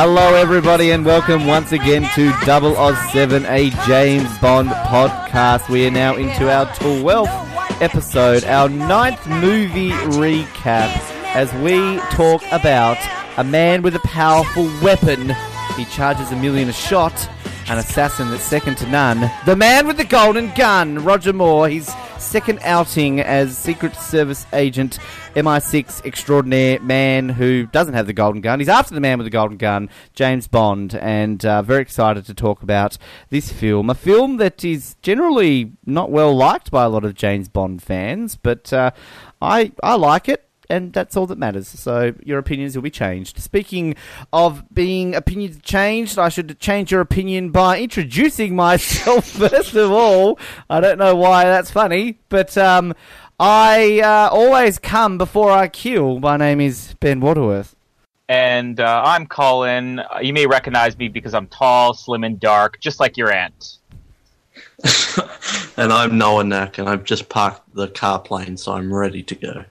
Hello, everybody, and welcome once again to Double Oz 7, a James Bond podcast. We are now into our 12th episode, our ninth movie recap, as we talk about a man with a powerful weapon. He charges a million a shot, an assassin that's second to none. The man with the golden gun, Roger Moore. His second outing as Secret Service agent, MI6 extraordinaire man who doesn't have the golden gun. He's after the man with the golden gun, James Bond, and uh, very excited to talk about this film. A film that is generally not well liked by a lot of James Bond fans, but uh, I I like it and that's all that matters. So your opinions will be changed. Speaking of being opinions changed, I should change your opinion by introducing myself first of all. I don't know why that's funny, but um, I uh, always come before I kill. My name is Ben Waterworth. And uh, I'm Colin. You may recognize me because I'm tall, slim, and dark, just like your aunt. and I'm Noah Nack, and I've just parked the car plane, so I'm ready to go.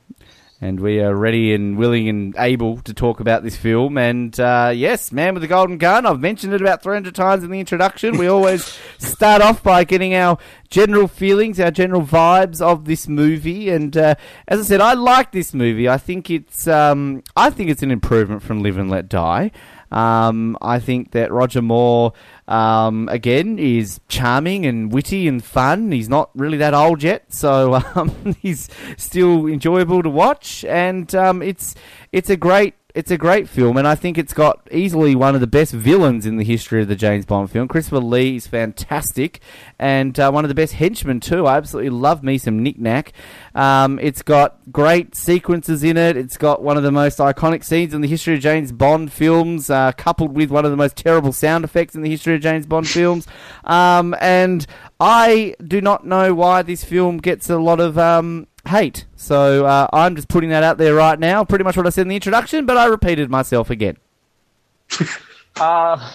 And we are ready and willing and able to talk about this film. And uh, yes, Man with the Golden Gun. I've mentioned it about 300 times in the introduction. We always start off by getting our general feelings, our general vibes of this movie. And uh, as I said, I like this movie. I think it's um, I think it's an improvement from Live and Let Die. Um, I think that Roger Moore, um, again, is charming and witty and fun. He's not really that old yet, so um, he's still enjoyable to watch, and um, it's it's a great it's a great film, and I think it's got easily one of the best villains in the history of the James Bond film. Christopher Lee is fantastic, and uh, one of the best henchmen too. I absolutely love me some Nick Nack. Um, it's got great sequences in it. It's got one of the most iconic scenes in the history of James Bond films, uh, coupled with one of the most terrible sound effects in the history of James Bond films. Um, and I do not know why this film gets a lot of um, hate. So uh, I'm just putting that out there right now. Pretty much what I said in the introduction, but I repeated myself again. Uh,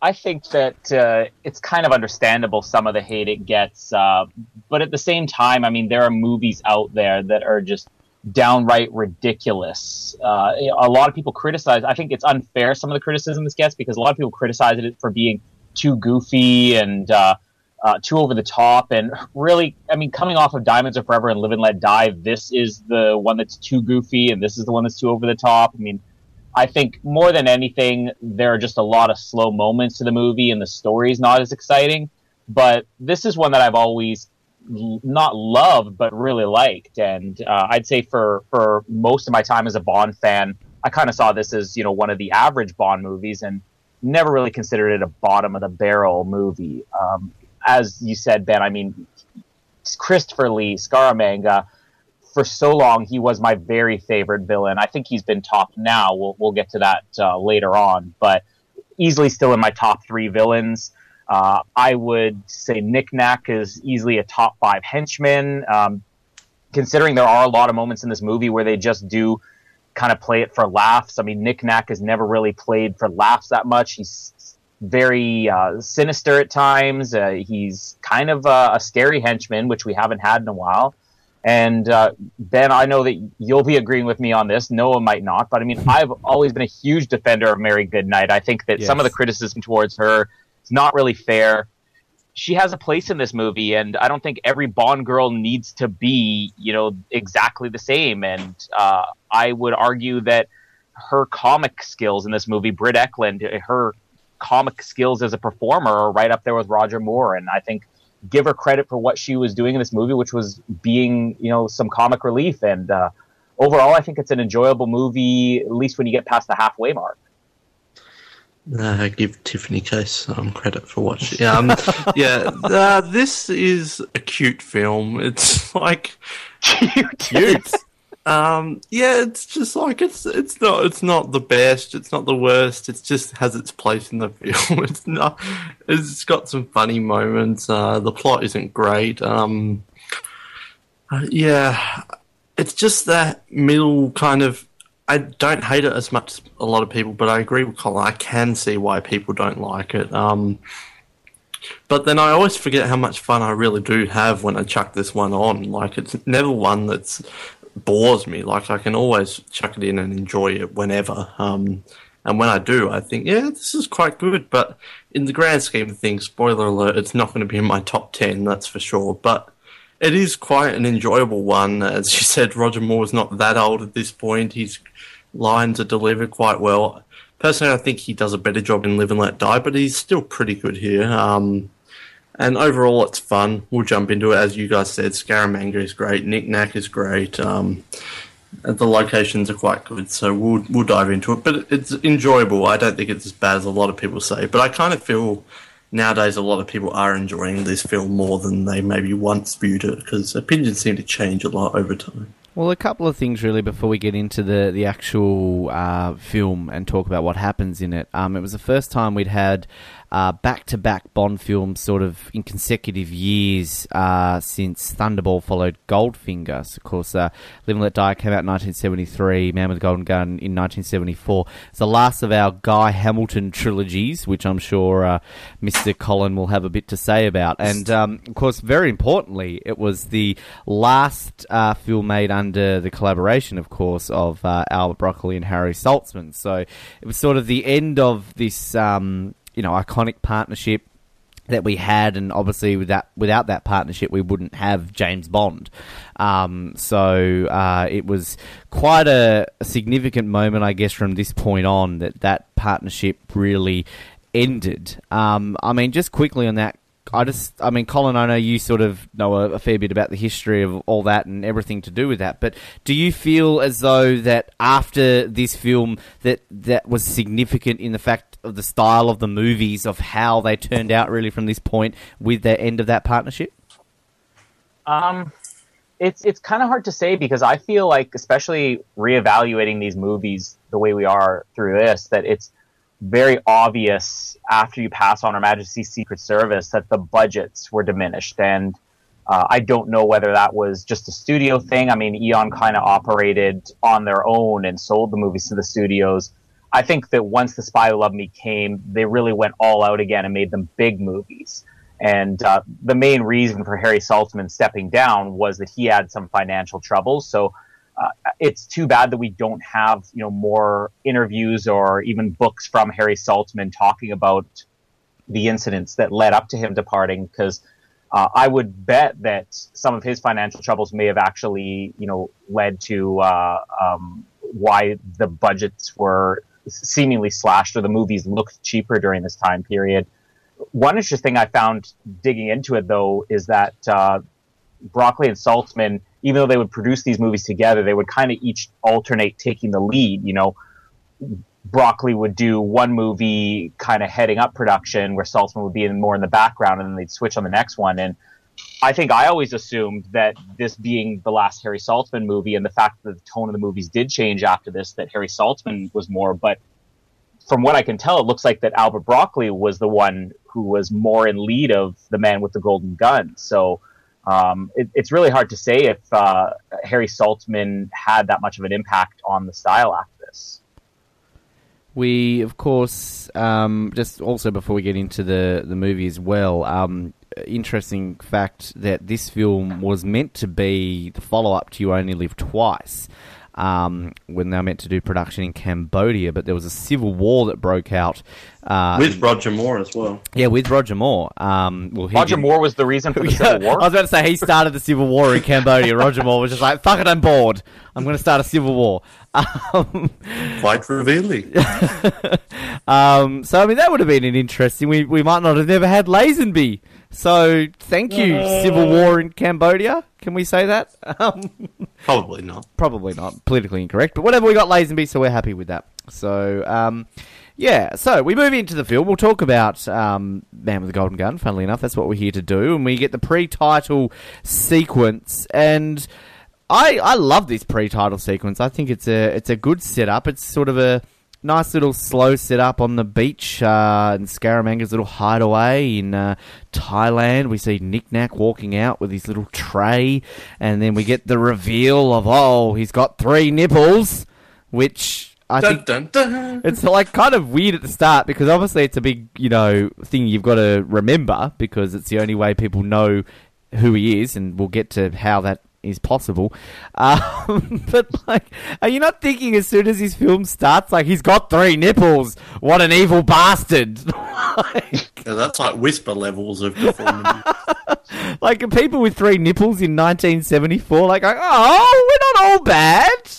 I think that uh, it's kind of understandable some of the hate it gets, uh, but at the same time, I mean, there are movies out there that are just downright ridiculous. Uh, a lot of people criticize. I think it's unfair some of the criticism this gets because a lot of people criticize it for being too goofy and uh, uh, too over the top. And really, I mean, coming off of Diamonds Are Forever and Live and Let Die, this is the one that's too goofy, and this is the one that's too over the top. I mean, I think more than anything, there are just a lot of slow moments to the movie, and the story's not as exciting. But this is one that I've always not loved, but really liked. And uh, I'd say for for most of my time as a Bond fan, I kind of saw this as you know one of the average Bond movies, and never really considered it a bottom of the barrel movie. Um, as you said, Ben, I mean, Christopher Lee, Scaramanga, for so long, he was my very favorite villain. I think he's been top now. We'll, we'll get to that uh, later on, but easily still in my top three villains. Uh, I would say Nick Nack is easily a top five henchman. Um, considering there are a lot of moments in this movie where they just do kind of play it for laughs. I mean, Nick Nack has never really played for laughs that much. He's very uh, sinister at times. Uh, he's kind of a, a, scary henchman, which we haven't had in a while. And uh, Ben, I know that you'll be agreeing with me on this. Noah might not, but I mean, I've always been a huge defender of Mary Goodnight. I think that yes. some of the criticism towards her is not really fair. She has a place in this movie, and I don't think every Bond girl needs to be, you know, exactly the same. And uh, I would argue that her comic skills in this movie, Britt Ekland, her comic skills as a performer are right up there with Roger Moore. And I think give her credit for what she was doing in this movie, which was being, you know, some comic relief. And uh, overall, I think it's an enjoyable movie, at least when you get past the halfway mark. Uh, give Tiffany Case um, credit for watching. Um, yeah, uh, this is a cute film. It's like cute. cute. Um, yeah, it's just like it's it's not it's not the best, it's not the worst. It just has its place in the film. It's not. It's got some funny moments. Uh, the plot isn't great. Um, uh, yeah, it's just that middle kind of. I don't hate it as much as a lot of people, but I agree with Colin. I can see why people don't like it. Um, But then I always forget how much fun I really do have when I chuck this one on. Like it's never one that's bores me. Like I can always chuck it in and enjoy it whenever. Um, and when I do, I think, yeah, this is quite good. But in the grand scheme of things, spoiler alert, it's not going to be in my top 10, that's for sure. But it is quite an enjoyable one. As you said, Roger Moore is not that old at this point. His lines are delivered quite well. Personally, I think he does a better job in Live and Let Die, but he's still pretty good here. Um, and overall, it's fun. We'll jump into it. As you guys said, Scaramanga is great. Nick Nack is great. Um, the locations are quite good, so we'll we'll dive into it. But it's enjoyable. I don't think it's as bad as a lot of people say. But I kind of feel nowadays a lot of people are enjoying this film more than they maybe once viewed it because opinions seem to change a lot over time. Well, a couple of things really before we get into the the actual uh, film and talk about what happens in it. Um, it was the first time we'd had back to back Bond films, sort of in consecutive years uh, since Thunderball followed Goldfinger. So, of course, uh, Live and Let Die came out in 1973. Man with the Golden Gun in 1974. It's the last of our Guy Hamilton trilogies, which I'm sure uh, Mr. Colin will have a bit to say about. And um, of course, very importantly, it was the last uh, film made under the collaboration, of course, of uh, Albert Broccoli and Harry Saltzman. So it was sort of the end of this, um, you know, iconic partnership that we had, and obviously without without that partnership, we wouldn't have James Bond. Um, so uh, it was quite a, a, significant moment, I guess, from this point on that that partnership really ended. Um, I mean, just quickly on that I just, I mean, Colin, I know you sort of know a, a, fair bit about the history of all that and everything to do with that. But do you feel as though that after this film, that that was significant in the fact of the style of the movies, of how they turned out, really from this point with the end of that partnership? Um, it's it's kind of hard to say because I feel like, especially reevaluating these movies the way we are through this, that it's very obvious after you pass on Her Majesty's Secret Service that the budgets were diminished. And uh, I don't know whether that was just a studio thing. I mean, Eon kind of operated on their own and sold the movies to the studios. I think that once The Spy Who Loved Me came, they really went all out again and made them big movies. And uh, the main reason for Harry Saltzman stepping down was that he had some financial troubles. So uh, it's too bad that we don't have you know more interviews or even books from Harry Saltzman talking about the incidents that led up to him departing because uh, I would bet that some of his financial troubles may have actually you know led to uh, um, why the budgets were seemingly slashed or the movies looked cheaper during this time period. One interesting thing I found digging into it though is that uh, Broccoli and Saltzman even though they would produce these movies together, they would kind of each alternate taking the lead. You know, Broccoli would do one movie kind of heading up production where Saltzman would be in more in the background and then they'd switch on the next one. And I think I always assumed that this being the last Harry Saltzman movie and the fact that the tone of the movies did change after this, that Harry Saltzman was more, but from what I can tell, it looks like that Albert Broccoli was the one who was more in lead of the man with the golden gun. So, um, it, it's really hard to say if uh, Harry Saltzman had that much of an impact on the style after this. We, of course, um, just also before we get into the, the movie as well, um, interesting fact that this film was meant to be the follow up to You Only Live Twice um, when they were meant to do production in Cambodia, but there was a civil war that broke out. Uh, with Roger Moore as well. Yeah, with Roger Moore. Um, well, Roger Moore was the reason for the yeah, civil war. I was about to say he started the civil war in Cambodia. Roger Moore was just like, "Fuck it, I'm bored. I'm going to start a civil war." Um, Quite revealing. um, so I mean, that would have been an interesting. We we might not have never had Lazenby. So thank you, civil war in Cambodia. Can we say that? Um, probably not. Probably not. Politically incorrect. But whatever, we got Lazenby, so we're happy with that. So, um, yeah, so we move into the film. We'll talk about um, Man with the Golden Gun, funnily enough. That's what we're here to do. And we get the pre title sequence. And I, I love this pre title sequence. I think it's a, it's a good setup. It's sort of a nice little slow setup on the beach uh, in Scaramanga's little hideaway in uh, Thailand. We see Nick Nack walking out with his little tray, and then we get the reveal of oh, he's got three nipples, which I Dun, think dun, dun. it's like kind of weird at the start because obviously it's a big, you know, thing you've got to remember because it's the only way people know who he is, and we'll get to how that is possible. Um, but like, are you not thinking as soon as his film starts, like he's got three nipples? What an evil bastard! like, Yeah, that's like whisper levels of performance. like people with three nipples in 1974, like, oh, we're not all bad.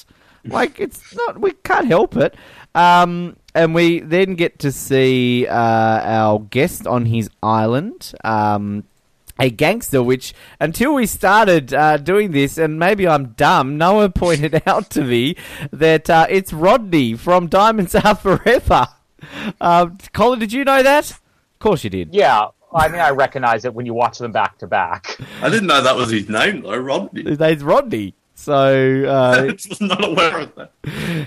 Like it's not, we can't help it. Um, and we then get to see uh, our guest on his island. Um, a gangster, which until we started uh, doing this, and maybe I'm dumb, Noah pointed out to me that uh, it's Rodney from Diamonds Are Forever. Uh, Colin, did you know that? Of course you did. Yeah, I mean, I recognize it when you watch them back to back. I didn't know that was his name though, Rodney. His name's Rodney. So uh, not aware of that.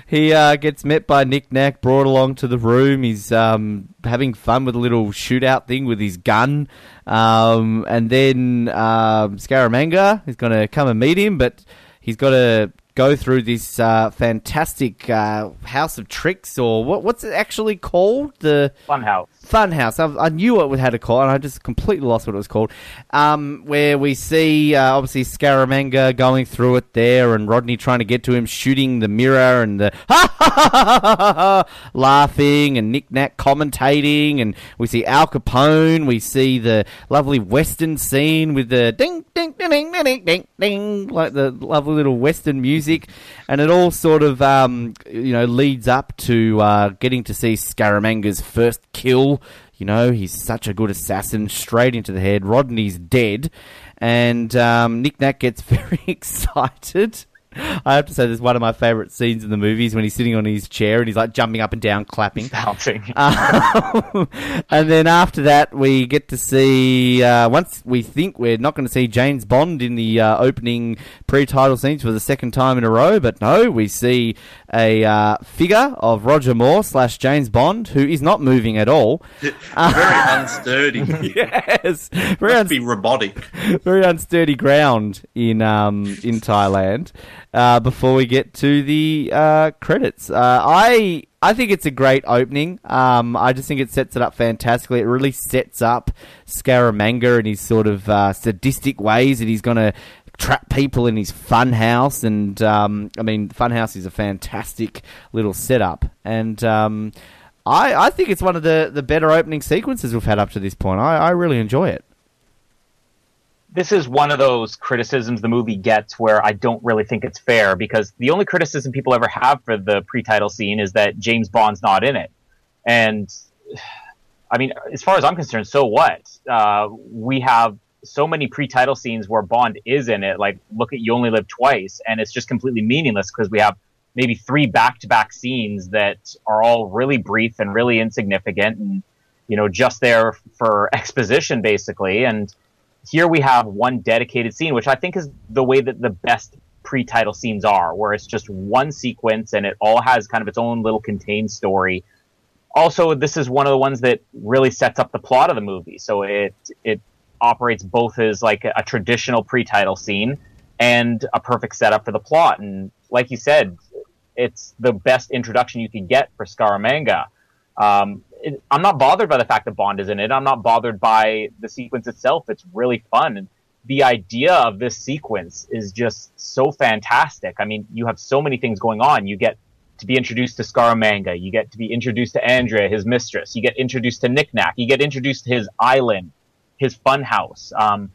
He uh, gets met by Nick Nack, brought along to the room. He's um, having fun with a little shootout thing with his gun. Um, and then um, Scaramanga is going to come and meet him, but he's got to go through this uh, fantastic uh, house of tricks, or what, what's it actually called? The Funhouse. Funhouse. I, I knew what it had a call, and I just completely lost what it was called. Um, where we see uh, obviously Scaramanga going through it there, and Rodney trying to get to him, shooting the mirror, and the ha ha ha ha ha ha, laughing, and Nick Nack commentating, and we see Al Capone. We see the lovely Western scene with the ding ding ding ding ding ding, ding like the lovely little Western music, and it all sort of um, you know leads up to uh, getting to see Scaramanga's first kill. You know, he's such a good assassin, straight into the head. Rodney's dead, and um, Nick Nack gets very excited. I have to say, this is one of my favourite scenes in the movies when he's sitting on his chair and he's like jumping up and down, clapping. Bouncing. Um, and then after that, we get to see. Uh, once we think we're not going to see James Bond in the uh, opening pre-title scenes for the second time in a row, but no, we see a uh, figure of Roger Moore slash James Bond who is not moving at all. Very unsturdy. yes, very, Must uns- be robotic. very unsturdy ground in um, in Thailand. Uh, before we get to the uh, credits, uh, I I think it's a great opening. Um, I just think it sets it up fantastically. It really sets up Scaramanga and his sort of uh, sadistic ways that he's going to trap people in his funhouse. And um, I mean, funhouse is a fantastic little setup, and um, I I think it's one of the the better opening sequences we've had up to this point. I, I really enjoy it. this is one of those criticisms the movie gets where I don't really think it's fair because the only criticism people ever have for the pre-title scene is that James Bond's not in it. And I mean, as far as I'm concerned, so what? Uh, we have so many pre-title scenes where Bond is in it. Like, look at You Only Live Twice, and it's just completely meaningless because we have maybe three back-to-back scenes that are all really brief and really insignificant, and you know, just there for exposition, basically. And here we have one dedicated scene, which I think is the way that the best pre-title scenes are, where it's just one sequence and it all has kind of its own little contained story. Also, this is one of the ones that really sets up the plot of the movie. So it it operates both as like a, traditional pre-title scene and a perfect setup for the plot. And like you said, it's the best introduction you can get for Scaramanga. Um, it, I'm not bothered by the fact that Bond is in it. I'm not bothered by the sequence itself. It's really fun. And the idea of this sequence is just so fantastic. I mean, you have so many things going on. You get to be introduced to Scaramanga. You get to be introduced to Andrea, his mistress. You get introduced to Nick Nack. You get introduced to his island, his fun house, um,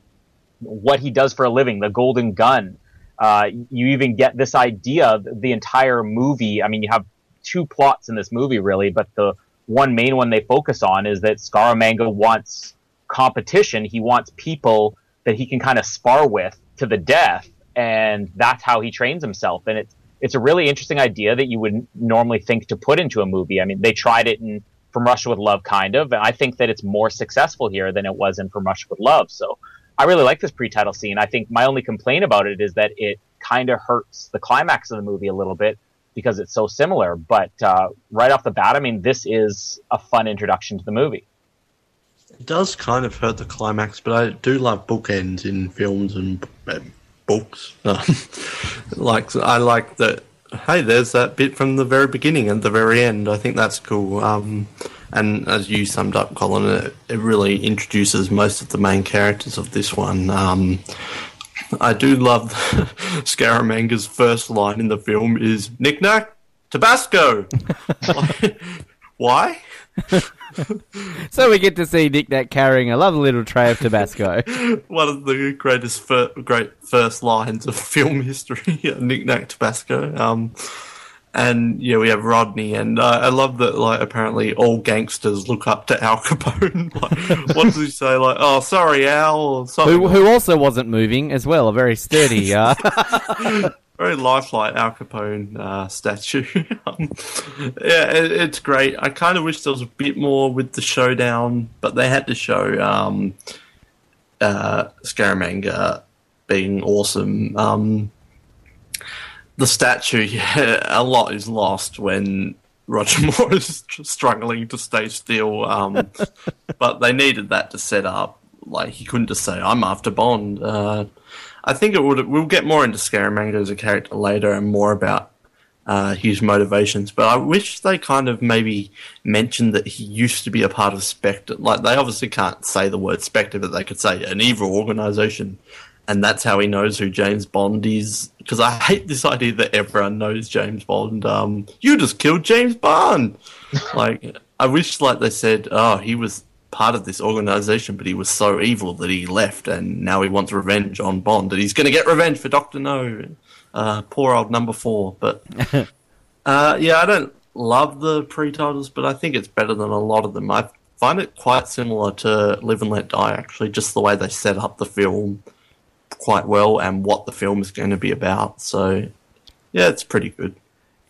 what he does for a living, the golden gun. Uh, you even get this idea of the entire movie. I mean, you have two plots in this movie, really, but the one main one they focus on is that Scaramanga wants competition. He wants people that he can kind of spar with to the death, and that's how he trains himself. And it's it's a really interesting idea that you wouldn't normally think to put into a movie. I mean, they tried it in From Russia with Love, kind of, and I think that it's more successful here than it was in From Russia with Love. So I really like this pre-title scene. I think my only complaint about it is that it kind of hurts the climax of the movie a little bit because it's so similar. But uh, right off the bat, I mean, this is a fun introduction to the movie. It does kind of hurt the climax, but I do love bookends in films and uh, books. like I like that hey, there's that bit from the very beginning and the very end. I think that's cool. Um, and as you summed up, Colin, it, it really introduces most of the main characters of this one. Um, I do love Scaramanga's first line in the film is "Nick Nack, Tabasco." Why? So we get to see Nick Nack carrying a lovely little tray of Tabasco. One of the greatest, fir- great first lines of film history. Nick Nack Tabasco. Um, and yeah, we have Rodney, and uh, I love that. Like, apparently, all gangsters look up to Al Capone. like, what does he say? Like, oh, sorry, Al. Or something who, who also wasn't moving as well, a very sturdy. Uh, very lifelike Al Capone uh, statue. yeah, it, it's great. I kind of wish there was a bit more with the showdown, but they had to show um, uh, Scaramanga being awesome. Um, the statue, yeah, a lot is lost when Roger Moore is struggling to stay still. Um, but they needed that to set up. Like he couldn't just say, "I'm after Bond." Uh, I think it would. We'll get more into Scaramanga as a character later and more about uh, his motivations. But I wish they kind of maybe mentioned that he used to be a part of Spectre. Like they obviously can't say the word Spectre, but they could say an evil organization, and that's how he knows who James Bond is. Because I hate this idea that everyone knows James Bond. Um, you just killed James Bond. like I wish, like they said, oh, he was part of this organization, but he was so evil that he left, and now he wants revenge on Bond, and he's going to get revenge for Doctor No. Uh, poor old number four. But uh, yeah, I don't love the pre-titles, but I think it's better than a lot of them. I find it quite similar to Live and Let Die, actually, just the way they set up the film quite well and what the film is going to be about. So yeah, it's pretty good.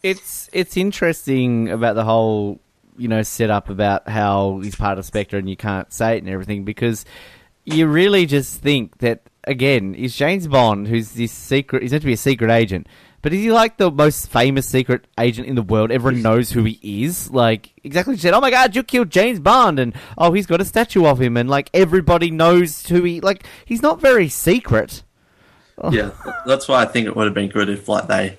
it's it's interesting about the whole you know set up about how he's part of Spectre and you can't say it and everything because you really just think that again is James Bond who's this secret he's meant to be a secret agent but is he like the most famous secret agent in the world? Everyone knows who he is. Like exactly you said oh my god you killed James Bond and oh he's got a statue of him and like everybody knows who he like he's not very secret. Yeah, that's why I think it would have been good if like they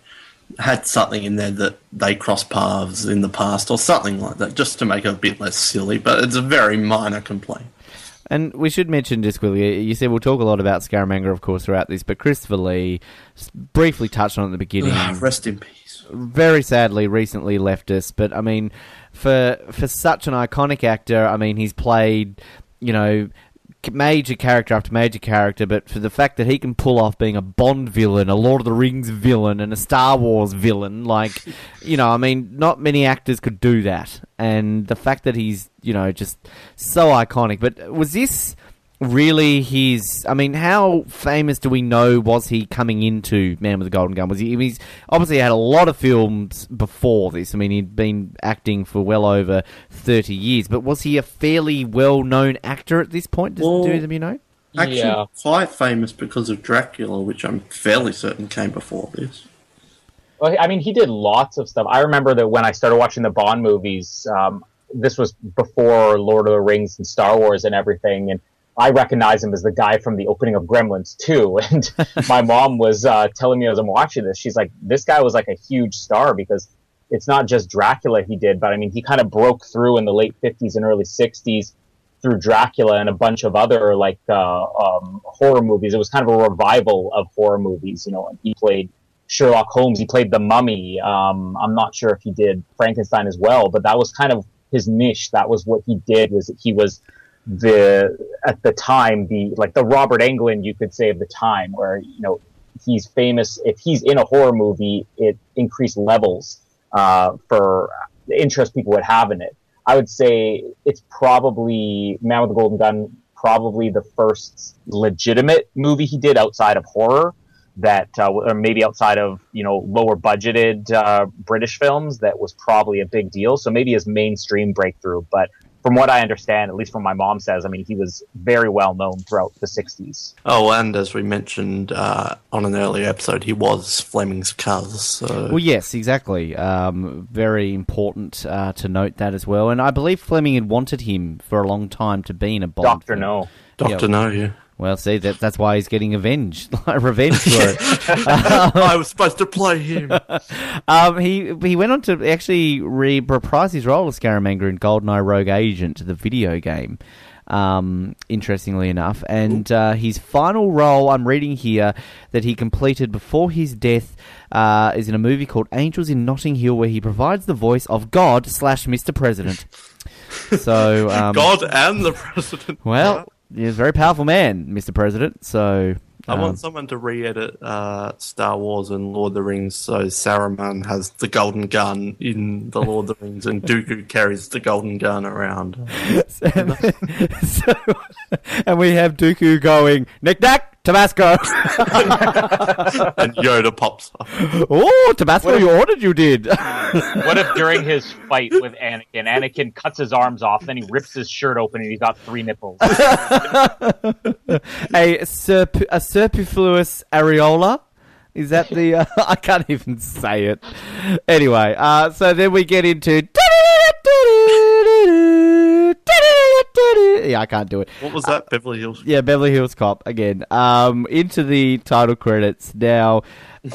had something in there that they crossed paths in the past or something like that, just to make it a bit less silly. But it's a very minor complaint. And we should mention just quickly, you said we'll talk a lot about Scaramanga, of course, throughout this, but Christopher Lee briefly touched on it at the beginning. Ah, rest in peace. very sadly recently left us. But I mean, for for such an iconic actor, I mean, he's played you know major character after major character. But for the fact that he can pull off being a Bond villain, a Lord of the Rings villain, and a Star Wars villain, like you know, I mean, not many actors could do that. And the fact that he's you know just so iconic. But was this? Really his I mean how famous do we know was he coming into Man with the Golden Gun was he he's obviously had a lot of films before this I mean he'd been acting for well over 30 years but was he a fairly well known actor at this point does Well, do either of you know Actually, Yeah. quite famous because of Dracula, which I'm fairly certain came before this. Well, I mean, he did lots of stuff. I remember that when I started watching the Bond movies, um, this was before Lord of the Rings and Star Wars and everything, and I recognize him as the guy from the opening of Gremlins 2. And my mom was uh, telling me as I'm watching this, she's like, this guy was like a huge star because it's not just Dracula he did, but I mean, he kind of broke through in the late 50s and early 60s through Dracula and a bunch of other like uh, um, horror movies. It was kind of a revival of horror movies, you know. And he played Sherlock Holmes. He played the Mummy. Um, I'm not sure if he did Frankenstein as well, but that was kind of his niche. That was what he did. Was that he was the at the time the like the Robert Englund you could say of the time, where you know he's famous. If he's in a horror movie, it increased levels uh, for the interest people would have in it. I would say it's probably Man with the Golden Gun, probably the first legitimate movie he did outside of horror that, uh, or maybe outside of you know lower budgeted uh, British films that was probably a big deal. So maybe his mainstream breakthrough. But from what I understand, at least from my mom says, I mean he was very well known throughout the '60s. Oh, and as we mentioned uh, on an earlier episode, he was Fleming's cuz. So well yes exactly um, very important uh, to note that as well and I believe Fleming had wanted him for a long time to be in a Bond Doctor. No. Doctor yeah. No, yeah. Well, see, that, that's why he's getting avenged, like revenge for it. I was supposed to play him. Um, he he went on to actually re- reprise his role as Scaramanga in GoldenEye Rogue Agent, to the video game. Um, interestingly enough, and uh, his final role I'm reading here that he completed before his death uh, is in a movie called Angels in Notting Hill, where he provides the voice of God slash Mr. President. So, um, God and the president. well, he's a very powerful man, Mr. President. So, I um, want someone to re-edit uh, Star Wars and Lord of the Rings so Saruman has the golden gun in the Lord of the Rings and Dooku carries the golden gun around. so, and we have Dooku going Nick Nack Tabasco. and Yoda pops up. oh, Tabasco! You ordered, you did. What if during his fight with Anakin, Anakin cuts his arms off, then he rips his shirt open and he's got three nipples? a surp- a superfluous areola. Is that the? Uh, I can't even say it. Anyway, uh, so then we get into. Yeah, I can't do it. What was that, Beverly Hills? Yeah, Beverly Hills Cop again. Um, into the title credits. Now,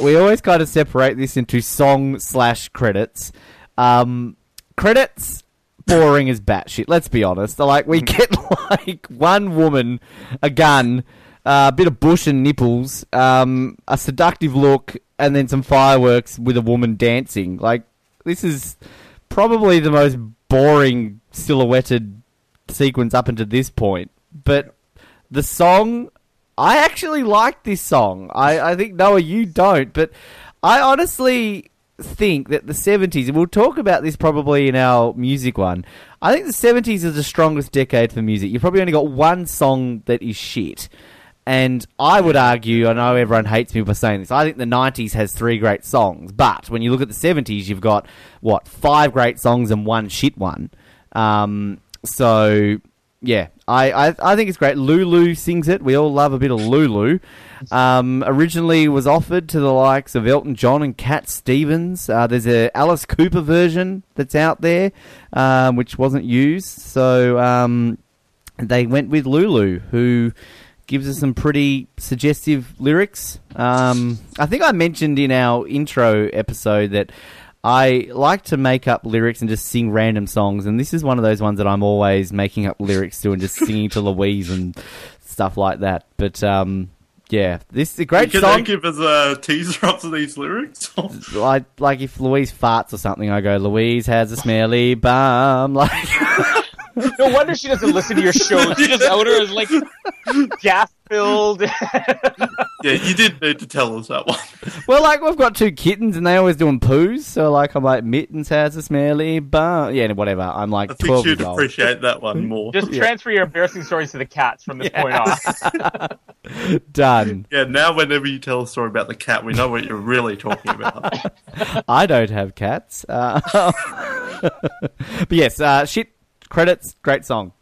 we always kind of separate this into song slash credits. Um, credits, boring as batshit. Let's be honest. Like we get like one woman, a gun, uh, a bit of bush and nipples, um, a seductive look, and then some fireworks with a woman dancing. Like this is probably the most boring silhouetted sequence up until this point. But the song, I actually like this song. I, I think Noah, you don't, but I honestly think that the 70s, and we'll talk about this probably in our music one. I think the 70s is the strongest decade for music. You've probably only got one song that is shit. And I would argue, I know everyone hates me for saying this, I think the 90s has three great songs. But when you look at the 70s, you've got, what, five great songs and one shit one. Um, so, yeah, I, I, I think it's great. Lulu sings it. We all love a bit of Lulu. Um, originally was offered to the likes of Elton John and Cat Stevens. Uh, there's a Alice Cooper version that's out there, um, which wasn't used. So um, they went with Lulu, who gives us some pretty suggestive lyrics. Um, I think I mentioned in our intro episode that I like to make up lyrics and just sing random songs, and this is one of those ones that I'm always making up lyrics to and just singing to Louise and stuff like that. But um, yeah, this is a great Can song. they give us a teaser up to these lyrics? like, like if Louise farts or something, I go, Louise has a smelly bum. Like, No wonder she doesn't listen to your shows. She just out her as like gas filled. yeah, you did need to tell us that one. well, like we've got two kittens and they always doing poos. So like, I'm like, Mittens has a smelly bum. Yeah, whatever. I'm like I think 12 you'd years old. appreciate that one more. Just transfer your embarrassing stories to the cats from this point on. Done. Yeah, now whenever you tell a story about the cat, we know what you're really talking about. I don't have cats. Uh, but yes, uh, shit credits, great song.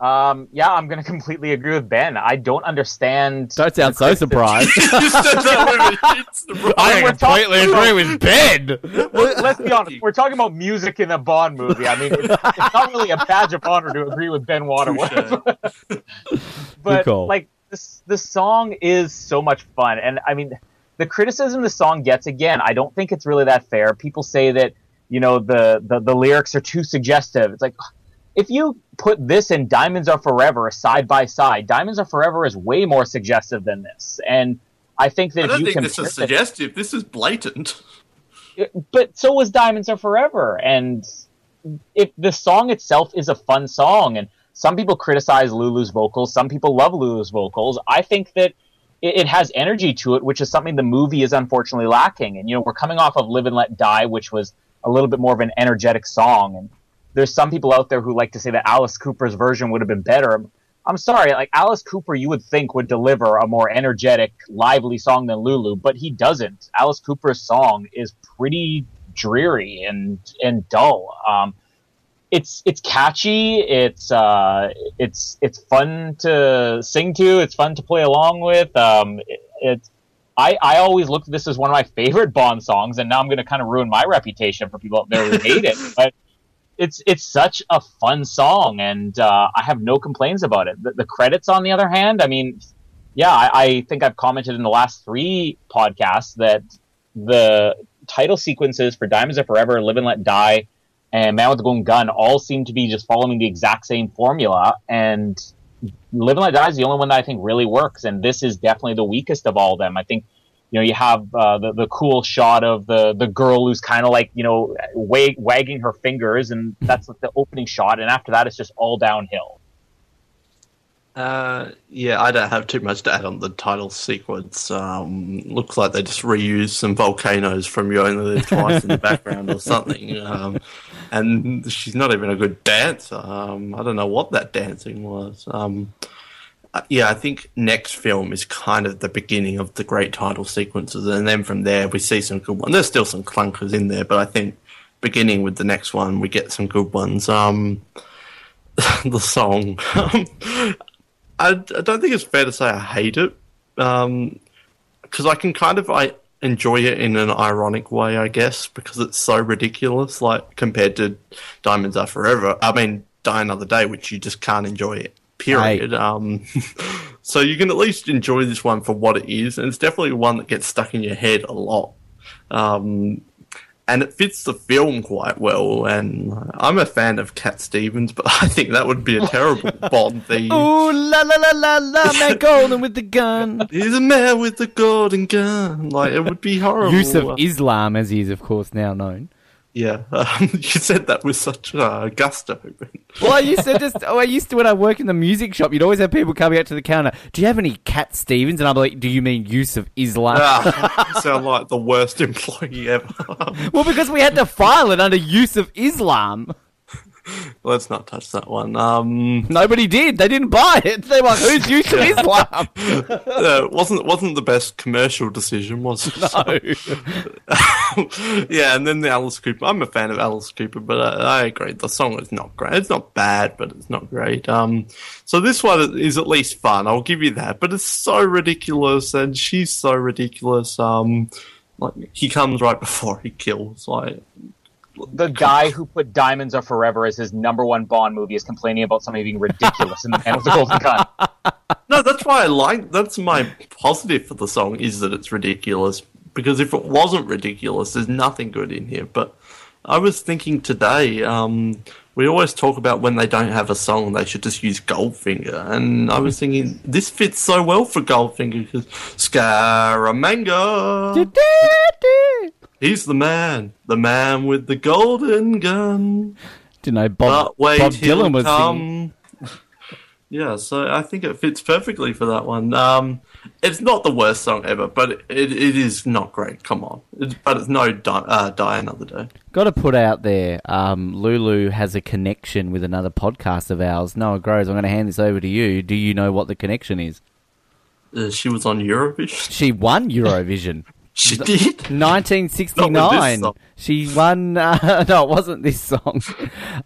Um, yeah, I'm going to completely agree with Ben. I don't understand. Don't sound so surprised. You said that when it hits the road. I we're talking about- with Ben. Let's be honest. We're talking about music in a Bond movie. I mean, it's, it's not really a badge of honor to agree with Ben Waterworth. but call. like this, the song is so much fun, and I mean, the criticism the song gets again, I don't think it's really that fair. People say that you know the the, the lyrics are too suggestive. It's like if you put this and Diamonds Are Forever side by side, Diamonds Are Forever is way more suggestive than this, and I think that I don't you think this is suggestive. This is blatant. but so was Diamonds Are Forever. And if the song itself is a fun song, and some people criticize Lulu's vocals, some people love Lulu's vocals. I think that it, it has energy to it, which is something the movie is unfortunately lacking. And you know, we're coming off of Live and Let Die, which was a little bit more of an energetic song, and there's some people out there who like to say that Alice Cooper's version would have been better. I'm sorry, like Alice Cooper, you would think would deliver a more energetic, lively song than Lulu, but he doesn't. Alice Cooper's song is pretty dreary and and dull. Um, it's it's catchy. It's uh, it's it's fun to sing to. It's fun to play along with. Um, it, it's I, I always looked at this as one of my favorite Bond songs, and now I'm going to kind of ruin my reputation for people out there who hate it. But it's it's such a fun song, and uh, I have no complaints about it. The, the credits, on the other hand, I mean, yeah, I, I think I've commented in the last three podcasts that the title sequences for Diamonds Are Forever, Live and Let Die, and Man with the Golden Gun all seem to be just following the exact same formula. And Live and Let Die is the only one that I think really works, and this is definitely the weakest of all of them. I think you know you have uh, the the cool shot of the the girl who's kind of like you know wag- wagging her fingers, and that's like the opening shot, and after that it's just all downhill. Uh, yeah, I don't have too much to add on the title sequence. Um, looks like they just reused some volcanoes from You Only Live Twice in the background or something. Um, and she's not even a good dancer. Um, I don't know what that dancing was. Um, uh, yeah, I think next film is kind of the beginning of the great title sequences, and then from there we see some good ones. There's still some clunkers in there, but I think beginning with the next one we get some good ones. Um, the song. I, I don't think it's fair to say I hate it, because I can kind of I enjoy it in an ironic way, I guess, because it's so ridiculous. Like compared to Diamonds Are Forever, I mean Die Another Day, which you just can't enjoy it. Period. Um, so you can at least enjoy this one for what it is, and it's definitely one that gets stuck in your head a lot. Um, and it fits the film quite well. And I'm a fan of Cat Stevens, but I think that would be a terrible Bond theme. Ooh la la la la la, man golden with the gun. He's a man with the golden gun. Like it would be horrible. Yusuf Islam, as he is of course now known. Yeah, um, you said that with such uh, gusto. Well, I used to just, oh, I used to when I work in the music shop, you'd always have people coming up to the counter. Do you have any Cat Stevens? And I'm like, do you mean Yusuf Islam? Ah, sound like the worst employee ever. Well, because we had to file it under use of Islam. Let's not touch that one. Um, Nobody did. They didn't buy it. They were like, who's Yusuf Islam? uh, wasn't wasn't the best commercial decision, was it? No. yeah, and then the Alice Cooper. I'm a fan of Alice Cooper, but I, I agree. The song is not great. It's not bad, but it's not great. Um, so this one is at least fun. I'll give you that. But it's so ridiculous, and she's so ridiculous. Um, like he comes right before he kills. Like The guy who put Diamonds Are Forever as his number one Bond movie is complaining about something being ridiculous in The Man with the Golden Gun. no, that's why I like. That's my positive for the song is that it's ridiculous. Because if it wasn't ridiculous, there's nothing good in here. But I was thinking today, um, we always talk about when they don't have a song, they should just use Goldfinger. And I was thinking, this fits so well for Goldfinger because Scaramanga, he's the man, the man with the golden gun. Didn't know Bob, But wait, Bob Dylan was singing. come. yeah, so I think it fits perfectly for that one. Um, it's not the worst song ever, but it, it is not great. Come on, it's, but it's no die, uh, die another day. Got to put out there, um, Lulu has a connection with another podcast of ours. Noah Groves, I'm going to hand this over to you. Do you know what the connection is? Uh, she was on Eurovision. She won Eurovision. She did. 1969. Not with this song. She won. Uh, no, it wasn't this song.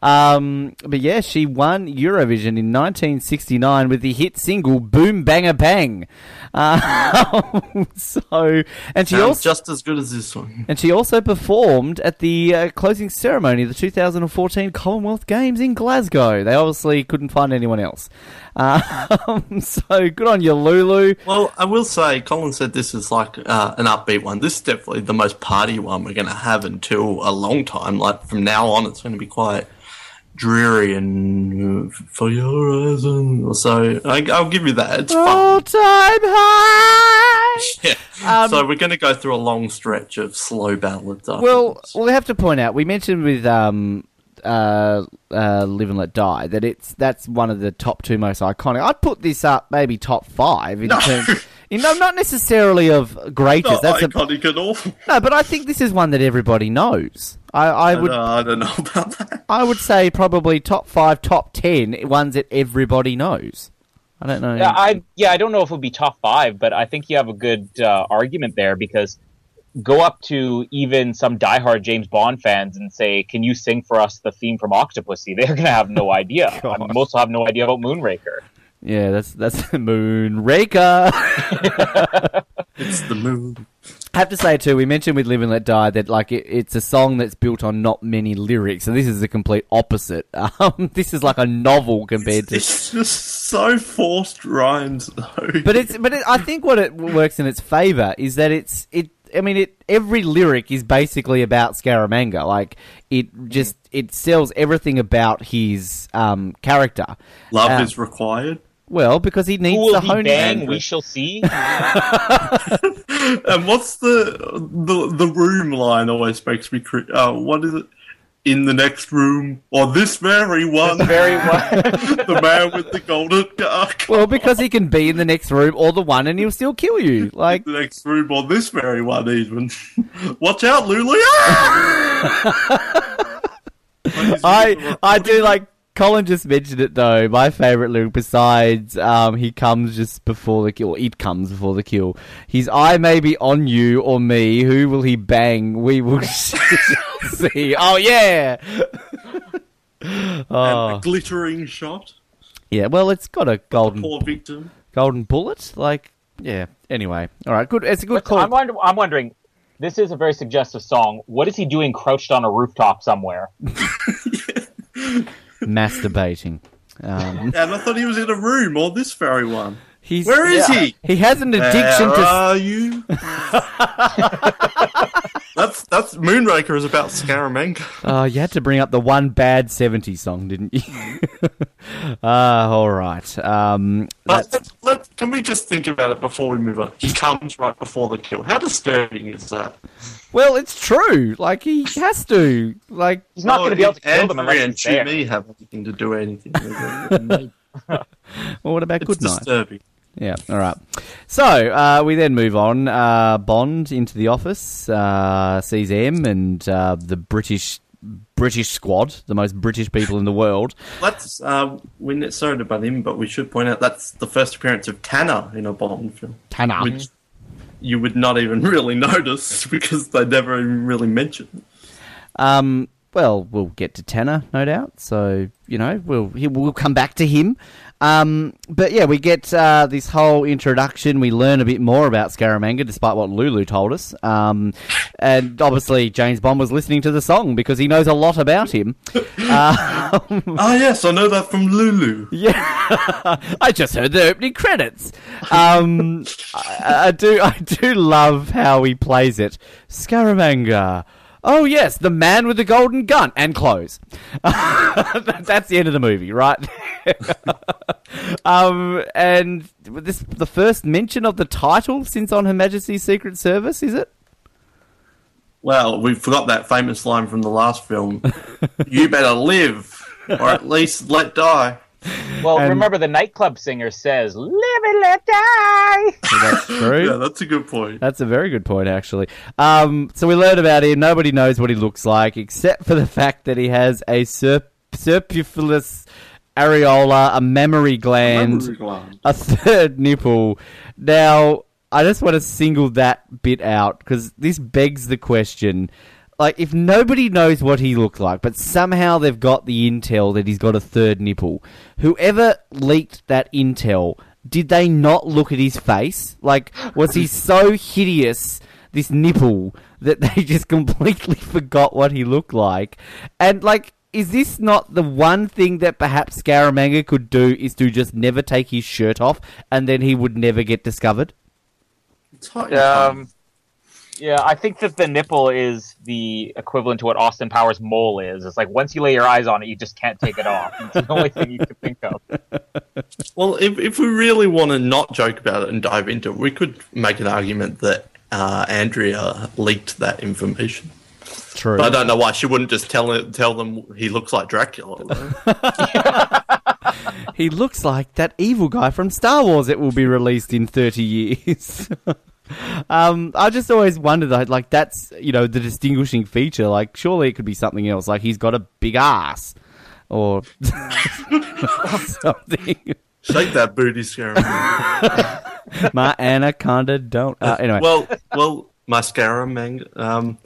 Um, but yeah, she won Eurovision in 1969 with the hit single "Boom Bang-a-Bang." Uh, so, and she Sounds also just as good as this one. and she also performed at the uh, closing ceremony of the 2014 Commonwealth Games in Glasgow. They obviously couldn't find anyone else. Um, so good on you, Lulu. Well, I will say, Colin said this is like uh, an upbeat one. This is definitely the most party one we're going to have until a long time. Like from now on, it's going to be quite dreary and for your horizon. So I, I'll give you that. It's fun. Time high. Yeah. Um, so we're going to go through a long stretch of slow ballads. Well, we have to point out we mentioned with um, uh, uh, "Live and Let Die" that it's that's one of the top two most iconic. I'd put this up maybe top five in terms. You know, not necessarily of greatest. not That's a, iconic at all. no, but I think this is one that everybody knows. I, I would, Uh, I don't know about that. I would say probably top five, top ten ones that everybody knows. I don't know. Yeah, I yeah, I don't know if it would be top five, but I think you have a good uh, argument there because go up to even some diehard James Bond fans and say, "Can you sing for us the theme from Octopussy?" They're gonna have no idea. I mean, most will have no idea about Moonraker. Yeah, that's that's Moonraker. It's the moon. I have to say too, we mentioned with "Live and Let Die" that like it, it's a song that's built on not many lyrics, and this is the complete opposite. Um, this is like a novel compared to. It's just so forced rhymes, though. But it's but it, I think what it works in its favor is that it's it. I mean, it every lyric is basically about Scaramanga. Like it just it sells everything about his um, character. love uh, is required. Well, because he needs Who will to he bang? We shall see. And what's the the the room line? Always makes me. Cre- uh, what is it? In the next room, or this very one, Very well. the man with the golden car. Well, because he can be in the next room or the one, and he'll still kill you. Like the next room, or this very one, even. Watch out, Lulu! I I do like Colin just mentioned it though. My favorite lyric, besides um, he comes just before the kill, or it comes before the kill. His eye may be on you or me. Who will he bang? We will see. Oh yeah. And oh a glittering shot. yeah. Well, it's got a golden Poor victim. golden bullet. Like yeah. Anyway, all right. Good. It's a good But call. I'm, wonder- I'm wondering. This is a very suggestive song. What is he doing crouched on a rooftop somewhere? Masturbating. Um, And I thought he was in a room, or this very one. he's Where is Yeah. he? he has an addiction Where to are you? That's that's Moonraker is about Scaramanga. Oh, you had to bring up the one bad 70s song, didn't you? Ah, all right. Um, But that's, let, let, can we just think about it before we move on? He comes right before the kill. How disturbing is that? well, it's true. Like, he has to. Like, He's not going to be able to kill them Andrea unless and he's there. Chumi have anything to do anything with it. well, what about it's Goodnight? disturbing. Yeah, all right. So, uh, we then move on. Uh, Bond into the office, uh, sees M and uh, the British British squad, the most British people in the world. Let's. Uh, we're not sorry to butt in, but we should point out that's the first appearance of Tanner in a Bond film, Tanner. which you would not even really notice because they never even really mention. it. Um, well, we'll get to Tanner, no doubt. So you know, we'll he, we'll come back to him. Um, but yeah, we get uh, this whole introduction. We learn a bit more about Scaramanga, despite what Lulu told us. Um, and obviously, James Bond was listening to the song because he knows a lot about him. Uh, Ah, yes, I know that from Lulu. yeah, I just heard the opening credits. Um, I, I do, I do love how he plays it. Scaramanga. Oh yes, the man with the golden gun and clothes. That's the end of the movie, right? um, and this the first mention of the title since on Her Majesty's Secret Service, is it? Well, we forgot that famous line from the last film. you better live, or at least let die. Well, And- remember the nightclub singer says, "Live and let die." That's true. Yeah, that's a good point. That's a very good point, actually. Um, so we learn about him. Nobody knows what he looks like, except for the fact that he has a serp- serpulous areola, a mammary gland, Memory gland. a third nipple. Now, I just want to single that bit out because this begs the question. Like, if nobody knows what he looked like, but somehow they've got the intel that he's got a third nipple, whoever leaked that intel, did they not look at his face? Like, was he so hideous, this nipple, that they just completely forgot what he looked like? And, like, is this not the one thing that perhaps Scaramanga could do is to just never take his shirt off and then he would never get discovered? Um, yeah, I think that the nipple is the equivalent to what Austin Powers' mole is. It's like once you lay your eyes on it, you just can't take it off. It's the only thing you can think of. Well, if, if we really want to not joke about it and dive into it, we could make an argument that uh, Andrea leaked that information. True. But I don't know why she wouldn't just tell it, tell them he looks like Dracula. He looks like that evil guy from Star Wars that will be released in 30 years. Um, I just always wondered, like, like, that's, you know, the distinguishing feature. Like, surely it could be something else. Like, he's got a big ass. Or something. Shake that booty, Scaramanga. My anaconda don't. Uh, anyway. well, well, mascara, mang. Um,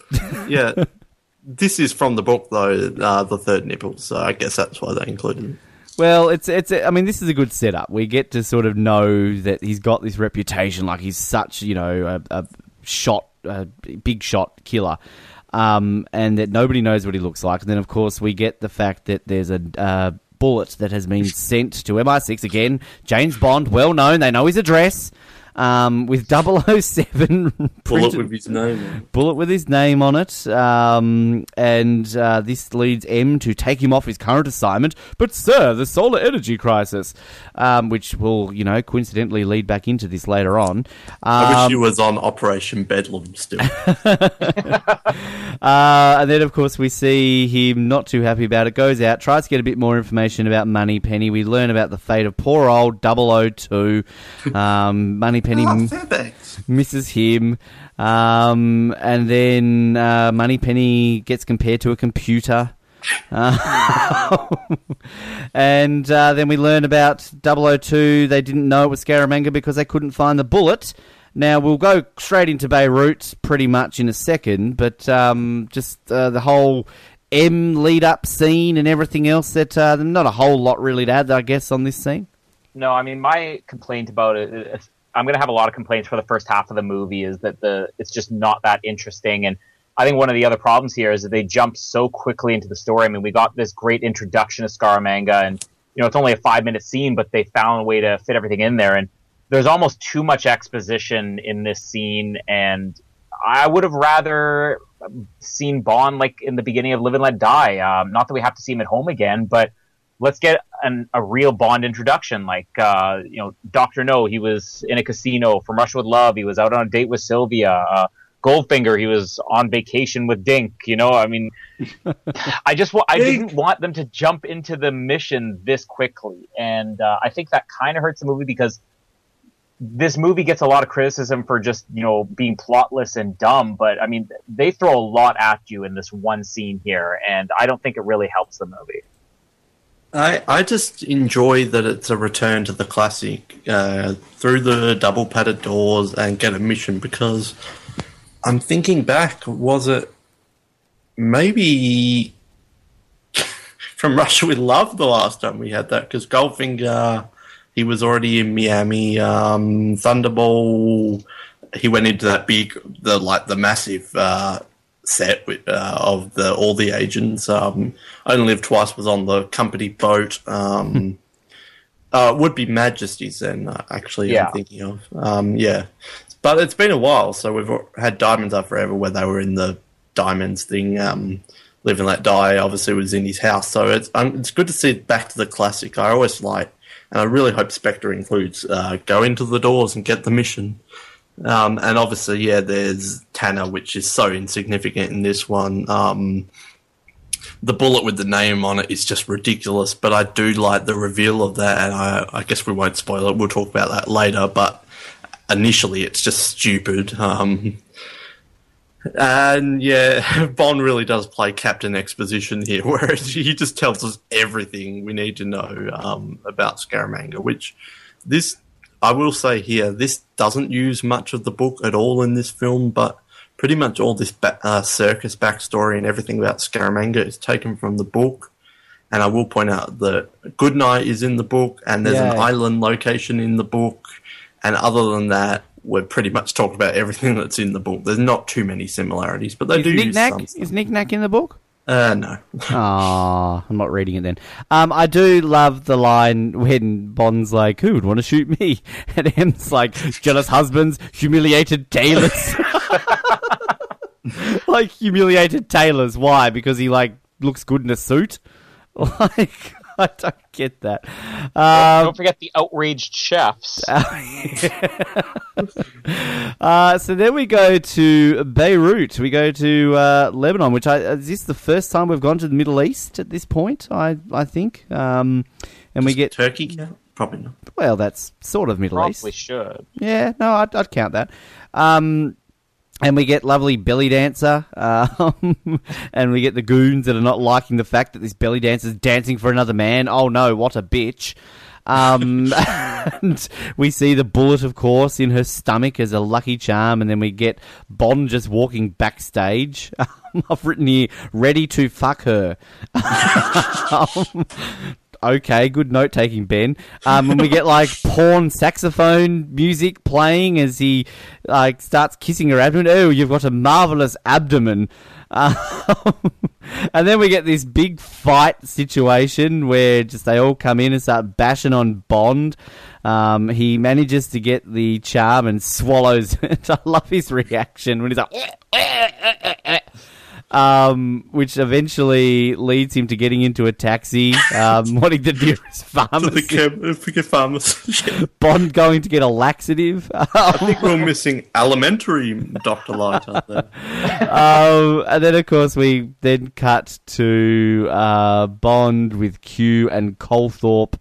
yeah, this is from the book though, uh, the third nipple. So I guess that's why they included it. Well, it's it's. I mean, this is a good setup. We get to sort of know that he's got this reputation, like he's such, you know, a, a shot uh, big shot killer. Um, and that nobody knows what he looks like. And then, of course, we get the fact that there's a uh, bullet that has been sent to MI6 again. James Bond, well known, they know his address. Um, with 007 Bullet with his name. on. bullet with his name on it, um, and uh, this leads M to take him off his current assignment. But sir, the solar energy crisis, um, which will you know coincidentally lead back into this later on. I wish Um, he was on Operation Bedlam still. Uh, and then, of course, we see him not too happy about it. Goes out, tries to get a bit more information about Moneypenny. We learn about the fate of poor old 002. Um, Money Penny Ah, m- Fairbanks. misses him. Um, and then uh, Moneypenny gets compared to a computer. Uh, and uh, then we learn about 002. They didn't know it was Scaramanga because they couldn't find the bullet. Now we'll go straight into Beirut pretty much in a second, but um, just uh, the whole M lead up scene and everything else. That uh, not a whole lot really to add, I guess, on this scene. No, I mean my complaint about it. I'm going to have a lot of complaints for the first half of the movie. Is that the it's just not that interesting, and I think one of the other problems here is that they jump so quickly into the story. I mean, we got this great introduction of Scaramanga, and you know it's only a five minute scene, but they found a way to fit everything in there, and there's almost too much exposition in this scene, and I would have rather seen Bond like in the beginning of Live and Let Die. Um, not that we have to see him at home again, but let's get an, a real Bond introduction. Like, uh, you know, Doctor No, he was in a casino from Russia with Love. He was out on a date with Sylvia. Uh, Goldfinger, he was on vacation with Dink. You know, I mean, I just wa- I didn't want them to jump into the mission this quickly, and uh, I think that kind of hurts the movie because this movie gets a lot of criticism for just you know being plotless and dumb but i mean they throw a lot at you in this one scene here and i don't think it really helps the movie I, I just enjoy that it's a return to the classic uh, through the double padded doors and get a mission because I'm thinking back, was it maybe from Russia with Love the last time we had that? Because Goldfinger, he was already in Miami. Um, Thunderball, he went into that big, the like the massive uh, set with, uh, of the all the agents. Um, Only Live Twice was on the company boat. Um, uh, would be Majesties then, uh, actually, Yeah. I'm thinking of. Um, yeah. But it's been a while, so we've had Diamonds Are Forever where they were in the Diamonds thing. Um, Live and Let Die obviously was in his house, so it's um, it's good to see it back to the classic. I always like, and I really hope Spectre includes uh, go into the doors and get the mission. Um, and obviously, yeah, there's Tanner, which is so insignificant in this one. Um, the bullet with the name on it is just ridiculous, but I do like the reveal of that, and I, I guess we won't spoil it. We'll talk about that later, but initially it's just stupid. Um, and yeah, Bond really does play Captain Exposition here, where he just tells us everything we need to know um, about Scaramanga, which this, I will say here, this doesn't use much of the book at all in this film, but pretty much all this ba- uh, circus backstory and everything about Scaramanga is taken from the book. And I will point out that Goodnight is in the book, and there's an island location in the book. And other than that, we've pretty much talked about everything that's in the book. There's not too many similarities, but they Is do Nick use Nack some is stuff. Nick Nack in the book? Uh, no. Ah, I'm not reading it then. Um, I do love the line when Bond's like, "Who would want to shoot me?" and M's like, "Jealous husbands, humiliated tailors." like humiliated tailors. Why? Because he like looks good in a suit. Like I don't get that. Um, don't forget the outraged chefs Uh, so then we go to Beirut. We go to uh, Lebanon, which I, is this the first time we've gone to the Middle East at this point? I I think. Um, and we get Turkey count? Probably not. well, that's sort of Middle probably East. Probably should Yeah, no, I'd, I'd count that. Um, and we get lovely belly dancer, um, and we get the goons that are not liking the fact that this belly dancer is dancing for another man. Oh no, what a bitch! Um, and we see the bullet, of course, in her stomach as a lucky charm, and then we get Bond just walking backstage. I've written here, ready to fuck her. Okay, good note taking, Ben. Um, and we get like porn saxophone music playing as he like starts kissing her abdomen. Oh, you've got a marvelous abdomen. Um, and then we get this big fight situation where just they all come in and start bashing on Bond. Um, he manages to get the charm and swallows it. I love his reaction when he's like, um, which eventually leads him to getting into a taxi, um, wanting to do his To the pharmacy. chem- if we get pharmacist. Bond going to get a laxative. I think we're missing elementary Doctor Light um, and then, of course, we then cut to uh, Bond with Q and Colthorpe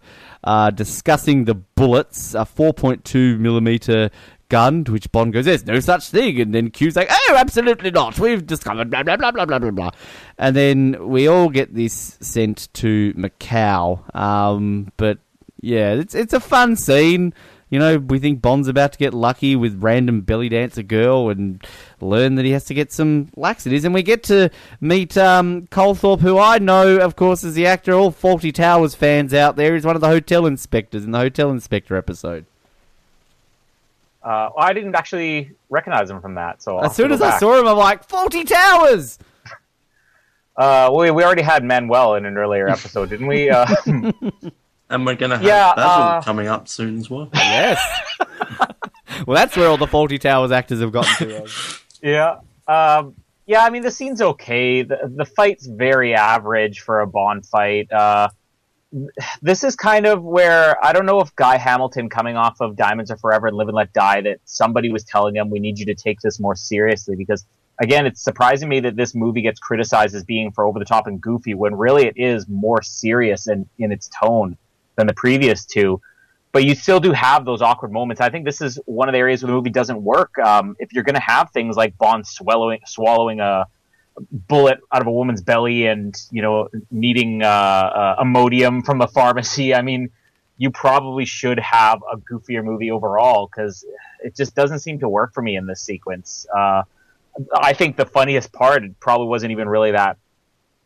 uh, discussing the bullets, a 4.2 millimeter gun, to which Bond goes, There's no such thing. And then Q's like, Oh, absolutely not. We've discovered blah, blah, blah, blah, blah, blah, blah. And then we all get this sent to Macau. Um, but yeah, it's, it's a fun scene. You know, we think Bond's about to get lucky with random belly dancer girl and learn that he has to get some laxatives. And we get to meet um, Colthorpe, who I know, of course, is the actor. All Fawlty Towers fans out there. He's one of the hotel inspectors in the Hotel Inspector episode. Uh, I didn't actually recognize him from that. So As soon go as I saw him, I'm like, Fawlty Towers! uh, we we already had Manuel in an earlier episode, didn't we? Uh, And we're going to have Yeah, Basil uh, coming up soon as well. Yes. well, that's where all the Fawlty Towers actors have gotten to. Yeah. Um, yeah, I mean, the scene's okay. The, the fight's very average for a Bond fight. Uh, this is kind of where I don't know if Guy Hamilton coming off of Diamonds Are Forever and Live and Let Die that somebody was telling him we need you to take this more seriously because again it's surprising me that this movie gets criticized as being for over the top and goofy when really it is more serious in, in its tone than the previous two but you still do have those awkward moments. I think this is one of the areas where the movie doesn't work. Um, if you're going to have things like Bond swallowing swallowing a bullet out of a woman's belly and you know needing uh, uh, Imodium from a pharmacy, I mean, you probably should have a goofier movie overall because it just doesn't seem to work for me in this sequence. Uh, I think the funniest part it probably wasn't even really that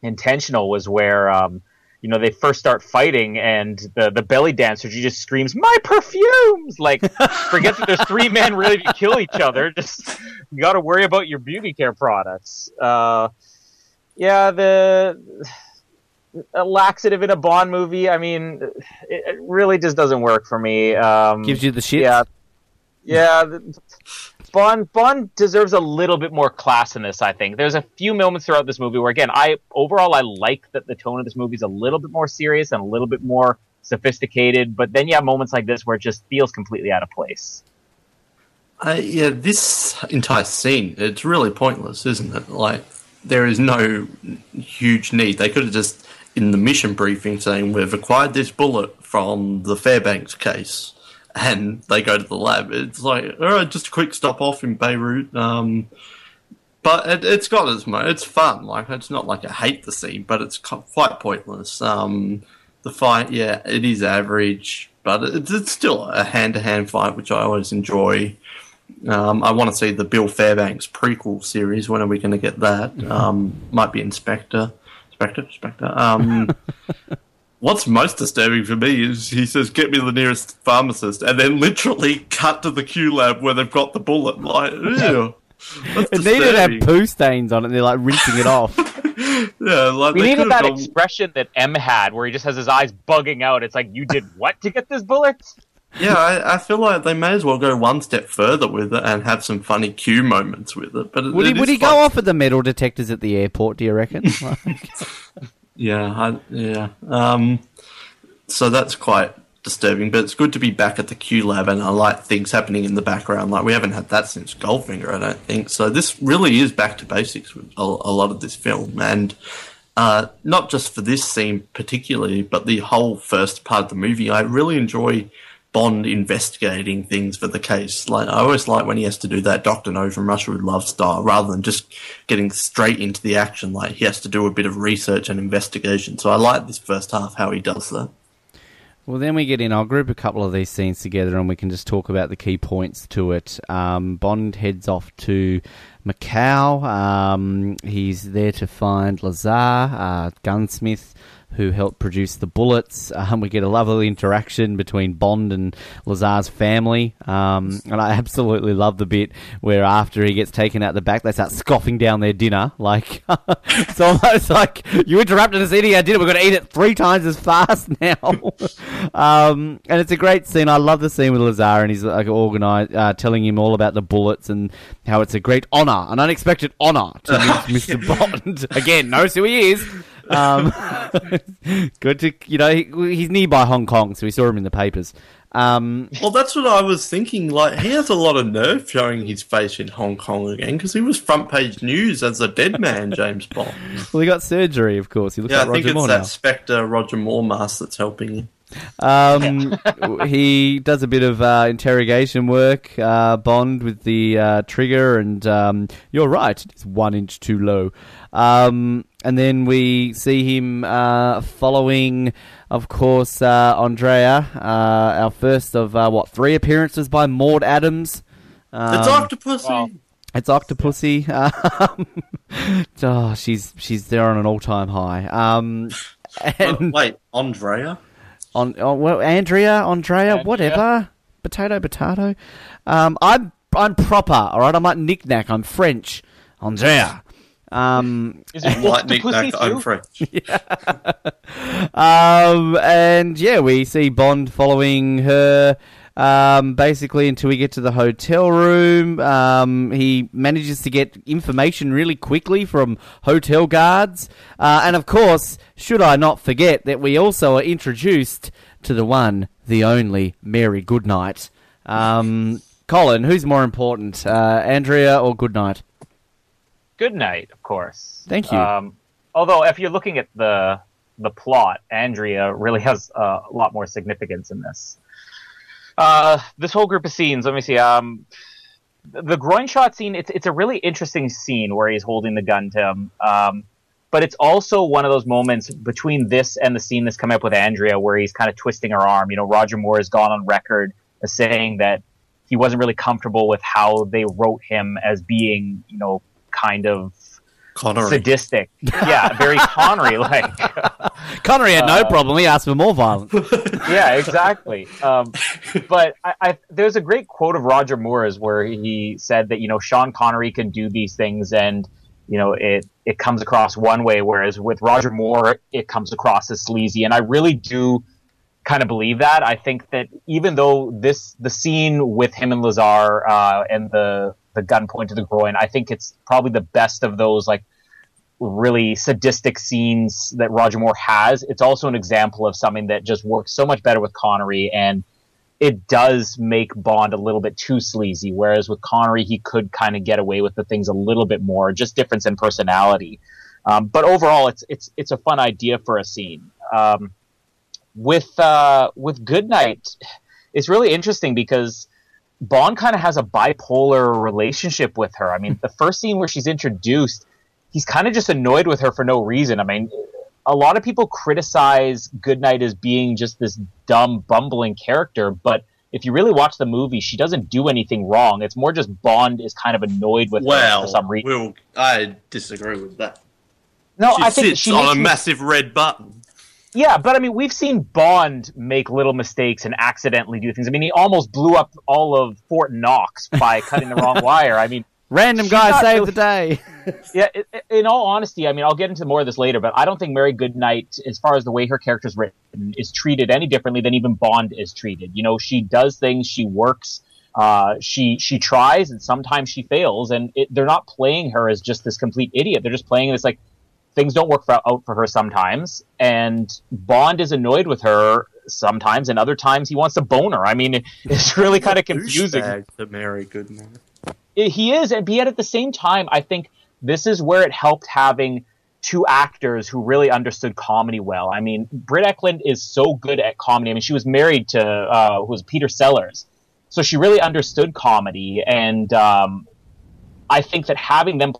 intentional was where um, you know they first start fighting and the the belly dancer she just screams my perfumes! Like forget that there's three men ready to kill each other. Just you got to worry about your beauty care products. Uh, yeah the a laxative in a Bond movie I mean it, it really just doesn't work for me. Um, Gives you the shit. yeah. Yeah the- Bond Bond deserves a little bit more class in this. I think there's a few moments throughout this movie where, again, I overall I like that the tone of this movie is a little bit more serious and a little bit more sophisticated. But then you have moments like this where it just feels completely out of place. Uh, yeah, this entire scene, it's really pointless, isn't it? Like, there is no huge need. They could have just, in the mission briefing, saying, We've acquired this bullet from the Fairbanks case. And they go to the lab. It's like, all right, just a quick stop off in Beirut. Um, but it, it's got its mo. It's fun. Like it's not like I hate the scene, but it's quite pointless. Um, the fight, yeah, it is average, but it's, it's still a hand-to-hand fight, which I always enjoy. Um, I want to see the Bill Fairbanks prequel series. When are we going to get that? Um, might be Inspector, Inspector, Inspector. What's most disturbing for me is he says, "Get me the nearest pharmacist," and then literally cut to the Q lab where they've got the bullet. Like, ew. That's It needed to have poo stains on it. and They're like rinsing it off. Yeah, like We they needed that gone- expression that M had, where he just has his eyes bugging out. It's like you did what to get this bullet? Yeah, I, I feel like they may as well go one step further with it and have some funny Q moments with it. But it, Would he? it Would he go off at the metal detectors at the airport? Do you reckon? Like- Yeah, I, yeah. Um, so that's quite disturbing, but it's good to be back at the Q lab, and I like things happening in the background. Like we haven't had that since Goldfinger, I don't think. So this really is back to basics with a, a lot of this film, and uh, not just for this scene particularly, but the whole first part of the movie. I really enjoy Bond investigating things for the case. Like I always like when he has to do that Doctor No from Russia with Love style, rather than just getting straight into the action. Like he has to do a bit of research and investigation. So I like this first half how he does that. Well, then we get in. I'll group a couple of these scenes together, and we can just talk about the key points to it. Um, Bond heads off to Macau. Um, he's there to find Lazar, uh, gunsmith, who helped produce the bullets. Um, we get a lovely interaction between Bond and Lazar's family, um, and I absolutely love the bit where after he gets taken out the back, they start scoffing down their dinner. Like it's almost like you interrupted us eating our dinner. We're going to eat it three times as fast now. um, and it's a great scene. I love the scene with Lazar, and he's like organized, uh, telling him all about the bullets and how it's a great honor, an unexpected honor to meet Mr. Bond. Again, knows who he is. Um, good to you know he, he's nearby Hong Kong, so we saw him in the papers. Um, Well, that's what I was thinking. Like, he has a lot of nerve showing his face in Hong Kong again because he was front page news as a dead man, James Bond. well, he got surgery, of course. He looks Yeah, like I think it's Moore that now. Spectre Roger Moore mask that's helping him. Um, he does a bit of uh, interrogation work, uh, Bond, with the uh, trigger, and um, you're right, it's one inch too low. Um, and then we see him uh, following, of course, uh, Andrea, uh, our first of uh, what three appearances by Maud Adams. Um, It's Octopussy! well, It's Octopussy. Um, oh, she's she's there on an all time high. Um, and wait, Andrea? On, on well, Andrea, Andrea, Andrea. whatever. Potato, potato. Um, I'm I'm proper. All right, I'm like knick-knack. I'm French. Andrea. Um, is it Like Octopussy Nick Nack, I'm too? French. um, and yeah, we see Bond following her. Um, basically, until we get to the hotel room, um, he manages to get information really quickly from hotel guards, uh, and of course, should I not forget that we also are introduced to the one, the only Mary Goodnight. Um, Colin, who's more important, uh, Andrea or Goodnight? Goodnight, of course. Thank you. Um, although, if you're looking at the the plot, Andrea really has uh, a lot more significance in this. Uh, this whole group of scenes. Let me see. Um, the- groin shot scene. It's it's a really interesting scene where he's holding the gun to him. Um, but it's also one of those moments between this and the scene that's coming up with Andrea where he's kind of twisting her arm. You know, Roger Moore has gone on record as saying that he wasn't really comfortable with how they wrote him as being, you know, kind of Connery. sadistic. Yeah, very Connery like. Connery had no uh, problem. He asked for more violence. yeah, exactly. Um, but I, I, there's a great quote of Roger Moore's where he said that you know Sean Connery can do these things and you know it it comes across one way, whereas with Roger Moore it comes across as sleazy. And I really do kind of believe that. I think that even though this the scene with him and Lazar uh, and the the gun point to the groin, I think it's probably the best of those like really sadistic scenes that Roger Moore has. It's also an example of something that just works so much better with Connery and it does make Bond a little bit too sleazy, whereas with Connery he could kind of get away with the things a little bit more, just difference in personality. Um, but overall, it's it's it's a fun idea for a scene. Um, with uh, with Goodnight, it's really interesting because Bond kind of has a bipolar relationship with her. I mean, the first scene where she's introduced, he's kind of just annoyed with her for no reason. I mean, a lot of people criticize Goodnight as being just this dumb, bumbling character, but if you really watch the movie, she doesn't do anything wrong. It's more just Bond is kind of annoyed with her for some reason. Will, I disagree with that. No, She I think sits she on a massive red button. Yeah, but I mean, we've seen Bond make little mistakes and accidentally do things. I mean, he almost blew up all of Fort Knox by cutting the wrong wire. I mean, Random guy saved really- the day. yeah, in all honesty, I mean, I'll get into more of this later, but I don't think Mary Goodnight, as far as the way her character's written, is treated any differently than even Bond is treated. You know, she does things, she works, uh, she she tries, and sometimes she fails, and it, they're not playing her as just this complete idiot. They're just playing it as like things don't work for, out for her sometimes, and Bond is annoyed with her sometimes, and other times he wants to bone her. I mean, it's really kind of confusing to Mary Goodman. he is, and yet at the same time, I think this is where it helped having two actors who really understood comedy well. I mean, Britt Ekland is so good at comedy. I mean, she was married to uh, who was Peter Sellers, so she really understood comedy, and um, I think that having them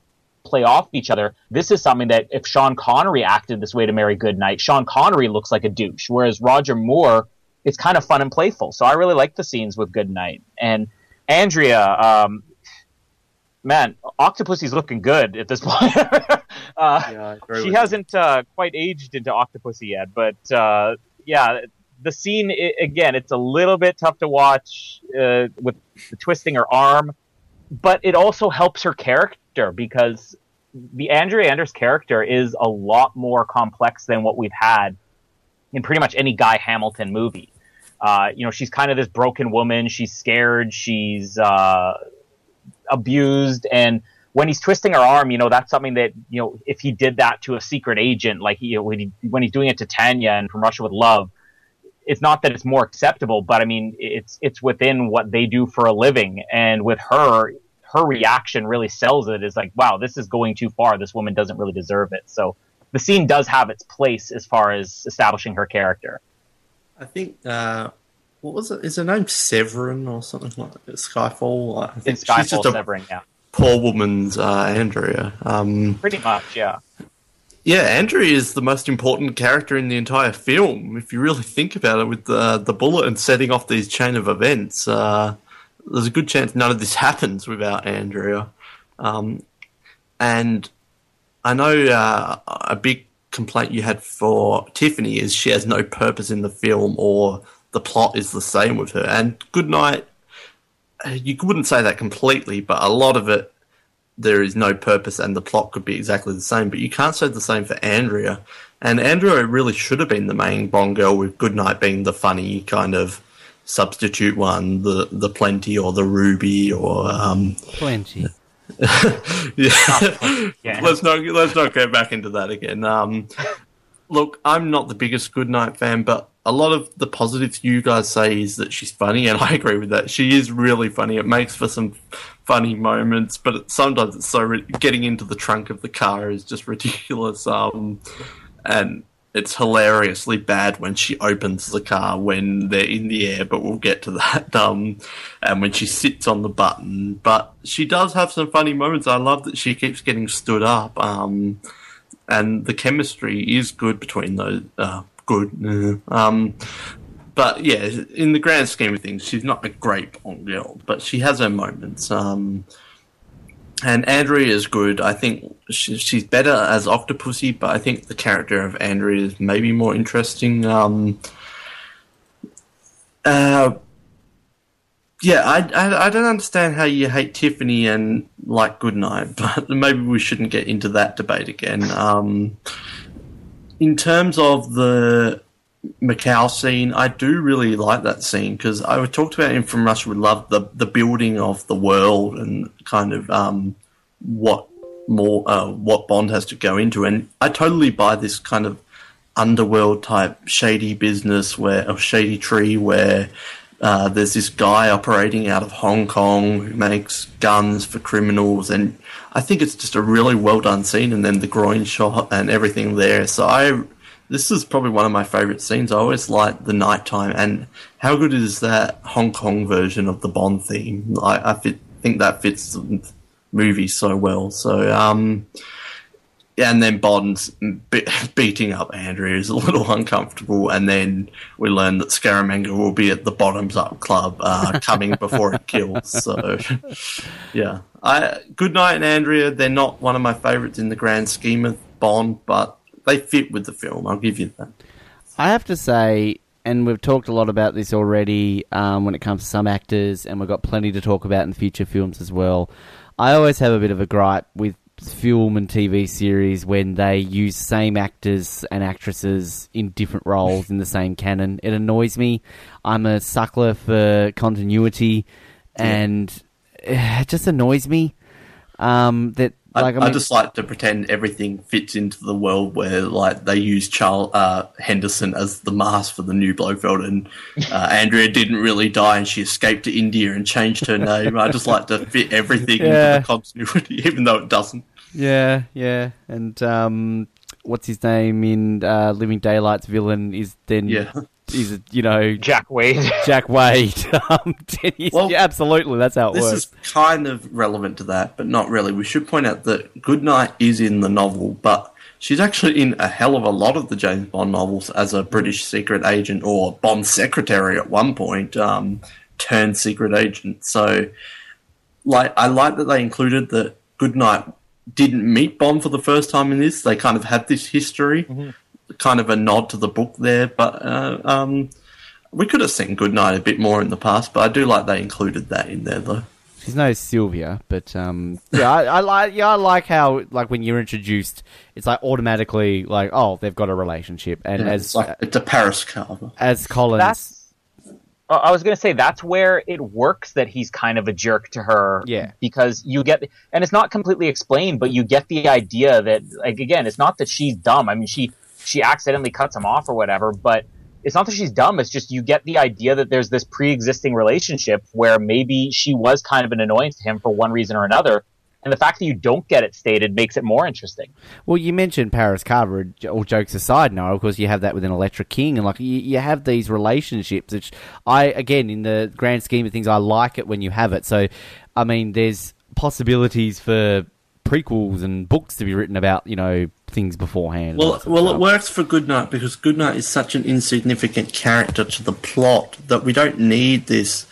play off each other, this is something that if Sean Connery acted this way to Mary Goodnight, Sean Connery looks like a douche, whereas Roger Moore, it's kind of fun and playful. So I really like the scenes with Goodnight and Andrea. Um, man, Octopussy's looking good at this point. Uh, Yeah, she hasn't uh, quite aged into Octopussy yet, but uh, yeah, the scene again, it's a little bit tough to watch uh, with the twisting her arm, but it also helps her character because the Andrea Anders character is a lot more complex than what we've had in pretty much any Guy Hamilton movie. Uh, you know, she's kind of this broken woman. She's scared. She's uh, abused, and when he's twisting her arm, you know, that's something that you know, if he did that to a secret agent, like he, when, he, when he's doing it to Tanya and from Russia with Love, it's not that it's more acceptable, but I mean, it's it's within what they do for a living, and with her, her reaction really sells it. Is like, wow, this is going too far. This woman doesn't really deserve it. So the scene does have its place as far as establishing her character. I think uh, what was it? Is her name Severine or something like that? Skyfall. I In think she's Skyfall just a Severing, yeah, poor woman's uh, Andrea. Um, pretty much, yeah. yeah, Andrea is the most important character in the entire film. If you really think about it, with the the bullet and setting off these chain of events, uh, there's a good chance none of this happens without Andrea. Um, and I know uh, a big complaint you had for Tiffany is she has no purpose in the film, or the plot is the same with her. And Goodnight, you wouldn't say that completely, but a lot of it there is no purpose and the plot could be exactly the same. But you can't say the same for Andrea. And Andrea really should have been the main Bond girl, with Goodnight being the funny kind of substitute one, the the Plenty or the Ruby or um, Plenty. yeah. Yeah. let's not let's not go back into that again. Um, look, I'm not the biggest Goodnight fan, but a lot of the positives you guys say is that she's funny, and I agree with that. She is really funny. It makes for some funny moments, but it, sometimes it's so ri- getting into the trunk of the car is just ridiculous. Um, and it's hilariously bad when she opens the car when they're in the air, but we'll get to that. Um, and when she sits on the button, but she does have some funny moments. I love that she keeps getting stood up. Um, and the chemistry is good between those. Uh, good. Um, but yeah, in the grand scheme of things, she's not a great Bond girl, but she has her moments. Um, and Andrea is good. I think she, she's better as Octopussy, but I think the character of Andrea is maybe more interesting. Um, uh, yeah, I, I, I don't understand how you hate Tiffany and like Goodnight, but maybe we shouldn't get into that debate again. Um, in terms of the Macau scene, I do really like that scene because I talked about in From Russia with Love the the building of the world and kind of um, what more uh, what Bond has to go into, and I totally buy this kind of underworld type shady business where a shady tree where uh, there's this guy operating out of Hong Kong who makes guns for criminals, and I think it's just a really well done scene, and then the groin shot and everything there. So I, this is probably one of my favorite scenes. I always like the nighttime, and how good is that Hong Kong version of the Bond theme? I, I fit, think that fits the movie so well. So um, and then Bond's be- beating up Andrea is a little uncomfortable, and then we learn that Scaramanga will be at the Bottoms Up Club, uh, coming before it kills. So, yeah, I Goodnight and Andrea. They're not one of my favorites in the grand scheme of Bond, but they fit with the film. I'll give you that. I have to say, and we've talked a lot about this already um, when it comes to some actors, and we've got plenty to talk about in future films as well. I always have a bit of a gripe with film and TV series when they use same actors and actresses in different roles in the same canon. It annoys me. I'm a suckler for continuity, and it just annoys me. Um, that like I, I, I just like to pretend everything fits into the world where like they use Charles uh, Henderson as the mask for the new Blofeld, and uh, Andrea didn't really die, and she escaped to India and changed her name. I just like to fit everything Yeah. into the continuity, even though it doesn't. Yeah, yeah, and um, what's his name in uh, Living Daylight's villain is then Yeah. Is you know Jack Wade. Jack Wade. um, he's- Well, yeah, absolutely, that's how it This works. is kind of relevant to that, but not really. We should point out that Goodnight is in the novel, but she's actually in a hell of a lot of the James Bond novels as a British secret agent or Bond secretary at one point, um, turned secret agent. So, like, I like that they included that Goodnight didn't meet Bond for the first time in this. They kind of had this history, kind of a nod to the book there. But uh, um, we could have seen Goodnight a bit more in the past. But I do like they included that in there, though. She's no Sylvia, but um, yeah, I, I like yeah, I like how like when you're introduced, it's like automatically like oh they've got a relationship, and Yeah, as it's like it's a Paris Carver. as Collins, That's. I was going to say that's where it works that he's kind of a jerk to her. Yeah. Because you get, and it's not completely explained, but you get the idea that, like, again, it's not that she's dumb. I mean, she she accidentally cuts him off or whatever, but it's not that she's dumb. It's just you get the idea that there's this pre-existing relationship where maybe she was kind of an annoyance to him for one reason or another. And the fact that you don't get it stated makes it more interesting. Well, you mentioned Paris Carver. All jokes aside, now of course you have that with an Elektra King, and like you, you have these relationships. Which I, again, in the grand scheme of things, I like it when you have it. So, I mean, there's possibilities for prequels and books to be written about, you know, things beforehand. Well, that sort of well, it works for Goodnight because Goodnight is such an insignificant character to the plot that we don't need this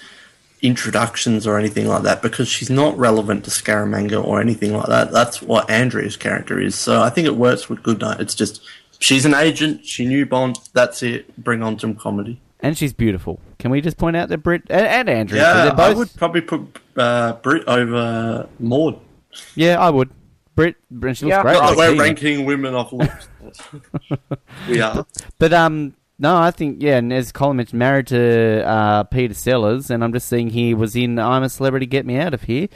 introductions or anything like that because she's not relevant to Scaramanga or anything like that. That's what Andrea's character is. So I think it works with Goodnight. It's just she's an agent. She knew Bond. That's it. Bring on some comedy. and she's beautiful. Can we just point out that Britt and, and Andrew? Yeah, both... I would probably put uh, Britt over Maud. Yeah, I would. Britt, Britt she looks Yeah, great. Not like we're Tina. ranking women off looks. we are. But um, no, I think yeah. And as Colin mentioned, married to uh, Peter Sellers, and I'm just seeing he was in "I'm a Celebrity, Get Me Out of Here,"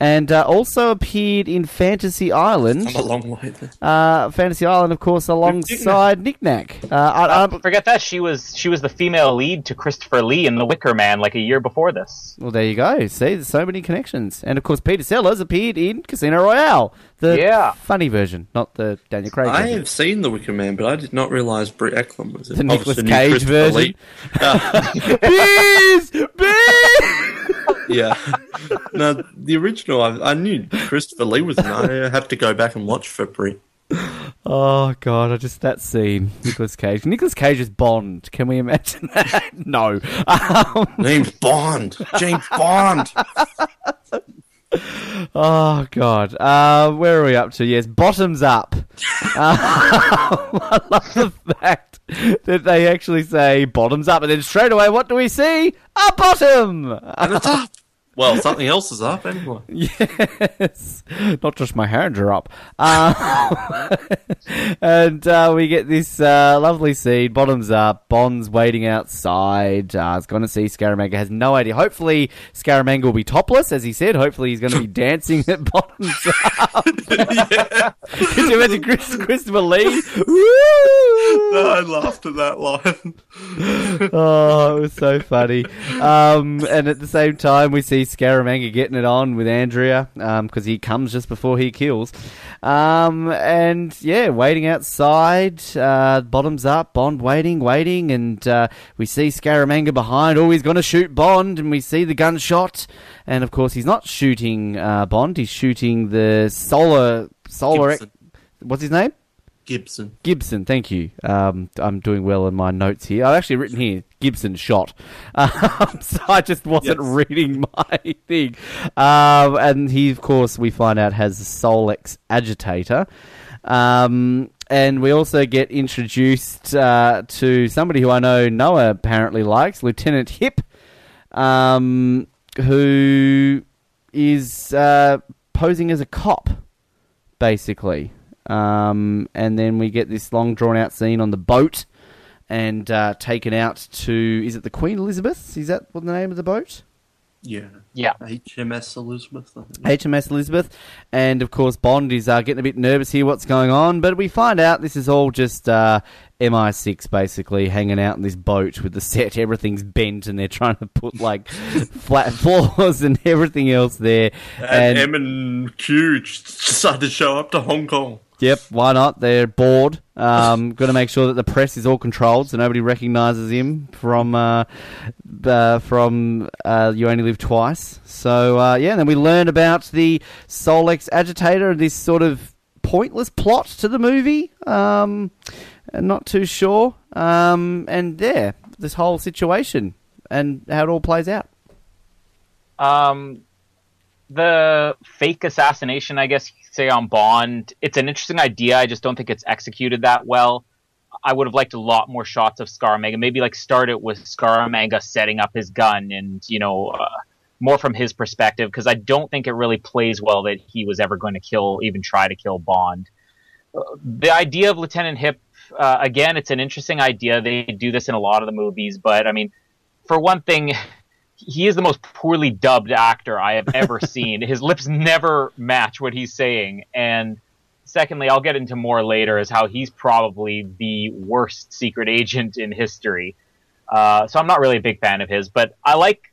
and uh, also appeared in Fantasy Island. I'm a long way there. Uh, Fantasy Island, of course, alongside Nick Nack. Uh, I, I, Forget that she was she was the female lead to Christopher Lee in The Wicker Man like a year before this. well, there you go. See, there's so many connections, and of course, Peter Sellers appeared in Casino Royale, the Yeah. funny version, not the Daniel Craig. I version. have seen The Wicker Man, but I did not realise Britt Ekland was it. The Nicolas Cage version. Lee. Yeah. No, the original, I, I knew Christopher Lee was in it. I have to go back and watch Britt. Oh god, I just that scene. Nicolas Cage. Nicolas Cage is Bond. Can we imagine that? no. Um, James Bond! James Bond! oh god. Uh, where are we up to? Yes, bottoms up. Uh, I love the fact that they actually say bottoms up, and then straight away, what do we see? A bottom. And it's up! Well, something else is up anyway. Yes, not just my hands are up. Uh, and uh, we get this uh, lovely scene, bottoms up. Bond's waiting outside. Uh, he's going to see Scaramanga. Has no idea. Hopefully, Scaramanga will be topless, as he said. Hopefully, he's going to be dancing at bottoms up. Could you imagine Chris, Christopher Lee? No, I laughed at that line. oh, it was so funny. Um, and at the same time, we see Scaramanga getting it on with Andrea because he comes just before he kills. Um, and yeah, waiting outside, uh, bottoms up, Bond waiting, waiting, and uh, we see Scaramanga behind. Oh, he's going to shoot Bond, and we see the gunshot. And of course, he's not shooting uh, Bond. He's shooting the solar solar. Gibson. What's his name? Gibson. Gibson, thank you. Um, I'm doing well in my notes here. I've actually written here Gibson shot, um, so I just wasn't Yes. reading my thing. Um, and he, of course, we find out has a Solex agitator. Um, and we also get introduced uh, to somebody who I know Noah apparently likes, Lieutenant Hip, um, who is uh, posing as a cop, basically. Um, and then we get this long drawn out scene on the boat and uh, taken out to is it the Queen Elizabeth? Is that what the name of the boat? Yeah. Yeah. HMS Elizabeth. HMS Elizabeth, and of course Bond is uh, getting a bit nervous here. What's going on? But we find out this is all just uh, MI6 basically hanging out in this boat with the set. Everything's bent, and they're trying to put like flat floors and everything else there. And, M and Q decided to show up to Hong Kong. Yep, why not? They're bored. Um, got to make sure that the press is all controlled, so nobody recognises him from uh, uh, from uh, You Only Live Twice. So uh, yeah, and then we learn about the Solex agitator and this sort of pointless plot to the movie. Um, not too sure. Um, and yeah, this whole situation and how it all plays out. Um, the fake assassination, I guess, say on Bond, it's an interesting idea. I just don't think it's executed that well. I would have liked a lot more shots of Scaramanga. Maybe like start it with Scaramanga setting up his gun, and you know, uh, more from his perspective, because I don't think it really plays well that he was ever going to kill, even try to kill Bond. The idea of Lieutenant Hip, uh, again, it's an interesting idea. They do this in a lot of the movies, but I mean, for one thing, he is the most poorly dubbed actor I have ever seen. His lips never match what he's saying. And secondly, I'll get into more later, is how he's probably the worst secret agent in history. Uh, so I'm not really a big fan of his, but I like,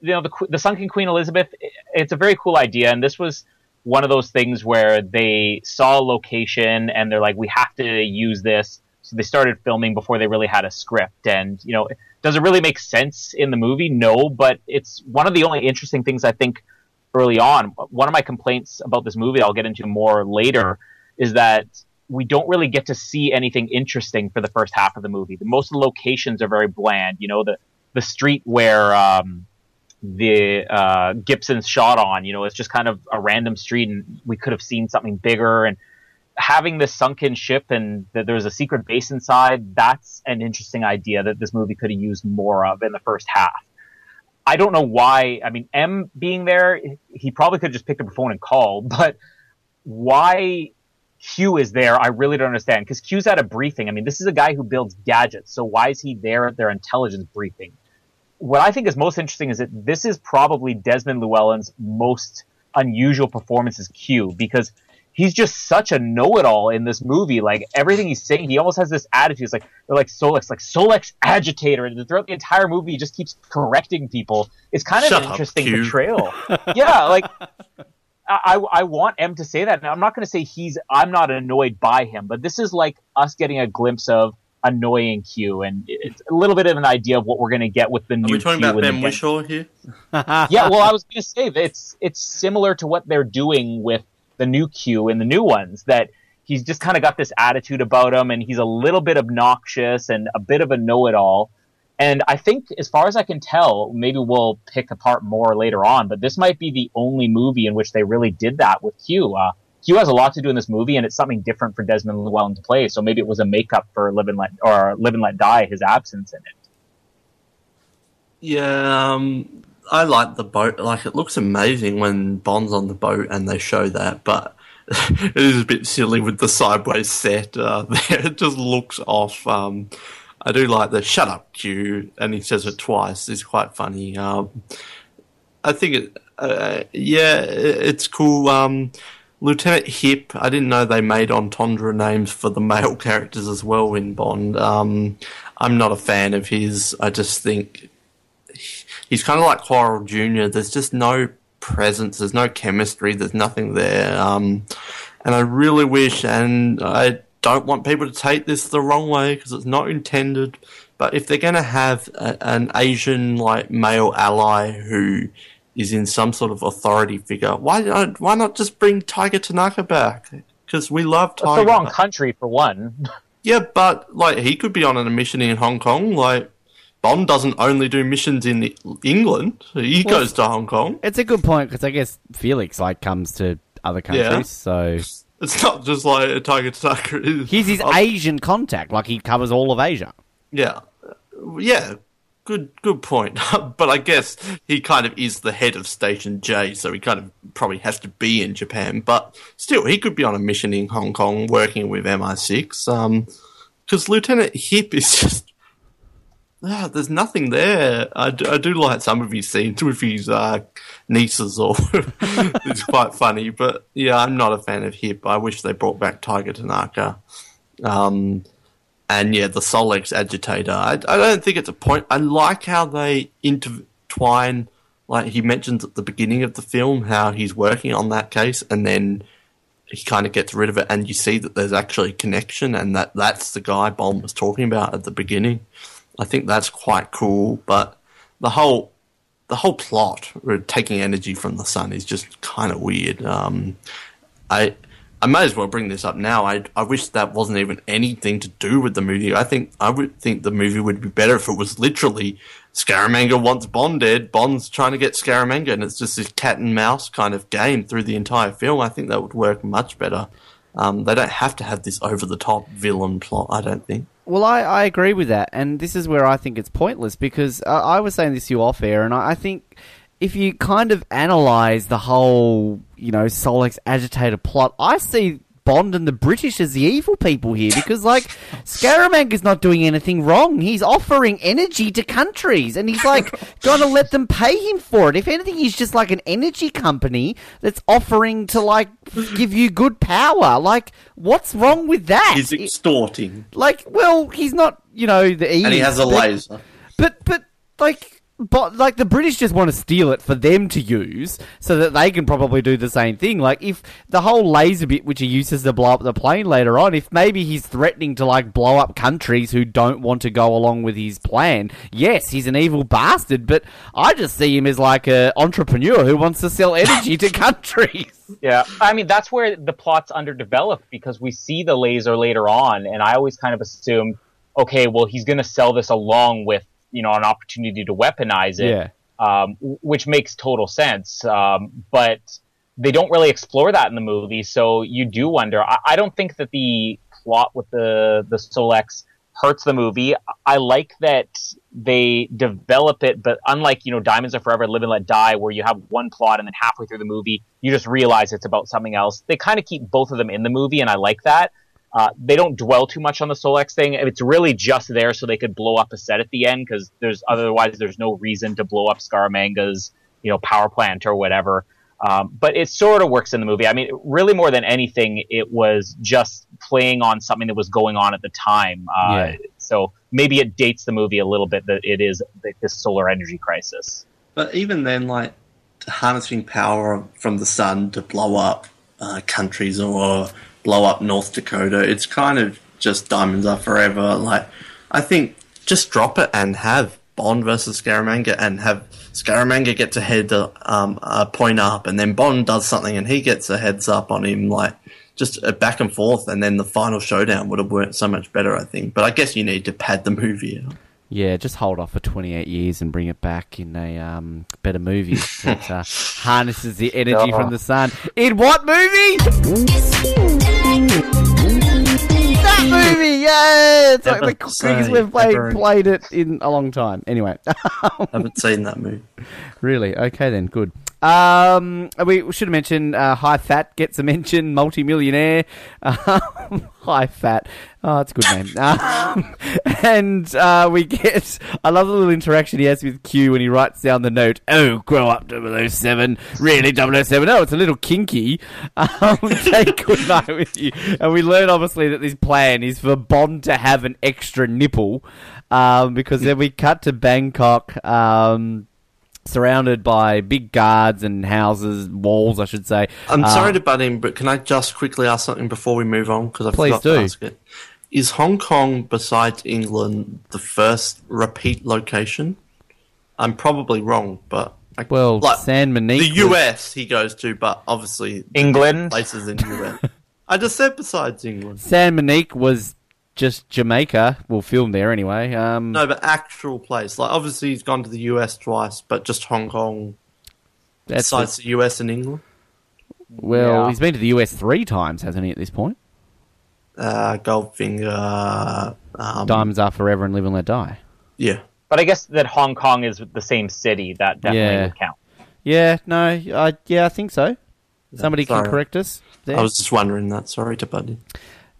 you know, the, the Sunken Queen Elizabeth. It's a very cool idea, and this was one of those things where they saw a location and they're like, we have to use this. So they started filming before they really had a script, and you know, does it really make sense in the movie? No, but it's one of the only interesting things I think early on. One of my complaints about this movie, I'll get into more later, is that we don't really get to see anything interesting for the first half of the movie. Most of the locations are very bland. You know, the the street where um, the uh, Gibson's shot on, you know, it's just kind of a random street, and we could have seen something bigger. And having this sunken ship and that there's a secret base inside, that's an interesting idea that this movie could have used more of in the first half. I don't know why. I mean, M being there, he probably could have just picked up a phone and called, but why Q is there, I really don't understand. Because Q's at a briefing. I mean, this is a guy who builds gadgets, so why is he there at their intelligence briefing? What I think is most interesting is that this is probably Desmond Llewellyn's most unusual performance as Q, because he's just such a know-it-all in this movie. Like everything he's saying, he almost has this attitude. It's like they're like Solex, like Solex agitator, and throughout the entire movie, he just keeps correcting people. It's kind of Shut an up, interesting Q. portrayal. yeah, like I, I want M to say that. Now, I'm not going to say he's. I'm not annoyed by him, but this is like us getting a glimpse of annoying Q, and it's a little bit of an idea of what we're going to get with the Are new we talking Q about Ben. Whishaw here? yeah, well, I was going to say it's it's similar to what they're doing with the new Q and the new ones. That he's just kind of got this attitude about him, and he's a little bit obnoxious and a bit of a know-it-all. And I think, as far as I can tell, maybe we'll pick apart more later on. But this might be the only movie in which they really did that with Q. Uh, Q has a lot to do in this movie, and it's something different for Desmond Llewellyn to play. So maybe it was a makeup for Live and Let or Live and Let Die, his absence in it. Yeah, um, I like the boat. Like, it looks amazing when Bond's on the boat and they show that, but it is a bit silly with the sideways set uh, there. It just looks off. Um, I do like the "shut up, Q," and he says it twice. It's quite funny. Um, I think it. Uh, yeah, it's cool. Um, Lieutenant Hip. I didn't know they made entendre names for the male characters as well in Bond. Um, I'm not a fan of his. I just think he's kind of like Quarrel Jr. There's just no presence. There's no chemistry. There's nothing there. Um, and I really wish, and I don't want people to take this the wrong way because it's not intended. But if they're going to have a, an Asian like male ally who is in some sort of authority figure, why not? Why not just bring Tiger Tanaka back? Because we love Tiger. It's the wrong country for one. Yeah, but like he could be on a mission in Hong Kong. Like Bond doesn't only do missions in England; he Well, goes to Hong Kong. It's a good point because I guess Felix like comes to other countries, Yeah. so It's not just like a Tiger Tucker. he's his Asian contact. Like he covers all of Asia. Yeah, yeah. Good, good point. but I guess he kind of is the head of Station J, so he kind of probably has to be in Japan. But still, he could be on a mission in Hong Kong working with MI6. Um, because Lieutenant Hip is just. Ah, there's nothing there. I do, I do like some of his scenes with his uh, nieces, or it's quite funny. But yeah, I'm not a fan of Hip. I wish they brought back Tiger Tanaka. Um, and yeah, the Solex agitator. I, I don't think it's a point. I like how they intertwine. Like he mentions at the beginning of the film, how he's working on that case, and then he kind of gets rid of it, and you see that there's actually a connection, and that that's the guy Bond was talking about at the beginning. I think that's quite cool, but the whole the whole plot, taking energy from the sun, is just kind of weird. Um, I I may as well bring this up now. I I wish that wasn't even anything to do with the movie. I think I would think the movie would be better if it was literally Scaramanga wants Bond dead. Bond's trying to get Scaramanga, and it's just this cat and mouse kind of game through the entire film. I think that would work much better. Um, they don't have to have this over the top villain plot. I don't think. Well, I, I agree with that, and this is where I think it's pointless because uh, I was saying this to you off air, and I, I think if you kind of analyze the whole, you know, Solex agitator plot, I see Bond and the British as the evil people here because, like, Scaramanga's not doing anything wrong. He's offering energy to countries and he's, like, going to let them pay him for it. If anything, he's just like an energy company that's offering to, like, give you good power. Like, what's wrong with that? He's extorting, like, well, he's not, you know, the E. and he has a but- laser. but but like but like the British just want to steal it for them to use so that they can probably do the same thing. Like if the whole laser bit which he uses to blow up the plane later on, if maybe he's threatening to like blow up countries who don't want to go along with his plan, yes, he's an evil bastard, but I just see him as like a entrepreneur who wants to sell energy to countries. Yeah, I mean that's where the plot's underdeveloped because we see the laser later on, and I always kind of assumed, okay, well he's going to sell this along with you know an opportunity to weaponize it, Yeah. um, which makes total sense. Um, but they don't really explore that in the movie, so you do wonder. I, I don't think that the plot with the the Solex hurts the movie. I like that they develop it, but unlike you know Diamonds Are Forever, Live and Let Die, where you have one plot and then halfway through the movie you just realize it's about something else. They kind of keep both of them in the movie, and I like that. Uh, they don't dwell too much on the Solex thing. It's really just there so they could blow up a set at the end because there's otherwise there's no reason to blow up Scaramanga's you know power plant or whatever. Um, but it sort of works in the movie. I mean, really more than anything, it was just playing on something that was going on at the time. Uh, Yeah. So maybe it dates the movie a little bit that it is this solar energy crisis. But even then, like harnessing power from the sun to blow up uh, countries or blow up North Dakota, it's kind of just diamonds are forever. Like, I think just drop it and have Bond versus Scaramanga and have Scaramanga get to head um, a point up, and then Bond does something and he gets a heads up on him. Like, just a back and forth, and then the final showdown would have worked so much better, I think. But I guess you need to pad the movie out. Yeah, just hold off for 28 years and bring it back in a um, better movie that uh, harnesses the energy Oh. from the sun. In what movie? Movie, yeah! It's like the quickest we've played, played it in a long time. Anyway, I haven't seen that movie. really? Okay then, good. Um, we should have mentioned uh, Hai Fat gets a mention, multi-millionaire. Um, Hai Fat. Oh, it's a good name. Um, and uh, we get, I love the little interaction he has with Q when he writes down the note, oh, grow up 007, really 007, oh, it's a little kinky. Um, take Goodnight with you. And we learn, obviously, that this plan is for Bond to have an extra nipple, um, because then we cut to Bangkok, um, surrounded by big guards and houses, walls, I should say. I'm Uh, sorry to butt in, but can I just quickly ask something before we move on? Because I Please forgot do. to ask it. Is Hong Kong, besides England, the first repeat location? I'm probably wrong, but I, Well, like, San Monique. the was- US he goes to, but obviously England. places in the US. I just said besides England. San Monique was just Jamaica. We'll film there anyway. Um, No, but actual place. Like obviously he's gone to the US twice, but just Hong Kong that's besides the US and England. well, Yeah. he's been to the US three times, hasn't he? At this point, Uh, Goldfinger. Um, diamonds are forever and live and let die. Yeah. But I guess that Hong Kong is the same city. That definitely Yeah. would count. Yeah, no, I yeah, I think so. Somebody can correct us. There. I was just wondering that. Sorry to butt in.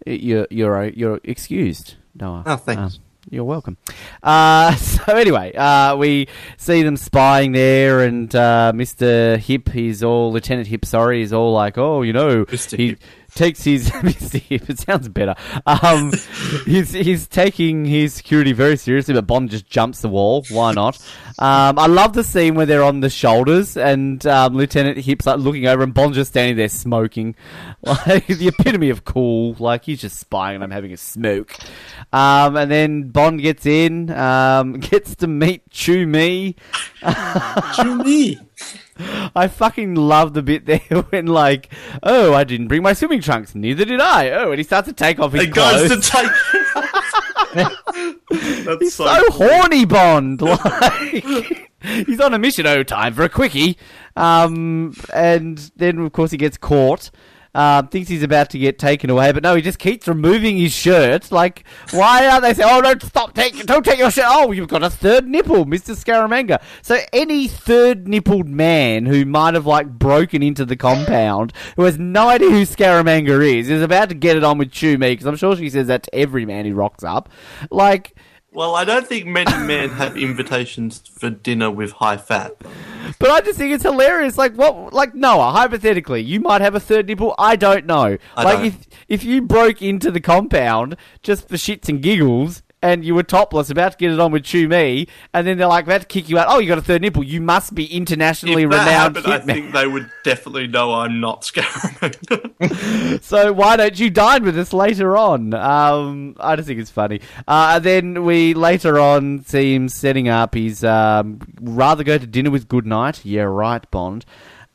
You're you're you're excused, Noah. Oh, thanks. Um, you're welcome. Uh, so anyway, uh, we see them spying there, and uh, Mister Hip, he's all Lieutenant Hip. Sorry, is all like, oh, you know, Mr. he Hip. Takes his Hip. It sounds better. Um, he's he's taking his security very seriously, but Bond just jumps the wall. Why not? Um, I love the scene where they're on the shoulders, and um, Lieutenant Hip's like looking over, and Bond's just standing there smoking, like the epitome of cool. Like he's just spying, and I'm having a smoke. Um, and then Bond gets in, um, gets to meet Chew Mee. me. I fucking love the bit there when like, oh, I didn't bring my swimming trunks, neither did I. Oh, and he starts to take off his It goes to take. That's He's so, horny, Bond. Like he's on a mission. Oh, time for a quickie. Um, and then of course he gets caught. Uh, thinks he's about to get taken away, but no, he just keeps removing his shirt. Like, why are they saying, "Oh, don't stop, take, don't take your shirt"? Oh, you've got a third nipple, Mister Scaramanga. So any third nippled man who might have like broken into the compound, who has no idea who Scaramanga is, is about to get it on with Chew Mee because I'm sure she says that to every man who rocks up. Like. Well, I don't think many men have invitations for dinner with Hai Fat. But I just think it's hilarious. Like what? Like Noah, hypothetically, you might have a third nipple. I don't know. I like don't. if if you broke into the compound just for shits and giggles. And you were topless, about to get it on with Chew Mee, and then they're like about to kick you out. Oh, you got a third nipple. You must be internationally renowned happened, I think they would definitely know I'm not Scaramanga. So why don't you dine with us later on? Um, I just think it's funny. Uh, and then we later on see him setting up. He's um, rather go to dinner with Goodnight. Yeah, right, Bond.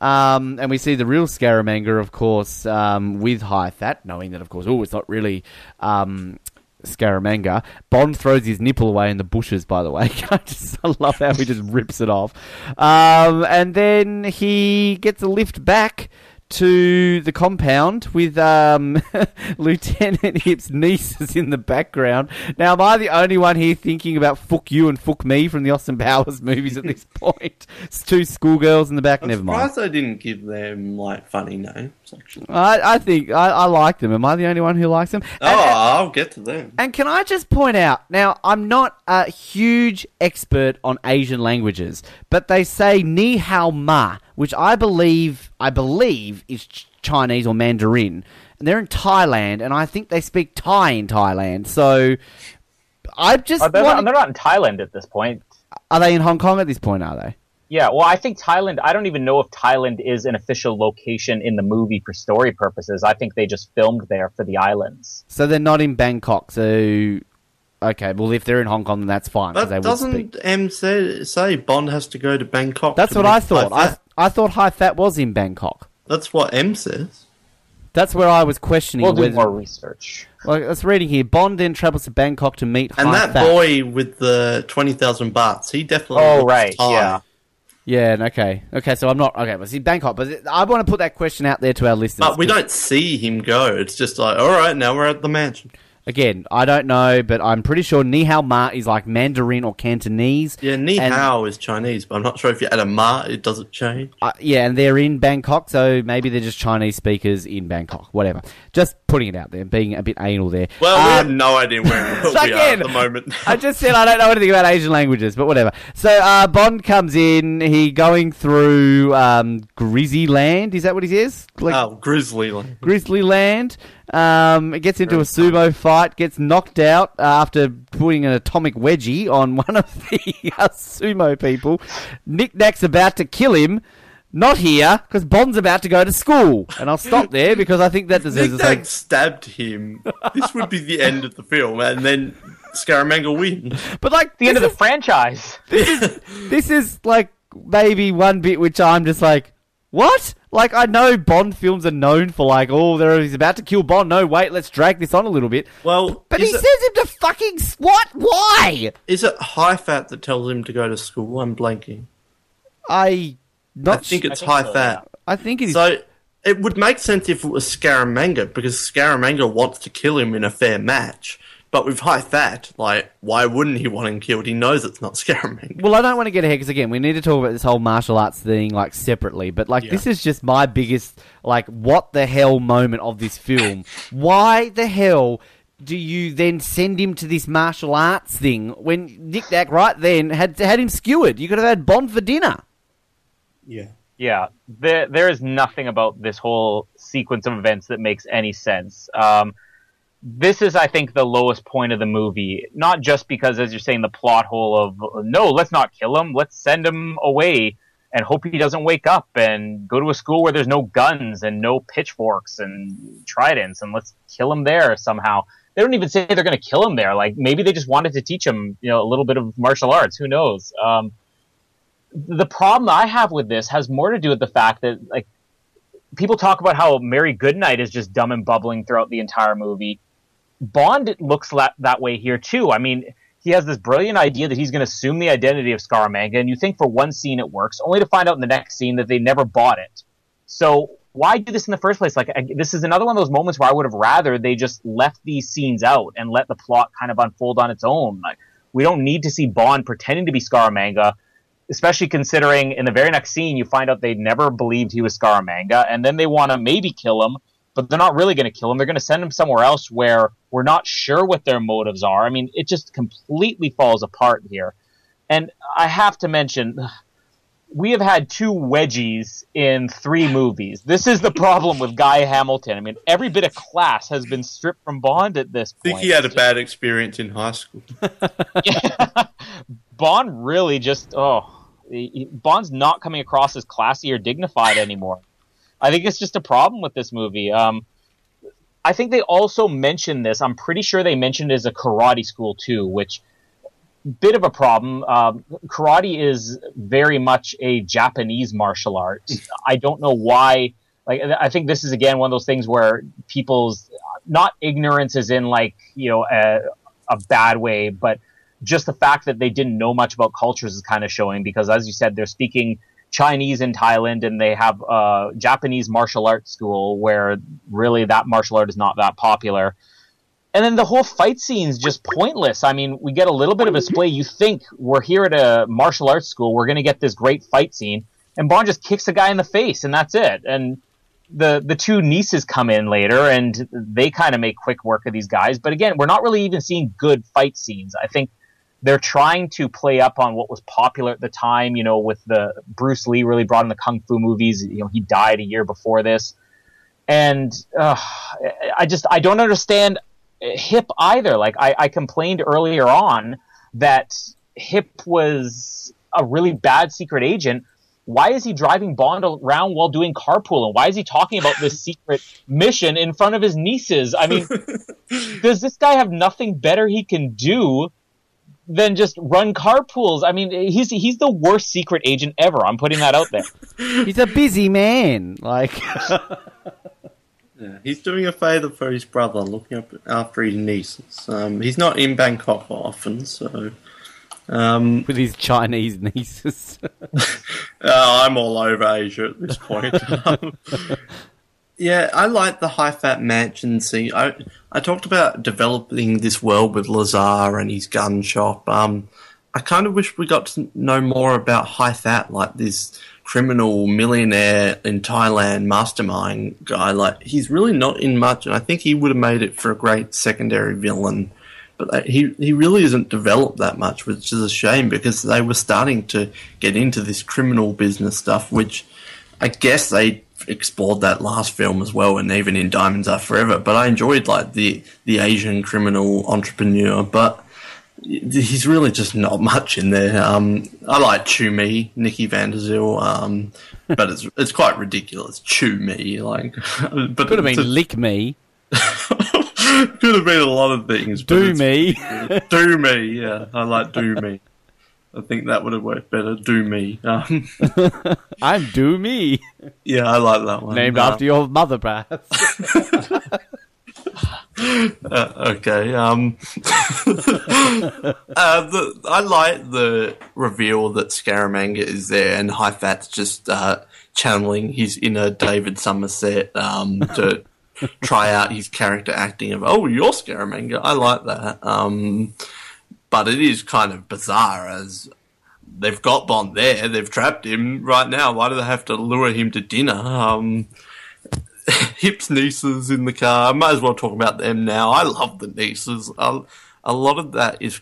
Um, and we see the real Scaramanga, of course, um, with Hai Fat, knowing that, of course, oh, it's not really um, Scaramanga. Bond throws his nipple away in the bushes, by the way. I just I love how he just rips it off. Um, and then he gets a lift back to the compound with um, Lieutenant Hip's nieces in the background. Now, am I the only one here thinking about fuck you and fuck me from the Austin Powers movies at this point? It's two schoolgirls in the back. I'm Never mind. surprised they didn't give them like funny names. Actually. I, I think I, I like them. Am I the only one who likes them? Oh, and- I'll get to them. and can I just point out now, I'm not a huge expert on Asian languages, but they say ni hao ma, which I believe I believe is Chinese or Mandarin. And they're in Thailand, and I think they speak Thai in Thailand. So I just Uh, they're, want- not, they're not in Thailand at this point. are they in Hong Kong at this point? Are they? Yeah, well, I think Thailand. I don't even know if Thailand is an official location in the movie for story purposes. I think they just filmed there for the islands. So they're not in Bangkok. So okay, well if they're in Hong Kong, then that's fine. 'cause they But would speak. doesn't M say, say Bond has to go to Bangkok? That's to what I thought. I I thought Hai Fat was in Bangkok. That's what M says. That's where I was questioning. We'll do whether- more research. Like, let's reading here. Bond then travels to Bangkok to meet And High that Fat. boy with the 20,000 bahts, he definitely. Oh, right, Thai. yeah. Yeah, and okay, okay. So I'm not okay. But see Bangkok, but I want to put that question out there to our listeners. But we 'cause, don't see him go. It's just like, all right, now we're at the mansion. Again, I don't know, but I'm pretty sure Ni Hao Ma is like Mandarin or Cantonese. Yeah, Ni Hao is Chinese, but I'm not sure if you add a ma, it doesn't change. Uh, yeah, and they're in Bangkok, so maybe they're just Chinese speakers in Bangkok. Whatever. Just putting it out there, being a bit anal there. Well, we Um, have no idea where we are Again, at the moment. I just said I don't know anything about Asian languages, but whatever. So uh, Bond comes in. He going through um, Grizzy Land. Is that what he says? Like, oh, Grizzly. Land. Grizzly Land. Um, it gets into a sumo fight, gets knocked out after putting an atomic wedgie on one of the uh, sumo people. Nick Nack's about to kill him. Not here, because Bond's about to go to school. And I'll stop there because I think that deserves Nick a Nack stabbed him. this would be the end of the film, and then Scaramanga wins. But like The end of the franchise. This is- this is like maybe one bit which I'm just like, what? Like I know Bond films are known for like, oh, there he's about to kill Bond. No, wait, let's drag this on a little bit. Well, But he it, says him to fucking what? Why? is it Hai Fat that tells him to go to school? I'm blanking. I not. I think it's think High so, Fat. I think it is. So it would make sense if it was Scaramanga because Scaramanga wants to kill him in a fair match. But with Hai Fat, like, why wouldn't he want him killed? He knows it's not Scaramanga. well, I don't want to get ahead because again, we need to talk about this whole martial arts thing like separately. But like, Yeah. this is just my biggest like, what the hell moment of this film. Why the hell? Do you then send him to this martial arts thing when Nick Nack right then had had him skewered? You could have had Bond for dinner. Yeah. Yeah, there there is nothing about this whole sequence of events that makes any sense. Um, this is, I think, the lowest point of the movie. Not just because, as you're saying, the plot hole of no, let's not kill him, let's send him away and hope he doesn't wake up and go to a school where there's no guns and no pitchforks and tridents and let's kill him there somehow. They don't even say they're going to kill him there. Like maybe they just wanted to teach him, you know, a little bit of martial arts. Who knows? Um, the problem I have with this has more to do with the fact that like people talk about how Mary Goodnight is just dumb and bubbling throughout the entire movie. Bond it looks la- that way here too. I mean, he has this brilliant idea that he's going to assume the identity of Scaramanga, and you think for one scene it works, only to find out in the next scene that they never bought it. So why do this in the first place? Like I, this is another one of those moments where I would have rather they just left these scenes out and let the plot kind of unfold on its own. Like we don't need to see Bond pretending to be Scaramanga, especially considering in the very next scene you find out they never believed he was Scaramanga, and then they want to maybe kill him, but they're not really going to kill him. They're going to send him somewhere else where we're not sure what their motives are. I mean, it just completely falls apart here. And I have to mention, we have had two wedgies in three movies. This is the problem with Guy Hamilton. I mean, every bit of class has been stripped from Bond at this point. I point. think he had a bad experience in high school. Yeah. Bond really just oh, he- he- Bond's not coming across as classy or dignified anymore. I think it's just a problem with this movie. Um, I think they also mentioned this. I'm pretty sure they mentioned it as a karate school too, which bit of a problem. Um, karate is very much a Japanese martial art. I don't know why. Like, I think this is again one of those things where people's not ignorance is in like you know a, a bad way, but just the fact that they didn't know much about cultures is kind of showing because, as you said, they're speaking Chinese in Thailand and they have a Japanese martial arts school where really that martial art is not that popular. And then the whole fight scene is just pointless. I mean, we get a little bit of a display. You think we're here at a martial arts school, we're going to get this great fight scene, and Bond just kicks a guy in the face, and that's it. And the the two nieces come in later, and they kind of make quick work of these guys. But again, we're not really even seeing good fight scenes. I think they're trying to play up on what was popular at the time. You know, with the Bruce Lee really brought in the kung fu movies. You know, he died a year before this, and uh, I just I don't understand Hip either. Like I, I complained earlier on that Hip was a really bad secret agent. Why is he driving Bond around while doing carpooling? Why is he talking about this secret mission in front of his nieces? I mean, does this guy have nothing better he can do than just run carpools? I mean, he's he's the worst secret agent ever. I'm putting that out there. He's a busy man. Like, Yeah, he's doing a favour for his brother, looking up after his nieces. Um, he's not in Bangkok often, so um, with his Chinese nieces. uh, I'm all over Asia at this point. Yeah, I like the Hai Fat mansion scene. I I talked about developing this world with Lazar and his gun shop. Um, I kind of wish we got to know more about Hai Fat, like this criminal millionaire in Thailand mastermind guy. Like he's really not in much, and I think he would have made it for a great secondary villain. But uh, he he really isn't developed that much, which is a shame because they were starting to get into this criminal business stuff, which I guess they explored that last film as well, and even in Diamonds Are Forever. But I enjoyed like the the Asian criminal entrepreneur, but he's really just not much in there. Um, I like Chew Mee, Nikki Van der Zyl, um, but it's it's quite ridiculous. Chew Mee, like, but Could have been a- lick me, could have been a lot of things. do me. do me, yeah. I like do me. I think that would have worked better. Do me, um, I'm do me. yeah, I like that one. Named Uh, after your mother, perhaps. Uh, okay. Um, uh, the, I like the reveal that Scaramanga is there, and Hai Fat's just uh, channeling his inner David Somerset um, to try out his character acting of, "Oh, you're Scaramanga." I like that. Um, but it is kind of bizarre as they've got Bond there, they've trapped him right now. Why do they have to lure him to dinner? Um, Hip's nieces in the car. I might as well talk about them now. I love the nieces. A, a lot of that is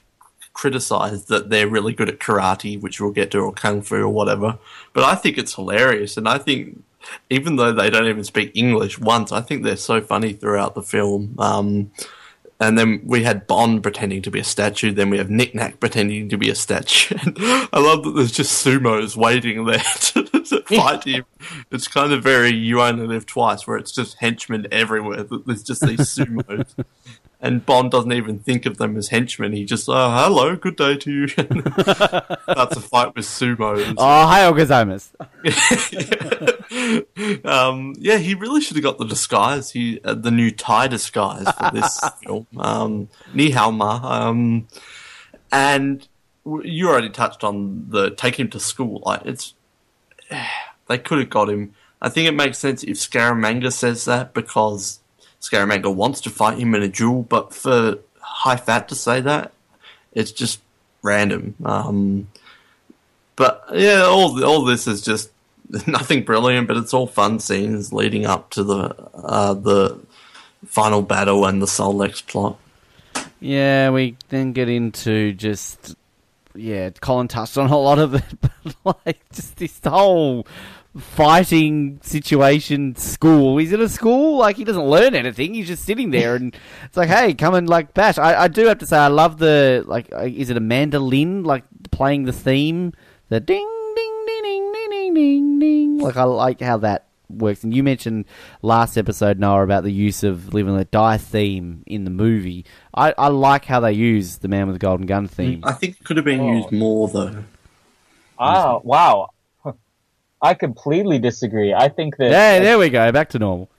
criticized that they're really good at karate, which we'll get to, or kung fu or whatever. But I think it's hilarious, and I think even though they don't even speak English once, I think they're so funny throughout the film. Um, and then we had Bond pretending to be a statue. Then we have Nick Nack pretending to be a statue. I love that there's just sumos waiting there to, to fight him. It's kind of very You Only Live Twice, where it's just henchmen everywhere. There's just these sumos. And Bond doesn't even think of them as henchmen. He just, oh, hello, good day to you. That's a fight with sumos. oh, hi, gozaimasu. um, yeah, he really should have got the disguise. He uh, the new Thai disguise for this film. Um, Ni hao ma. Um, and you already touched on the take him to school. Like it's they could have got him. I think it makes sense if Scaramanga says that because Scaramanga wants to fight him in a duel, but for Hai Fat to say that, it's just random. Um, but yeah, all all this is just nothing brilliant, but it's all fun scenes leading up to the uh, the final battle and the Solex plot. Yeah, we then get into just yeah. Colin touched on a lot of it, but like just this whole fighting situation school. He's in a school, like he doesn't learn anything. He's just sitting there, and it's like, hey, come and like bash. I, I do have to say, I love the like, uh, is it a mandolin like playing the theme, the ding ding ding ding ding ding ding. Like I like how that works. And you mentioned last episode, Noah, about the use of "Live and Let Die" theme in the movie. I, I like how they use the Man with the Golden Gun theme. Mm, I think it could have been oh. used more though. Oh wow! I completely disagree. I think that Yeah, there we go. Back to normal.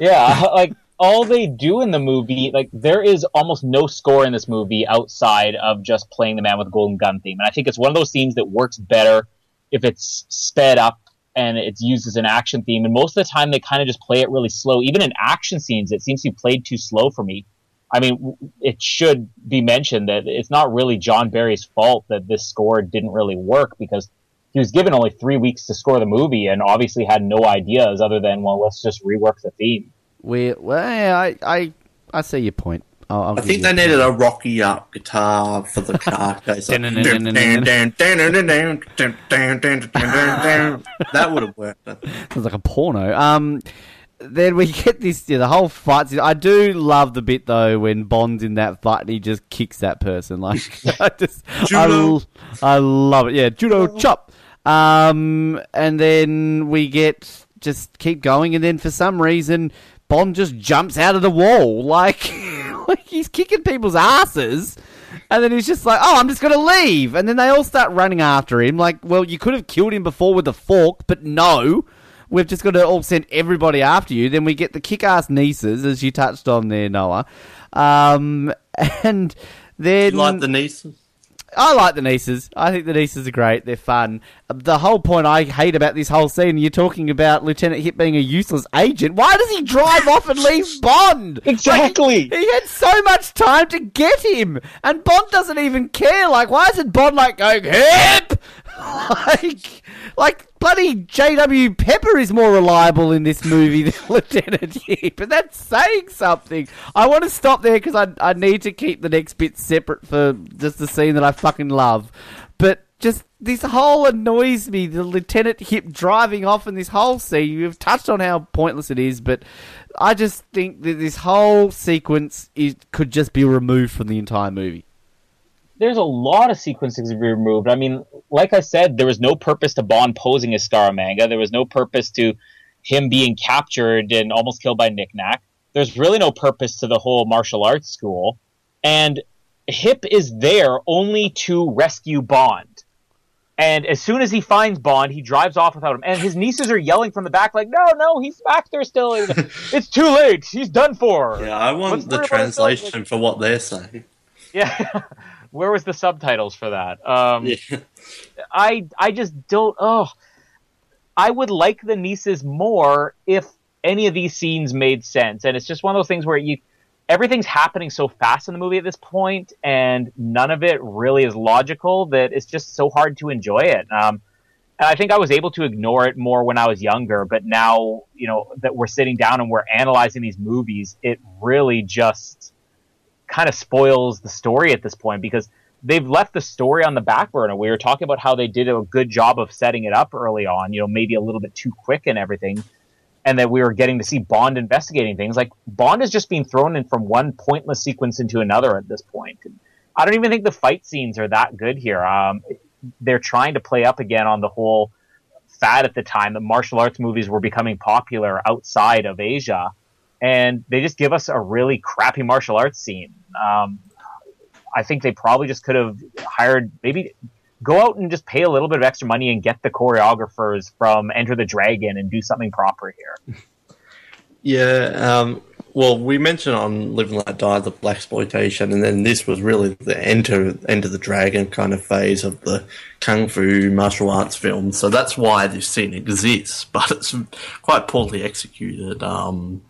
yeah, like all they do in the movie, like there is almost no score in this movie outside of just playing the man with the golden gun theme. And I think it's one of those themes that works better if it's sped up and it's used as an action theme. And most of the time they kind of just play it really slow. Even in action scenes, it seems to be played too slow for me. I mean, it should be mentioned that it's not really John Barry's fault that this score didn't really work because he was given only three weeks to score the movie and obviously had no ideas other than, well, let's just rework the theme. We well, yeah, I I I see your point. I'll, I'll I think they a needed a rocky up guitar for the car chase. That would have worked. Sounds like a porno. Um, then we get this, yeah, the whole fight. scene. I do love the bit though when Bond's in that fight and he just kicks that person. Like, I just, I, Judo. l- I love it. Yeah, judo chop. Um, and then we get just keep going, and then for some reason Bond just jumps out of the wall, like, like he's kicking people's asses. And then he's just like, "Oh, I'm just going to leave." And then they all start running after him. Like, well, you could have killed him before with a fork, but no, we've just got to all send everybody after you. Then we get the kick-ass nieces, as you touched on there, Noah. Um, and then You like the nieces? I like the nieces. I think the nieces are great. They're fun. Uh, the whole point I hate about this whole scene, you're talking about Lieutenant Hip being a useless agent. Why does he drive off and leave Bond? Exactly. Like, he had so much time to get him, and Bond doesn't even care. Like, why isn't Bond like going Hip? Like, like bloody J.W. Pepper is more reliable in this movie than Lieutenant Hip, and that's saying something. I want to stop there because I I need to keep the next bit separate for just the scene that I fucking love, but. Just this whole annoys me. The Lieutenant Hip driving off in this whole scene. You've touched on how pointless it is, but I just think that this whole sequence is, could just be removed from the entire movie. There's a lot of sequences to removed. I mean, like I said, there was no purpose to Bond posing as Scaramanga. There was no purpose to him being captured and almost killed by Nick Nack. There's really no purpose to the whole martial arts school. And Hip is there only to rescue Bond. And as soon as he finds Bond, he drives off without him. And his nieces are yelling from the back, like, no, no, he's back there still. it's too late. He's done for. Yeah, I want Let's the worry about ourselves. translation for what they're saying. Yeah. Where was the subtitles for that? Um, Yeah. I I just don't. Oh, I would like the nieces more if any of these scenes made sense. And it's just one of those things where you everything's happening so fast in the movie at this point, and none of it really is logical that it's just so hard to enjoy it. Um, and I think I was able to ignore it more when I was younger, but now you know that we're sitting down and we're analyzing these movies, it really just kind of spoils the story at this point because they've left the story on the back burner. We were talking about how they did a good job of setting it up early on, you know, maybe a little bit too quick and everything. And that we were getting to see Bond investigating things. Like Bond is just being thrown in from one pointless sequence into another at this point. I don't even think the fight scenes are that good here. Um, they're trying to play up again on the whole fad at the time that martial arts movies were becoming popular outside of Asia, and they just give us a really crappy martial arts scene. Um, I think they probably just could have hired maybe go out and just pay a little bit of extra money and get the choreographers from Enter the Dragon and do something proper here. Yeah, um, well, we mentioned on Live and Let Die the black exploitation, and then this was really the enter enter the dragon kind of phase of the kung fu martial arts film. So that's why this scene exists, but it's quite poorly executed. Um,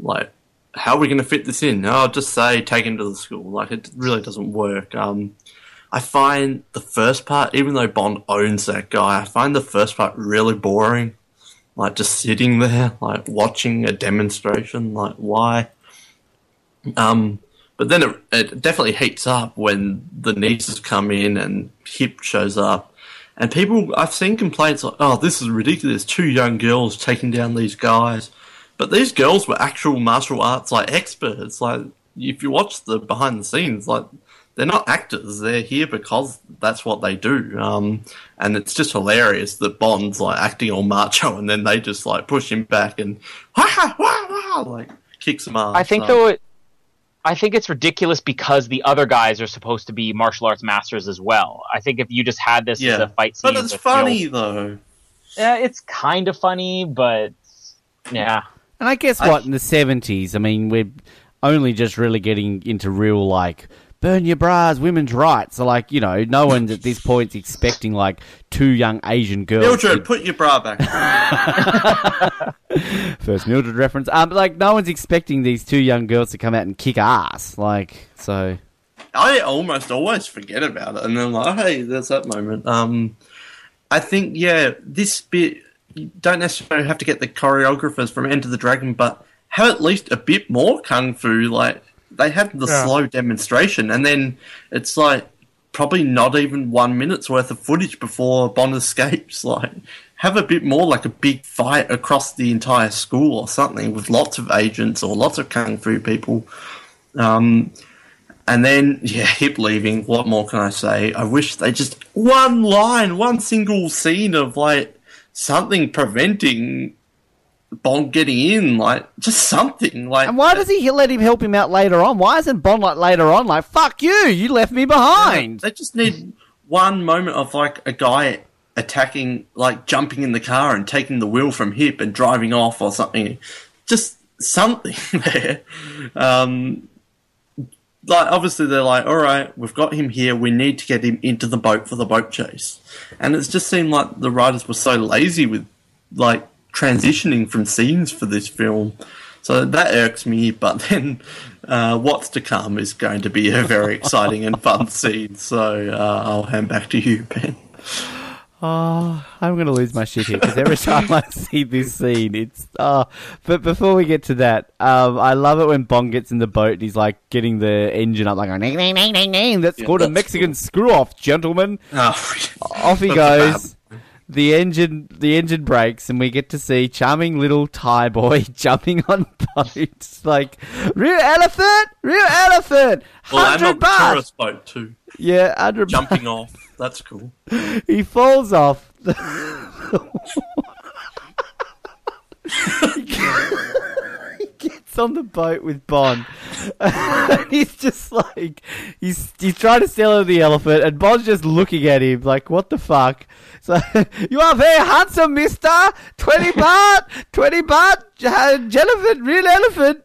like, how are we going to fit this in? Oh, just say take him to the school. Like, it really doesn't work. Um, I find the first part, even though Bond owns that guy, I find the first part really boring like just sitting there, like watching a demonstration. Like why? Um, but then it, it definitely heats up when the nieces come in and Hip shows up, and people I've seen complaints like, "Oh, this is ridiculous! Two young girls taking down these guys." But these girls were actual martial arts like experts. Like if you watch the behind the scenes, like they're not actors. They're here because that's what they do. Um, and it's just hilarious that Bond's like acting all macho, and then they just like push him back and wah, wah, wah, like kicks him ass. I think Um, though it, I think it's ridiculous because the other guys are supposed to be martial arts masters as well. I think if you just had this as a fight scene, but it's with, you know, funny though. yeah, it's kind of funny, but yeah, And I guess what in the seventies, I mean, we're only just really getting into real like burn your bras, women's rights. So like, you know, no one at this point is expecting like two young Asian girls. Mildred, to- put your bra back. First Mildred reference. Um, but, like no one's expecting these two young girls to come out and kick ass. Like so. I almost always forget about it, and then like, hey, there's that moment. Um, I think, yeah, this bit you don't necessarily have to get the choreographers from Enter the Dragon, but have at least a bit more kung fu. Like they have the Yeah. slow demonstration, and then it's like probably not even one minute's worth of footage before Bond escapes. Like have a bit more, like a big fight across the entire school or something with lots of agents or lots of kung fu people. Um, and then, yeah, hip leaving. What more can I say? I wish they just one line, one single scene of like something preventing Bond getting in, like just something. Like, And why does he let him help him out later on? Why isn't Bond like later on like fuck you? You left me behind. They just need one moment of like a guy attacking, like jumping in the car and taking the wheel from Hip and driving off or something. Just something there. Um, like obviously they're like, all right, we've got him here. We need to get him into the boat for the boat chase, and it's just seemed like the writers were so lazy with like transitioning from scenes for this film. So that irks me, but then uh, what's to come is going to be a very exciting and fun scene. So uh, I'll hand back to you, Ben. Oh, I'm going to lose my shit here because every time I see this scene, it's. Oh, but before we get to that, um, I love it when Bond gets in the boat and he's like getting the engine up, like, "Ning, ning, ning, ning, ning." that's Yeah, called a that's Mexican screw off, gentlemen. Oh, Off he goes. The engine, the engine breaks, and we get to see charming little Thai boy jumping on boats, like real elephant, real elephant, well, hundred tourist boat too, Yeah, hundred jumping off. That's cool. he falls off. he gets on the boat with Bond. he's just like he's he's trying to sell her the elephant, and Bond's just looking at him like, "What the fuck?" So you are very handsome, Mister. Twenty baht, twenty baht, elephant, real elephant.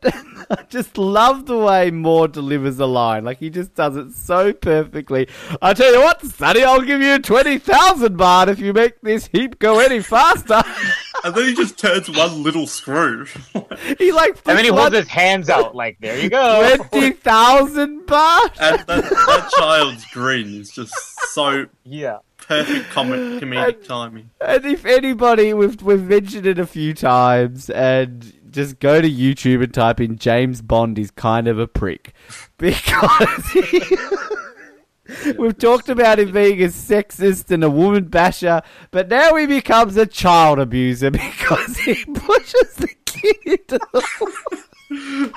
I just love the way Moore delivers a line. Like he just does it so perfectly. I tell you what, Sonny, I'll give you twenty thousand baht if you make this heap go any faster. And then he just turns one little screw. he like and then he puts holds his hands out like, "There you go." Twenty thousand baht. and that, that child's grin is just so yeah. perfect comic comedic timing. And if anybody, we've we've mentioned it a few times, and just go to YouTube and type in James Bond is kind of a prick because he, we've talked about him being a sexist and a woman basher, but now he becomes a child abuser because he pushes the kid into the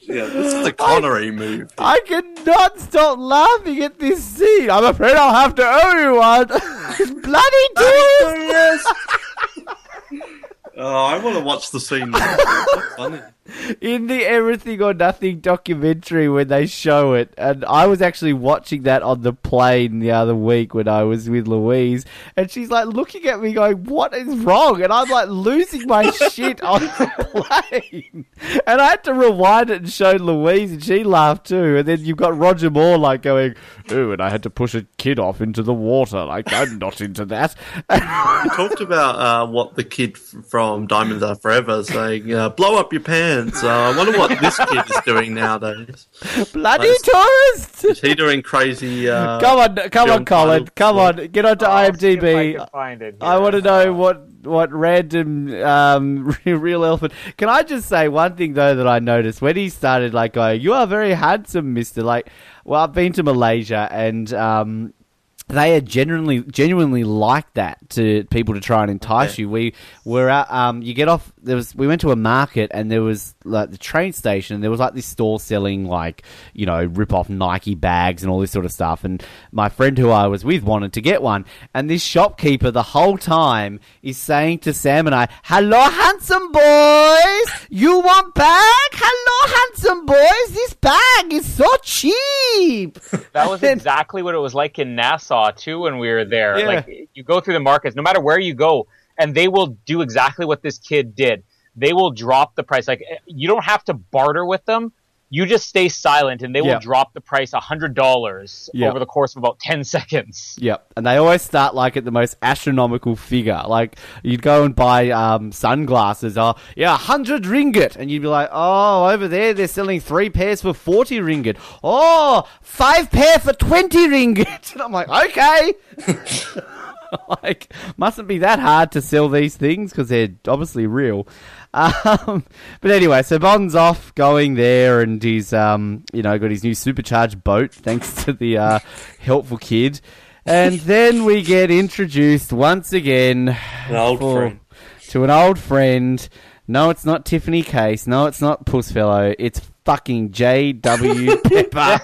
Yeah, this is a Connery move. I cannot stop laughing at this scene. I'm afraid I'll have to owe you one. Bloody tourist! Oh, I want to watch the scene. now. Funny. In the Everything or Nothing documentary when they show it, and I was actually watching that on the plane the other week when I was with Louise, and she's like looking at me going, "What is wrong?" And I'm like losing my shit on the plane, and I had to rewind it and show Louise, and she laughed too. And then you've got Roger Moore like going, "Oh," and I had to push a kid off into the water. Like I'm not into that. We talked about uh, what the kid from Diamonds Are Forever saying, uh, "Blow up your pants." Uh, I wonder what this kid is doing nowadays. Bloody Nice. tourist! Is he doing crazy? Uh, Come on, come on, Colin. titles? Come on, get onto I'll see if I IMDb. find it I want to know what what random um, real elephant. Can I just say one thing though that I noticed when he started like going, "You are very handsome, Mister." Like, well, I've been to Malaysia and. Um, they are genuinely genuinely like that to people to try and entice Okay. you. We were at um you get off there was we went to a market and there was like the train station and there was like this store selling like, you know, rip off Nike bags and all this sort of stuff and my friend who I was with wanted to get one and this shopkeeper the whole time is saying to Sam and I, Hello handsome boys you want bag? Hello handsome boys this bag is so cheap That was exactly what it was like in Nassau too when we were there. Yeah. Like you go through the markets, no matter where you go, and they will do exactly what this kid did. They will drop the price. Like you don't have to barter with them. You just stay silent, and they Yeah. will drop the price a hundred dollars Yeah. over the course of about ten seconds. Yep, and they always start like at the most astronomical figure. Like you'd go and buy um, sunglasses, oh yeah, hundred ringgit, and you'd be like, oh, over there they're selling three pairs for forty ringgit. Oh, five pair for twenty ringgit, and I'm like, okay. like, mustn't be that hard to sell these things because they're obviously real. Um, but anyway, so Bond's off going there, and he's um, you know got his new supercharged boat thanks to the uh, helpful kid. And then we get introduced once again An old for- friend. to an old friend. No, it's not Tiffany Case. No, it's not Pussfellow. It's fucking J.W. Pepper,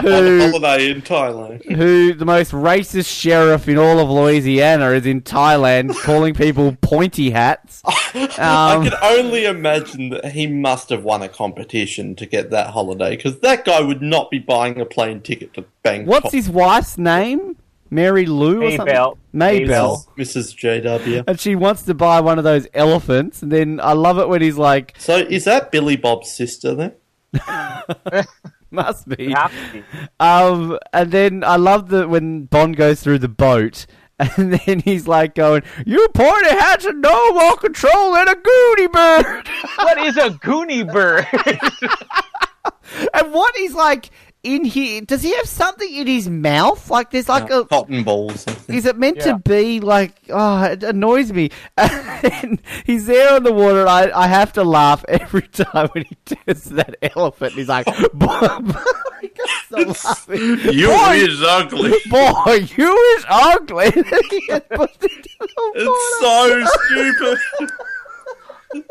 who Holiday in Thailand. who the most racist sheriff in all of Louisiana is in Thailand calling people pointy hats. I Um, can only imagine that he must have won a competition to get that holiday because that guy would not be buying a plane ticket to Bangkok. What's his wife's name? Mary Lou or something? Maybell. Maybell. Maybell. Mrs. JW? And she wants to buy one of those elephants. And then I love it when he's like, So is that Billy Bob's sister then? must be. Be. Um, and then I love that when Bond goes through the boat, and then he's like going, "You pointy hats and no more control than a goody bird." What is a goonie bird? and what he's like in here? Does he have something in his mouth? Like there's like a. Cotton balls. Is it meant Yeah. to be like? Oh, it annoys me. And he's there on the water. And I I have to laugh every time when he turns to that elephant. He's like, "Bob." I can't stop laughing. You Boy, is ugly. Boy, you is ugly. He gets pushed into the water. It's so stupid.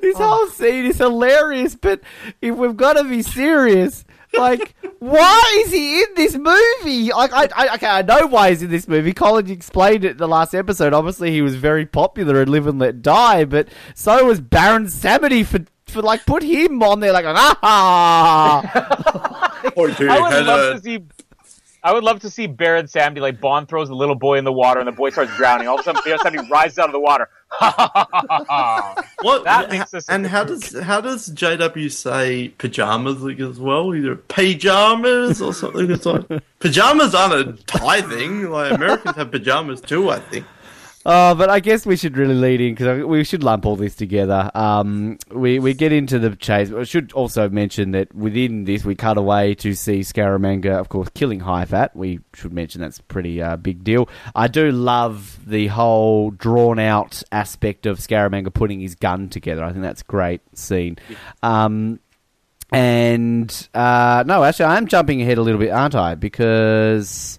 This whole scene is hilarious, but if we've got to be serious, like, why is he in this movie? Like, I, I, okay, I know why he's in this movie. Colin explained it in the last episode. Obviously, he was very popular in Live and Let Die, but so was Baron Samedi for, for like, put him on there, like, ah! Dude I would love to see. I would love to see Baron Samedi like Bond throws a little boy in the water and the boy starts drowning. All of a sudden, Baron Samedi rises out of the water. What That makes us- and how does how does JW say pajamas like as well? Either pajamas or something. It's like pajamas aren't a Thai thing. Like Americans have pajamas too. I think. Oh, but I guess we should really lead in because we should lump all this together. Um, we we get into the chase. I should also mention that within this, we cut away to see Scaramanga, of course, killing Hai Fat. We should mention that's a pretty uh, big deal. I do love the whole drawn out aspect of Scaramanga putting his gun together. I think that's a great scene. Um, and uh, no, actually, I'm jumping ahead a little bit, aren't I? Because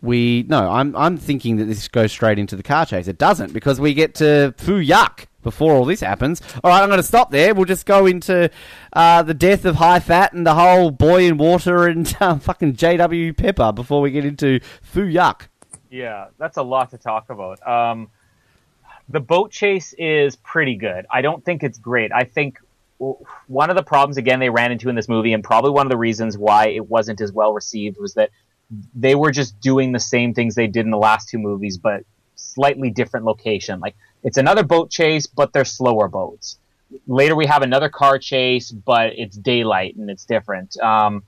we no, I'm I'm thinking that this goes straight into the car chase. It doesn't because we get to Fu Yak before all this happens. All right, I'm going to stop there. We'll just go into uh, the death of Hai Fat and the whole boy in water and um, fucking JW Pepper before we get into Fu Yak. Yeah, that's a lot to talk about. Um, the boat chase is pretty good. I don't think it's great. I think one of the problems again they ran into in this movie, and probably one of the reasons why it wasn't as well received, was that they were just doing the same things they did in the last two movies, but slightly different location. Like it's another boat chase, but they're slower boats. Later we have another car chase, but it's daylight and it's different. Um,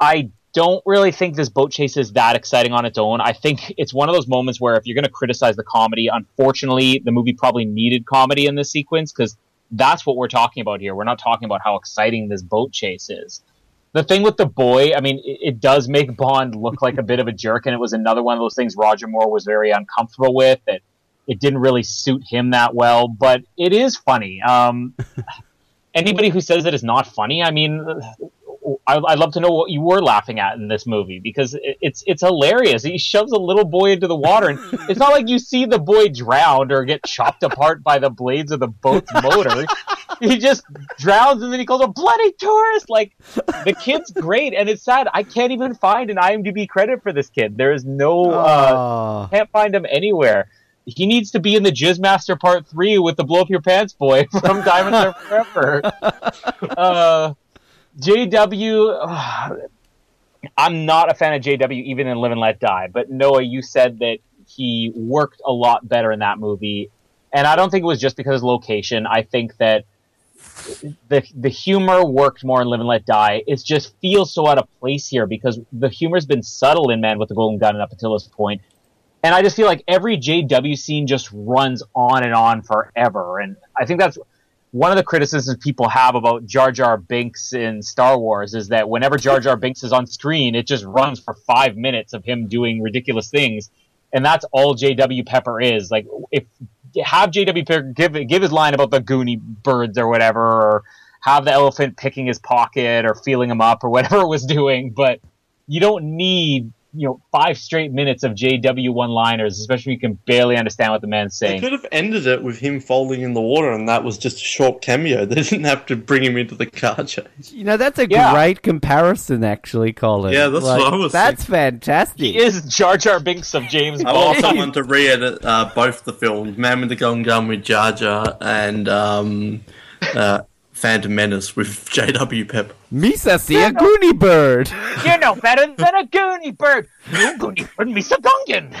I don't really think this boat chase is that exciting on its own. I think it's one of those moments where if you're going to criticize the comedy, unfortunately, the movie probably needed comedy in this sequence because that's what we're talking about here. We're not talking about how exciting this boat chase is. The thing with the boy, I mean, it, it does make Bond look like a bit of a jerk, and it was another one of those things Roger Moore was very uncomfortable with. That it didn't really suit him that well, but it is funny. Um, anybody who says that it's not funny, I mean, I, I'd love to know what you were laughing at in this movie because it, it's it's hilarious. He shoves a little boy into the water, and it's not like you see the boy drowned or get chopped apart by the blades of the boat's motor. he just drowns, and then he calls a bloody tourist. Like the kid's great, and it's sad. I can't even find an IMDb credit for this kid. There is no. Uh, can't find him anywhere. He needs to be in the Jizz Master Part Three with the Blow Up Your Pants boy from Diamonds Are Forever. Uh, JW, Uh, I'm not a fan of JW even in Live and Let Die. But Noah, you said that he worked a lot better in that movie, and I don't think it was just because of location. I think that the the humor worked more in Live and Let Die. It just feels so out of place here because the humor's been subtle in Man with the Golden Gun up until this point. And I just feel like every JW scene just runs on and on forever. And I think that's one of the criticisms people have about Jar Jar Binks in Star Wars is that whenever Jar Jar Binks is on screen, it just runs for five minutes of him doing ridiculous things. And that's all JW Pepper is. Like, if have JW Pepper give give his line about the Goonie birds or whatever, or have the elephant picking his pocket or feeling him up or whatever it was doing, but you don't need you know five straight minutes of JW one liners, especially when you can barely understand what the man's saying. They saying. could have ended it with him falling in the water, and that was just a short cameo. They didn't have to bring him into the car chase. You know, that's a Yeah. great comparison, actually, Colin. Yeah, that's what I was That's fantastic. He is Jar Jar Binks of James I want someone to re-edit uh, both the films, Man with the Golden Gun with Jar Jar and um, uh, Phantom Menace with J.W. Pepper. Misa see a Goonie bird. You're no better than a Goonie bird. You Goonie bird, Mr. Gungan.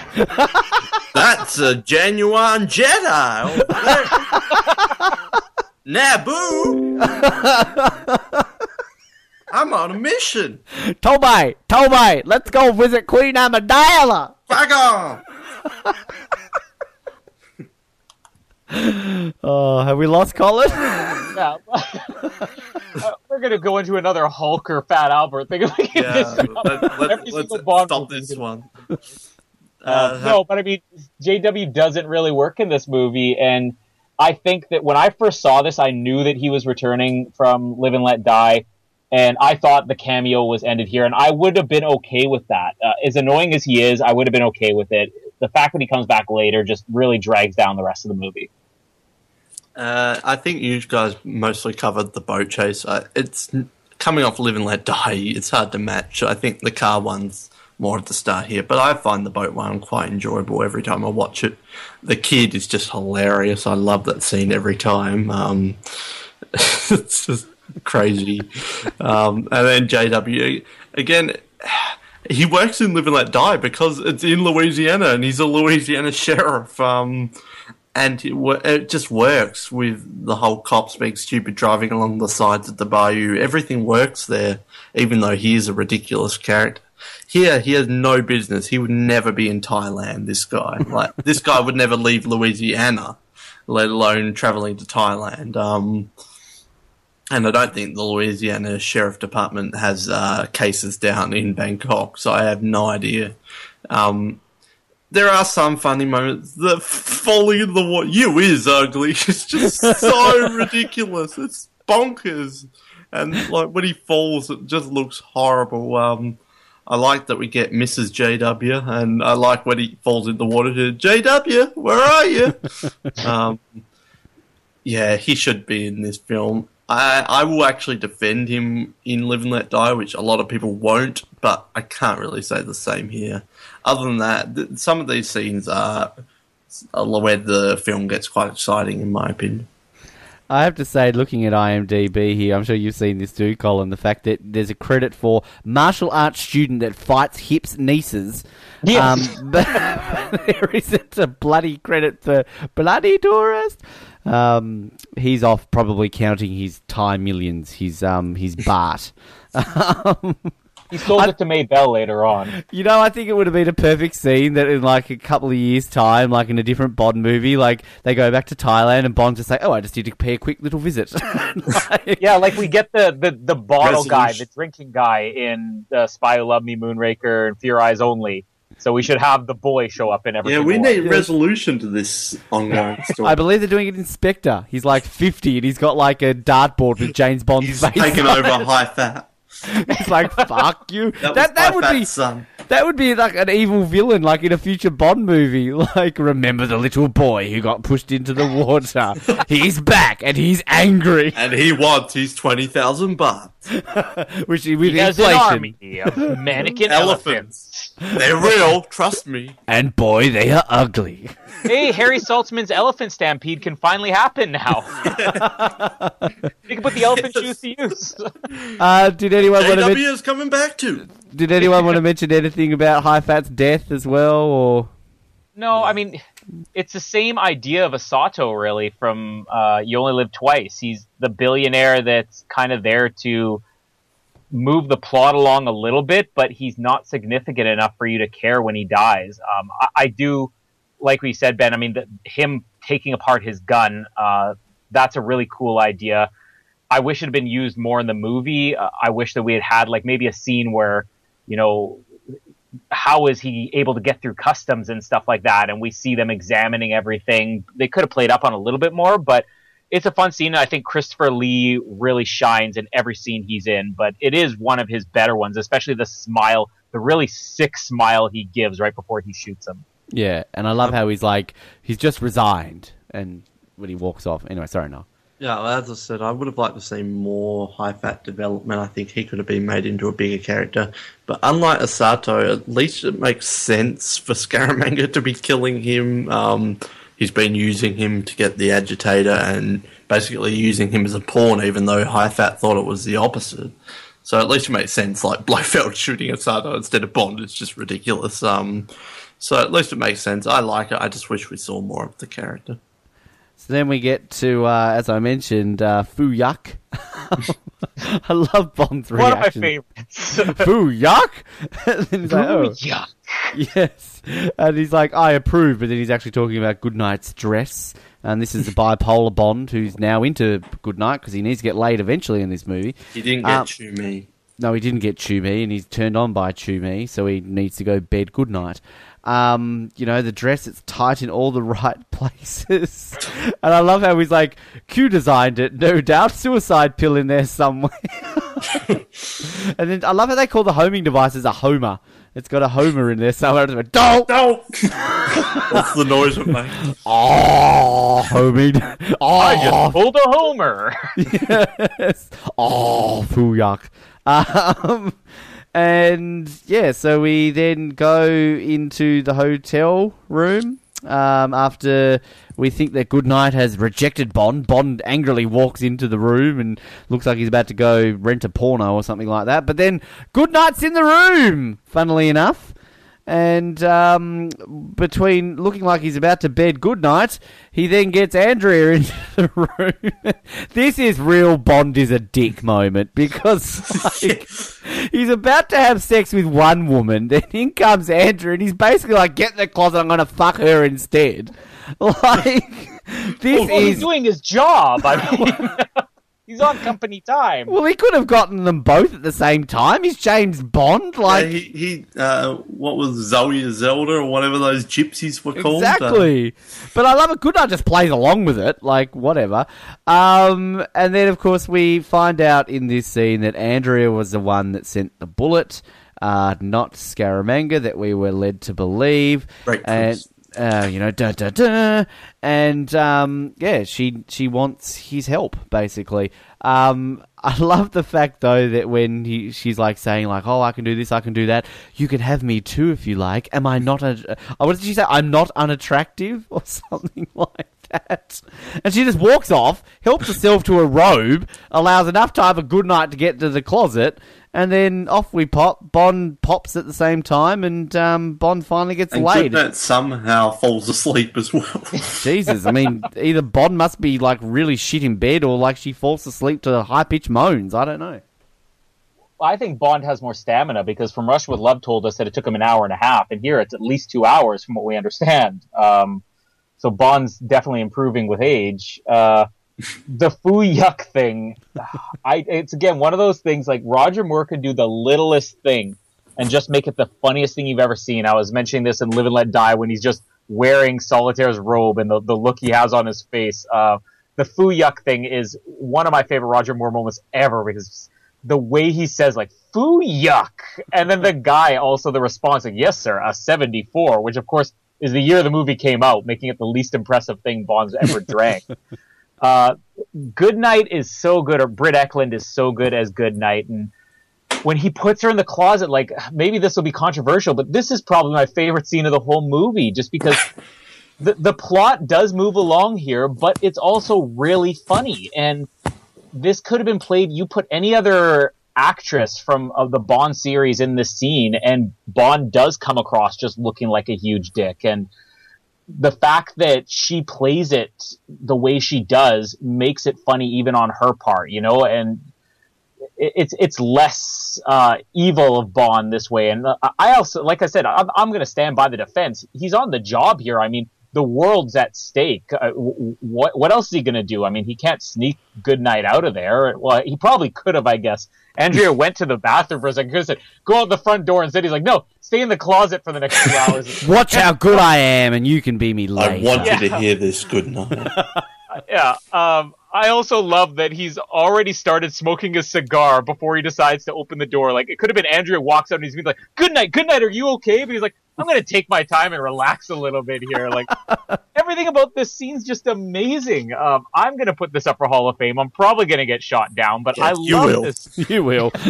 That's a genuine Jedi. Oh, Naboo. I'm on a mission. Tomai, Tomai, let's go visit Queen Amidala. Fuck off. Oh, have we lost Colin? Yeah. Uh, we're gonna go into another Hulk or Fat Albert thing. if we get Yeah, let, up. let, Every let's single Bond stop movie this is- one. Uh, Uh, no, but I mean, JW doesn't really work in this movie, and I think that when I first saw this, I knew that he was returning from Live and Let Die, and I thought the cameo was ended here, and I would have been okay with that. Uh, as annoying as he is, I would have been okay with it. The fact that he comes back later just really drags down the rest of the movie. Uh, I think you guys mostly covered the boat chase. It's coming off Live and Let Die. It's hard to match. I think the car one's more at the start here, but I find the boat one quite enjoyable every time I watch it. The kid is just hilarious. I love that scene every time. Um, it's just crazy. Um, and then JW again. He works in Live and Let Die because it's in Louisiana and he's a Louisiana sheriff. Um, and it, it just works with the whole cops being stupid driving along the sides of the bayou. Everything works there, even though he is a ridiculous character. Here, he has no business. He would never be in Thailand. This guy, like this guy, would never leave Louisiana, let alone traveling to Thailand. Um, and I don't think the Louisiana Sheriff Department has uh, cases down in Bangkok, so I have no idea. Um, there are some funny moments. The f- falling in the water, you is ugly. It's just so ridiculous. It's bonkers. And like when he falls, it just looks horrible. Um, I like that we get Mrs. JW, and I like when he falls in the water. To, JW, where are you? um, yeah, he should be in this film. I, I will actually defend him in Live and Let Die, which a lot of people won't, but I can't really say the same here. Other than that, th- some of these scenes are, are where the film gets quite exciting, in my opinion. I have to say, looking at IMDb here, I'm sure you've seen this too, Colin. The fact that there's a credit for martial arts student that fights hips nieces. Yes. Um, but there isn't a bloody credit for bloody tourist. Um, he's off probably counting his Thai millions, his um, his baht. Um, He sold it to Maybell later on. You know, I think it would have been a perfect scene that in like a couple of years' time, like in a different Bond movie, like they go back to Thailand and Bond's just like, oh, I just need to pay a quick little visit. Like- Yeah, like we get the the, the bottle guy, the drinking guy in uh, Spy Who Loved Me, Moonraker, and For Your Eyes Only. So we should have the boy show up in every. Yeah, we need one. resolution to this ongoing story. I believe they're doing it in Spectre. He's like 50 and he's got like a dartboard with James Bond's He's face. taken on over Hai Fat. He's like, fuck you. That, That, was that, high would fat be son. That would be like an evil villain, like in a future Bond movie. Like, remember the little boy who got pushed into the water? he's back and he's angry. And he wants his 20,000 baht. Which with He has an army of mannequin Elephants. elephants. They're real, trust me. And boy, they are ugly. Hey, Harry Saltzman's elephant stampede can finally happen now. you can put the elephant Yes. juice to use. Uh, did anyone want to AW men- is coming back too. Did anyone want to mention anything about Hai Fat's death as well, or No, I mean, it's the same idea of Osato, really, from uh, You Only Live Twice. He's the billionaire that's kind of there to move the plot along a little bit, but he's not significant enough for you to care when he dies. Um, I, I do, like we said, Ben, I mean, the, him taking apart his gun, uh, that's a really cool idea. I wish it had been used more in the movie. Uh, I wish that we had had, like, maybe a scene where, you know, how is he able to get through customs and stuff like that? And we see them examining everything. They could have played up on a little bit more, but it's a fun scene. I think Christopher Lee really shines in every scene he's in, but it is one of his better ones, especially the smile, the really sick smile he gives right before he shoots him. yeah? And I love how he's like he's just resigned, and when he walks off. Anyway, sorry, no. Yeah, as I said, I would have liked to see more Hai Fat development. I think he could have been made into a bigger character. But unlike Osato, at least it makes sense for Scaramanga to be killing him. Um, he's been using him to get the agitator and basically using him as a pawn, even though Hai Fat thought it was the opposite. So at least it makes sense. Like Blofeld shooting Osato instead of Bond is just ridiculous. Um, so at least it makes sense. I like it. I just wish we saw more of the character. So then we get to, uh, as I mentioned, uh, Fu Yak. I love Bond's reaction. One of my favorites. Fu Yak. and then like, oh, yeah. yes, and he's like, I approve, but then he's actually talking about Goodnight's dress. And this is the bipolar Bond who's now into Goodnight because he needs to get laid eventually in this movie. He didn't get Um, Chew Mee. No, he didn't get Chew Mee, and he's turned on by Chew Mee, so he needs to go bed goodnight. Um, you know, the dress, it's tight in all the right places. and I love how he's like, Q designed it, no doubt, suicide pill in there somewhere. and then I love how they call the homing devices a homer. It's got a homer in there somewhere. It's like, Don't! No! That's the noise it makes. Oh, homing. I Oh, just pulled a homer. yes. Oh, Fuyak. Um, and yeah, so we then go into the hotel room um, after we think that Goodnight has rejected Bond. Bond angrily walks into the room and looks like he's about to go rent a porno or something like that. But then Goodnight's in the room, funnily enough. And um, between looking like he's about to bed goodnight, he then gets Andrea into the room. this is real Bond is a dick moment because like, he's about to have sex with one woman, then in comes Andrea, and he's basically like, "Get in the closet, I'm gonna fuck her instead." Like this well, he's is doing his job. I mean, he's on company time. well, he could have gotten them both at the same time. He's James Bond, like. Uh, he, he uh, what was Zoe Zelda or whatever those gypsies were called? Uh, Exactly. But I love it. Goodnight just plays along with it, like whatever. Um, and then, of course, we find out in this scene that Andrea was the one that sent the bullet, uh, not Scaramanga, that we were led to believe. And Breakfast. Uh, you know, da da da, and um, yeah, she she wants his help basically. Um, I love the fact though that when he, she's like saying like, "Oh, I can do this, I can do that. You can have me too if you like." Am I not a? Oh, what did she say? I'm not unattractive or something like that. And she just walks off, helps herself to a robe, allows enough time for good night to get to the closet, and then off we pop. Bond pops at the same time, and um, Bond finally gets laid. And laid. Goodnight somehow falls asleep as well. Jesus, I mean, either Bond must be like really shit in bed, or like she falls asleep to high pitched moans. I don't know. I think Bond has more stamina because from Russia with Love told us that it took him an hour and a half, and here it's at least two hours from what we understand. Um, so Bond's definitely improving with age. Uh, the foo yuck thing, I it's again one of those things like Roger Moore could do the littlest thing and just make it the funniest thing you've ever seen. I was mentioning this in Live and Let Die when he's just wearing Solitaire's robe and the, the look he has on his face. Uh, the foo yuck thing is one of my favorite Roger Moore moments ever because the way he says like foo yuck and then the guy also the response like yes sir a 74 which of course is the year the movie came out making it the least impressive thing bond's ever drank uh goodnight is so good or Britt Ekland is so good as goodnight and when he puts her in the closet like maybe this will be controversial but this is probably my favorite scene of the whole movie just because the, the plot does move along here but it's also really funny and this could have been played. You put any other actress from of the Bond series in this scene, and Bond does come across just looking like a huge dick. And the fact that she plays it the way she does makes it funny even on her part, you know. And it- it's it's less uh, evil of Bond this way. And uh, I also, like I said, I'm, I'm going to stand by the defense. He's on the job here. I mean, the world's at stake. Uh, what what else is he going to do? I mean, he can't sneak Goodnight out of there. Well, he probably could have, I guess. Andrea went to the bathroom for a second. Could have said, "Go out the front door," instead he's like, "No, stay in the closet for the next two hours." Watch how good I am, and you can be me late. I later. want you to hear this good night. yeah. Um, I also love that he's already started smoking a cigar before he decides to open the door. Like it could have been Andrea walks out and he's been like, "Good night, good night. Are you okay?" But he's like, "I'm gonna take my time and relax a little bit here." Like everything about this scene's just amazing. Um, I'm gonna put this up for Hall of Fame. I'm probably gonna get shot down, but I Yes, you love will. this. you will.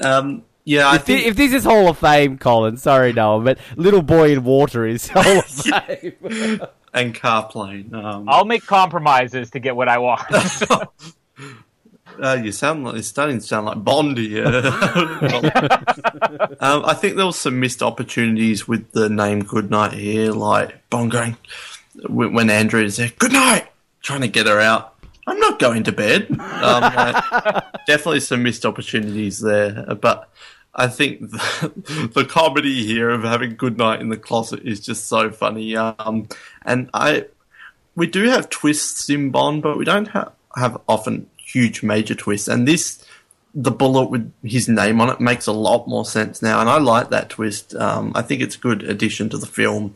Um, yeah, I if, thi- think if this is Hall of Fame, Colin, sorry, Noah, but Little Boy in Water is Hall of Fame. And Carplane. Um, I'll make compromises to get what I want. Uh, you sound like it's starting to sound like Bond here. um, I think there was some missed opportunities with the name Goodnight here, like Bond going when Andrea is there, Good night, trying to get her out. I'm not going to bed. Um, like, definitely some missed opportunities there, but I think the, the comedy here of having good night in the closet is just so funny. Um, and I we do have twists in Bond, but we don't ha- have often huge major twists. And this, the bullet with his name on it, makes a lot more sense now, and I like that twist. Um, I think it's a good addition to the film,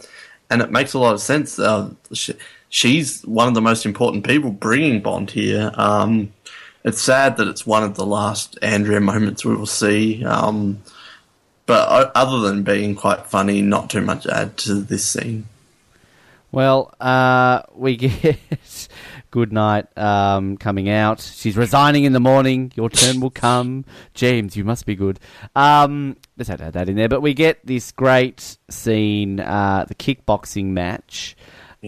and it makes a lot of sense. Uh, sh- she's one of the most important people bringing Bond here. Um, it's sad that it's one of the last Andrea moments we will see. Um, but other than being quite funny, not too much add to this scene. Well, uh, we get Good Night um, coming out. She's resigning in the morning. Your turn will come. James, you must be good. Um, let's add that in there. But we get this great scene, uh, the kickboxing match.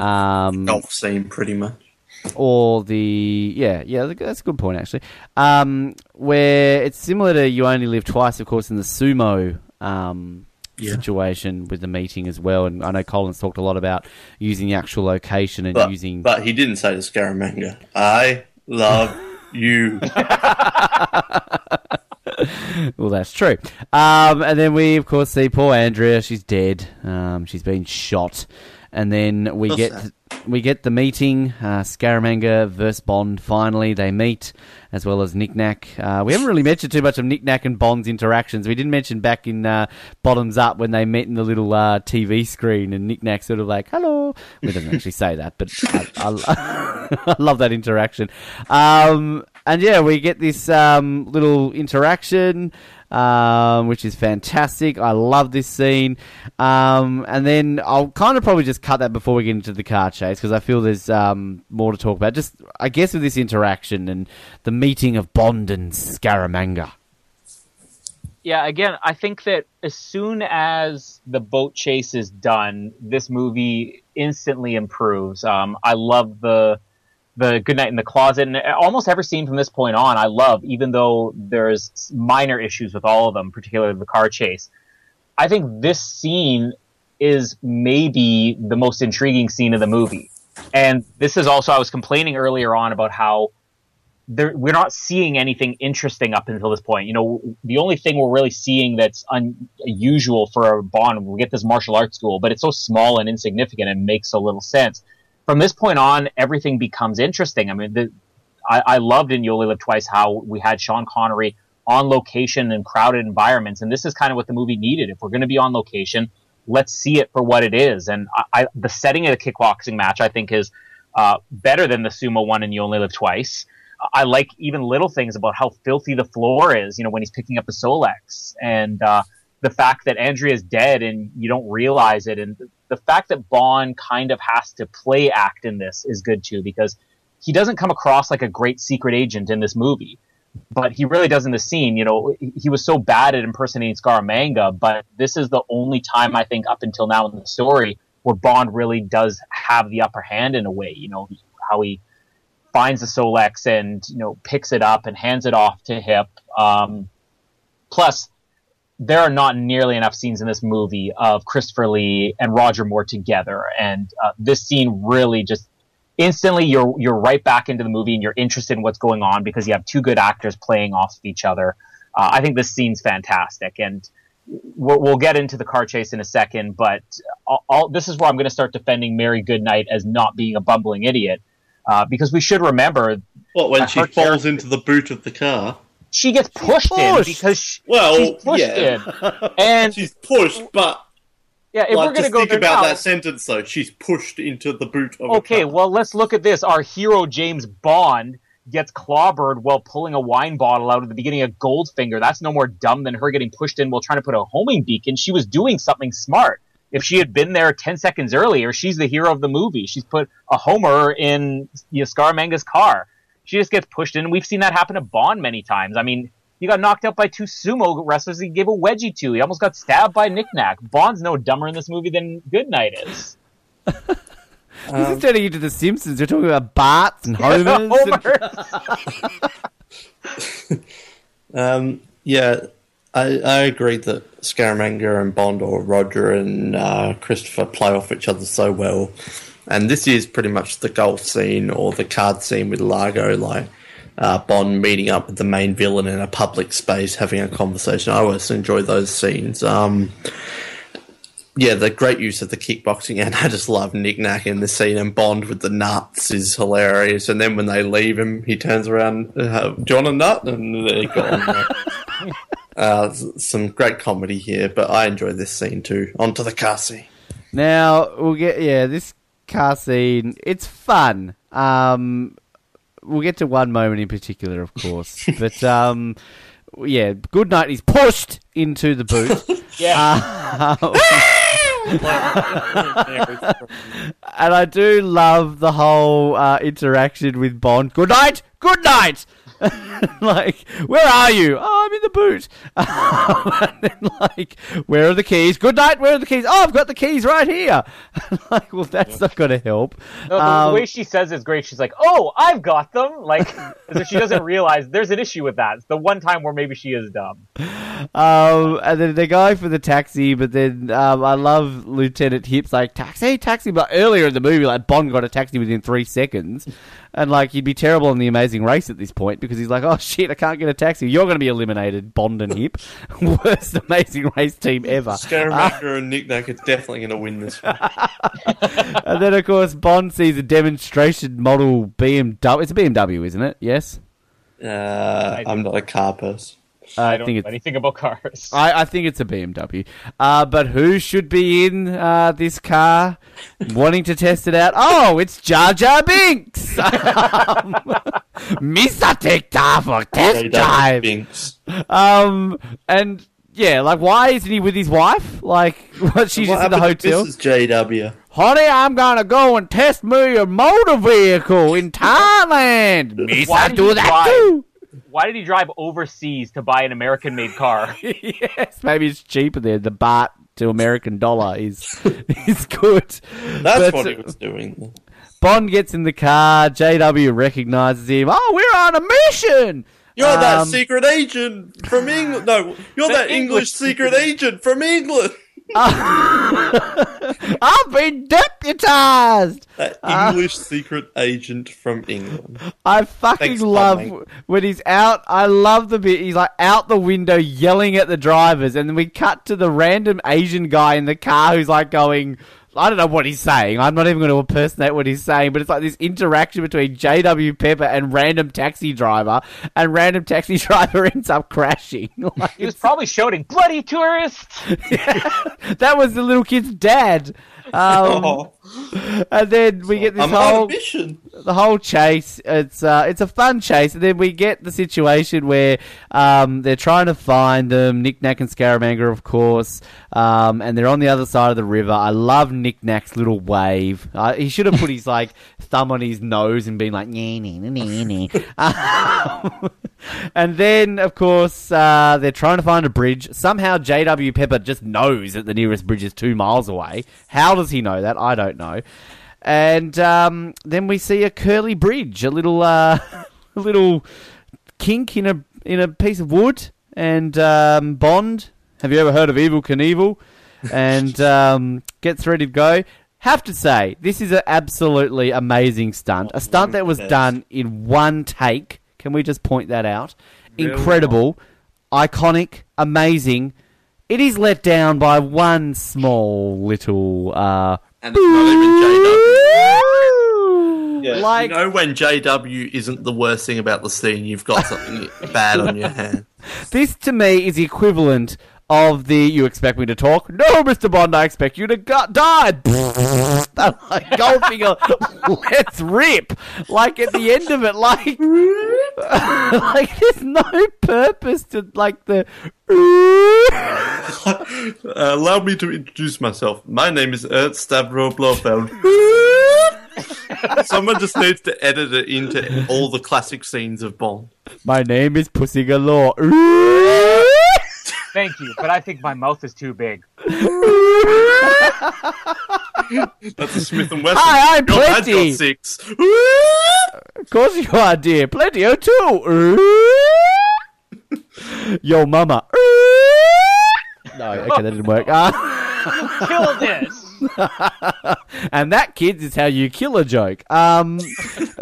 Um, Golf scene, pretty much. Or the yeah yeah that's a good point actually. Um, where it's similar to you only live twice of course in the sumo um, Yeah. situation with the meeting as well. And I know Colin's talked a lot about using the actual location and But, using but he didn't say the Scaramanga, I love you. well that's true. Um, and then we of course see poor Andrea. She's dead. Um, she's been shot. And then we Well get said. We get the meeting uh, Scaramanga versus Bond finally. They meet as well as Nick Nack uh, we haven't really mentioned too much of Nick Nack and Bond's interactions. We didn't mention back in uh, Bottoms Up when they met in the little uh, TV screen and Nick Nack sort of like hello. We didn't actually say that but I, I, I love that interaction. Um, and yeah, we get this um, little interaction, um, which is fantastic. I love this scene. Um, and then I'll kind of probably just cut that before we get into the car chase because I feel there's um, more to talk about. Just, I guess, with this interaction and the meeting of Bond and Scaramanga. Yeah, again, I think that as soon as the boat chase is done, this movie instantly improves. Um, I love the the Good Night in the Closet, and almost every scene from this point on, I love, even though there's minor issues with all of them, particularly the car chase. I think this scene is maybe the most intriguing scene of the movie. And this is also, I was complaining earlier on about how there, we're not seeing anything interesting up until this point. You know, the only thing we're really seeing that's unusual for a Bond, we get this martial arts school, but it's so small and insignificant and makes so little sense. From this point on, everything becomes interesting. I mean, the, I, I loved in You Only Live Twice how we had Sean Connery on location in crowded environments, and this is kind of what the movie needed. If we're going to be on location, let's see it for what it is. And I, I, the setting of the kickboxing match, I think, is uh, better than the sumo one in You Only Live Twice. I like even little things about how filthy the floor is, you know, when he's picking up the Solex and uh, the fact that Andrea's dead and you don't realize it. And the fact that Bond kind of has to play act in this is good too, because he doesn't come across like a great secret agent in this movie. But he really does in the scene. You know, he was so bad at impersonating Scaramanga, but this is the only time I think up until now in the story where Bond really does have the upper hand in a way. You know, how he finds the Solex and you know picks it up and hands it off to Hip. Um, plus, there are not nearly enough scenes in this movie of Christopher Lee and Roger Moore together, and uh, this scene really just instantly you're you're right back into the movie and you're interested in what's going on because you have two good actors playing off of each other. Uh, I think this scene's fantastic, and we'll, we'll, get into the car chase in a second. But all, all, this is where I'm going to start defending Mary Goodnight as not being a bumbling idiot uh, because we should remember. What when she falls into the boot of the car? She gets pushed, pushed. in because she, well, she's pushed yeah. in, and she's pushed. But yeah, if like, we're gonna go think about now, that sentence though, she's pushed into the boot of. Okay, well let's look at this. Our hero James Bond gets clobbered while pulling a wine bottle out at the beginning of Goldfinger. That's no more dumb than her getting pushed in while trying to put a homing beacon. She was doing something smart if she had been there 10 seconds earlier, she's the hero of the movie. She's put a Homer in you know, Scaramanga's car. She just gets pushed in. We've seen that happen to Bond many times. I mean, he got knocked out by two sumo wrestlers he gave a wedgie to. He almost got stabbed by Nick Nack. Bond's no dumber in this movie than Goodnight is. This um, is turning into The Simpsons. You're talking about Barts and Homers. and... um, yeah, I, I agree that Scaramanga and Bond or Roger and uh, Christopher play off each other so well. And this is pretty much the golf scene or the card scene with Largo, like uh, Bond meeting up with the main villain in a public space, having a conversation. I always enjoy those scenes. Um, yeah, the great use of the kickboxing, and I just love Nick Nack in the scene, and Bond with the nuts is hilarious. And then when they leave him, he turns around, uh, "Do you want a nut?" And they're gone. Uh, some great comedy here, but I enjoy this scene too. On to the car scene. Now we'll get yeah, this car scene. It's fun. Um, we'll get to one moment in particular, of course, but um, yeah, good night. He's pushed into the boot. yeah. Uh, and I do love the whole uh, interaction with Bond. Good night. Good night. like, where are you? Oh, I'm in the boot. and then, like, where are the keys? Good night. Where are the keys? Oh, I've got the keys right here. like, well, that's not going to help. No, um, the way she says is great. She's like, "Oh, I've got them." Like, as if she doesn't realize there's an issue with that. It's the one time where maybe she is dumb. Um, and then they go for the taxi, but then um, I love Lieutenant Hip's like taxi, taxi. But earlier in the movie, like Bond got a taxi within three seconds, and like he'd be terrible in the Amazing Race at this point because he's like, oh shit, I can't get a taxi. You're going to be eliminated, Bond and Hip, worst Amazing Race team ever. Scaramanga uh, and Nick Nack are definitely going to win this one. and then of course Bond sees a demonstration model BMW. It's a BMW, isn't it? Yes. Uh, I'm not a car person. I don't think know anything about cars. I, I think it's a BMW. Uh, but who should be in uh, this car wanting to test it out? Oh, it's Jar Jar Binks! um, Mr. TikTok for test JW drive! Binks. Um, and yeah, like, why isn't he with his wife? Like, what, she's What just in the hotel. This is JW. Honey, I'm gonna go and test me a motor vehicle in Thailand. Miss, I do that too. Why did he drive overseas to buy an American-made car? yes, maybe it's cheaper there. The baht to American dollar is is good. That's But, what uh, he was doing. Bond gets in the car. JW recognizes him. Oh, we're on a mission. You're that Um, secret agent from England. No, you're that English English secret agent from England. I've been deputized. That Ah. English secret agent from England. I fucking Thanks, love when he's out. I love the bit. He's like out the window yelling at the drivers, and then we cut to the random Asian guy in the car who's like going. I don't know what he's saying. I'm not even going to impersonate what he's saying, but it's like this interaction between JW Pepper and random taxi driver, and random taxi driver ends up crashing. Like, He was probably shouting, "Bloody tourists!" that was the little kid's dad. Um, Oh, and then we get this I'm whole mission. the whole chase. It's uh, it's a fun chase, and then we get the situation where um, they're trying to find them. Nick Nack and Scaramanga, of course, um, and they're on the other side of the river. I love Nick Nack's little wave. Uh, he should have put his like thumb on his nose and been like, nee, nee, nee, nee, nee. Um, and then, of course, uh, they're trying to find a bridge. Somehow, JW Pepper just knows that the nearest bridge is two miles away. How does he know that? I don't know. And um, then we see a curly bridge, a little, uh, a little kink in a in a piece of wood. And um, Bond, have you ever heard of Evel Knievel? And um, gets ready to go. Have to say, this is an absolutely amazing stunt. A stunt that was done in one take. Can we just point that out? Incredible, iconic, amazing. It is let down by one small little. Uh, And it's not even JW. Yeah, like you know when JW isn't the worst thing about the scene, you've got something bad on your hands. this to me is the equivalent of the "You expect me to talk? No, Mister Bond, I expect you to go- die." like Goldfinger, let's rip. Like at the end of it, like, like there's no purpose to like the. Uh, allow me to introduce myself. My name is Ernst Stavro Blofeld. Someone just needs to edit it into all the classic scenes of Bond. My name is Pussy Galore. Thank you, but I think my mouth is too big. That's a Smith and Wesson. Hi, I'm Your man's Plenty. got six. Of course you are, dear. Plenty O'Toole. Yo, mama. No, okay, that didn't work. Uh, Kill this. and that, kids, is how you kill a joke. Um,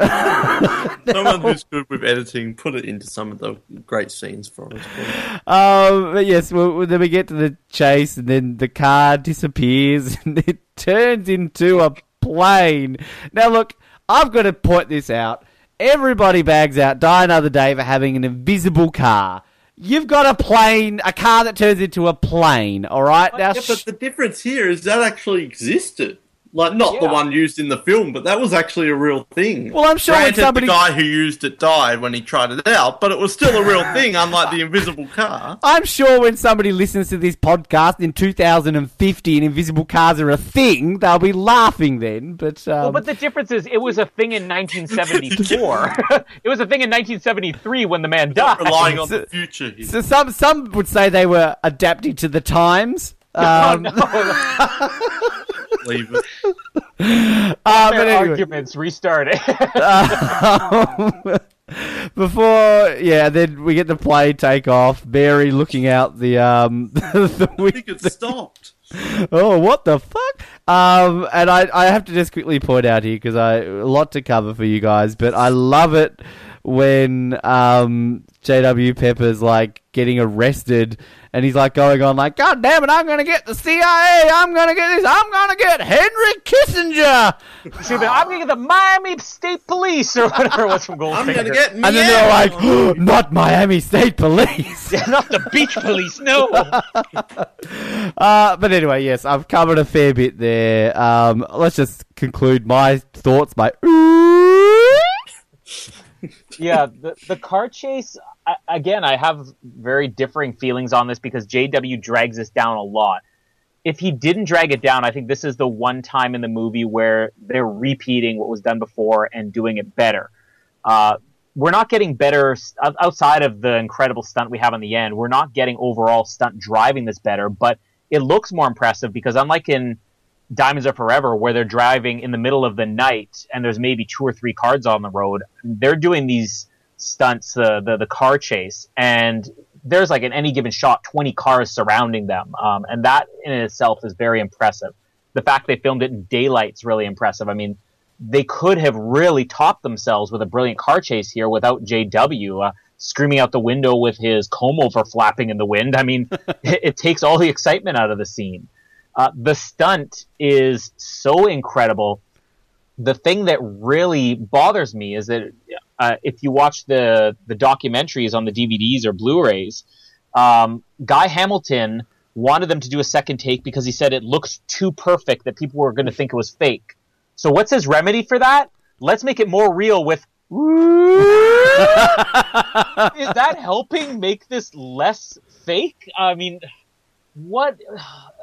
Someone who's good with editing, put it into some of the great scenes for us. um, but yes, well, then we get to the chase, and then the car disappears, and it turns into a plane. Now, look, I've got to point this out. Everybody bags out Die Another Day for having an invisible car. You've got a plane, a car that turns into a plane, all right? Now, Yeah, but the difference here is that actually existed. Like, not the one used in the film, but that was actually a real thing. Well, I'm sure Granted, somebody- the guy who used it died when he tried it out, but it was still a real thing, unlike the invisible car. I'm sure when somebody listens to this podcast in 2050 and invisible cars are a thing, they'll be laughing then. But, um, Well, but the difference is, it was a thing in 1974. it was a thing in 1973 when the man died. Relying on the future here. so some some would say they were adapting to the times. Oh, Um, no. Leave it. uh, but Their anyway, arguments restarted. um, before yeah, then we get the plane take off. Barry looking out the um the I think it stopped. oh, what the fuck? Um, and I, I have to just quickly point out here because I a lot to cover for you guys, but I love it when um JW Pepper's like getting arrested, and he's like going on like, "God damn it, I'm gonna get the CIA, I'm gonna get this, I'm gonna get Henry Kissinger," Should be, I'm gonna get the Miami State Police or whatever it was from Goldfinger. I'm gonna get and then they're like, "Oh, "Not Miami State Police." Yeah, not the beach police. No. Uh, but anyway, yes, I've covered a fair bit there. Um, let's just conclude my thoughts by. Yeah, the the car chase. I, again, I have very differing feelings on this because JW drags this down a lot. If he didn't drag it down, I think this is the one time in the movie where they're repeating what was done before and doing it better. Uh, we're not getting better outside of the incredible stunt we have on the end. We're not getting overall stunt driving this better, but it looks more impressive because unlike in Diamonds Are Forever, where they're driving in the middle of the night and there's maybe two or three cars on the road, they're doing these stunts, the the car chase, and there's like in any given shot, 20 cars surrounding them, um, and that in itself is very impressive. The fact they filmed it in daylight's really impressive. I mean, they could have really topped themselves with a brilliant car chase here without JW. Uh, screaming out the window with his comb over flapping in the wind. I mean, it, it takes all the excitement out of the scene. Uh, the stunt is so incredible. The thing that really bothers me is that uh, if you watch the the documentaries on the DVDs or Blu-rays, um, Guy Hamilton wanted them to do a second take because he said it looked too perfect that people were going to think it was fake. So what's his remedy for that? Let's make it more real with. is that helping make this less fake? I mean, what?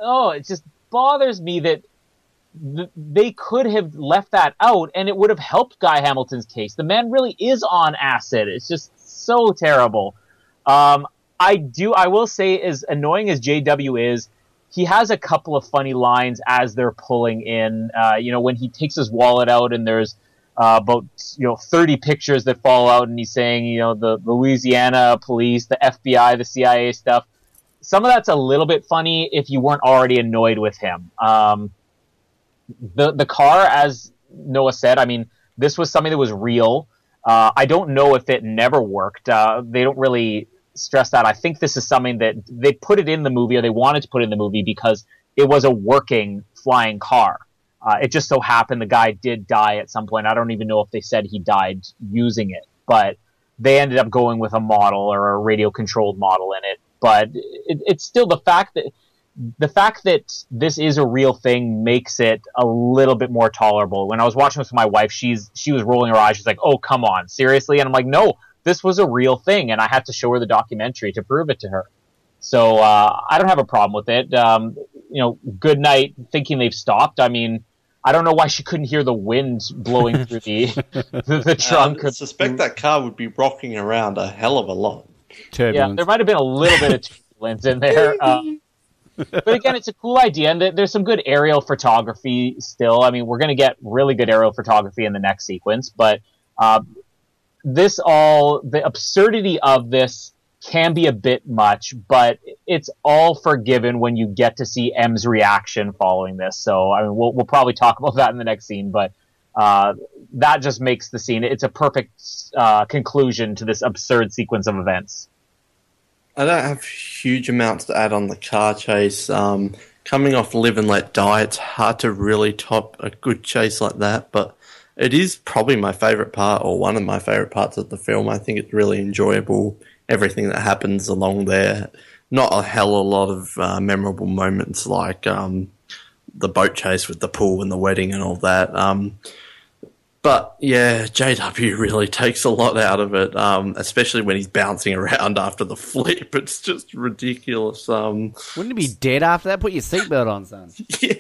Oh, it just bothers me that th- they could have left that out and it would have helped Guy Hamilton's case. The man really is on acid. It's just so terrible. Um, I do, I will say, as annoying as JW is, he has a couple of funny lines as they're pulling in. Uh, you know, when he takes his wallet out and there's uh, about you know 30 pictures that fall out, and he's saying, you know, the Louisiana police, the FBI, the CIA stuff. Some of that's a little bit funny if you weren't already annoyed with him. Um, the the car, as Noah said, I mean, this was something that was real. Uh, I don't know if it never worked. Uh, they don't really stress that. I think this is something that they put it in the movie, or they wanted to put it in the movie because it was a working flying car. Uh, it just so happened the guy did die at some point. I don't even know if they said he died using it, but they ended up going with a model or a radio controlled model in it. But it, it's still the fact that the fact that this is a real thing makes it a little bit more tolerable. When I was watching this with my wife, she's she was rolling her eyes. She's like, "Oh, come on, seriously?" And I'm like, "No, this was a real thing," and I had to show her the documentary to prove it to her. So uh, I don't have a problem with it. Um, you know, Goodnight. Thinking they've stopped. I mean, I don't know why she couldn't hear the wind blowing through the the, the trunk. I suspect that car would be rocking around a hell of a lot. Yeah, there might have been a little bit of turbulence in there. Uh, but again, it's a cool idea, and there's some good aerial photography still. I mean, we're going to get really good aerial photography in the next sequence, but uh, this all the absurdity of this can be a bit much, but it's all forgiven when you get to see M's reaction following this. So, I mean, we'll we'll probably talk about that in the next scene, but. Uh, that just makes the scene. It's a perfect uh, conclusion to this absurd sequence of events. I don't have huge amounts to add on the car chase. Um, coming off Live and Let Die, it's hard to really top a good chase like that, but it is probably my favourite part, or one of my favourite parts of the film. I think it's really enjoyable, everything that happens along there. Not a hell of a lot of uh, memorable moments like um, the boat chase with the pool and the wedding and all that. Um, but yeah, JW really takes a lot out of it, um, especially when he's bouncing around after the flip. It's just ridiculous. Um, Wouldn't it be dead after that? Put your seatbelt on, son. yeah.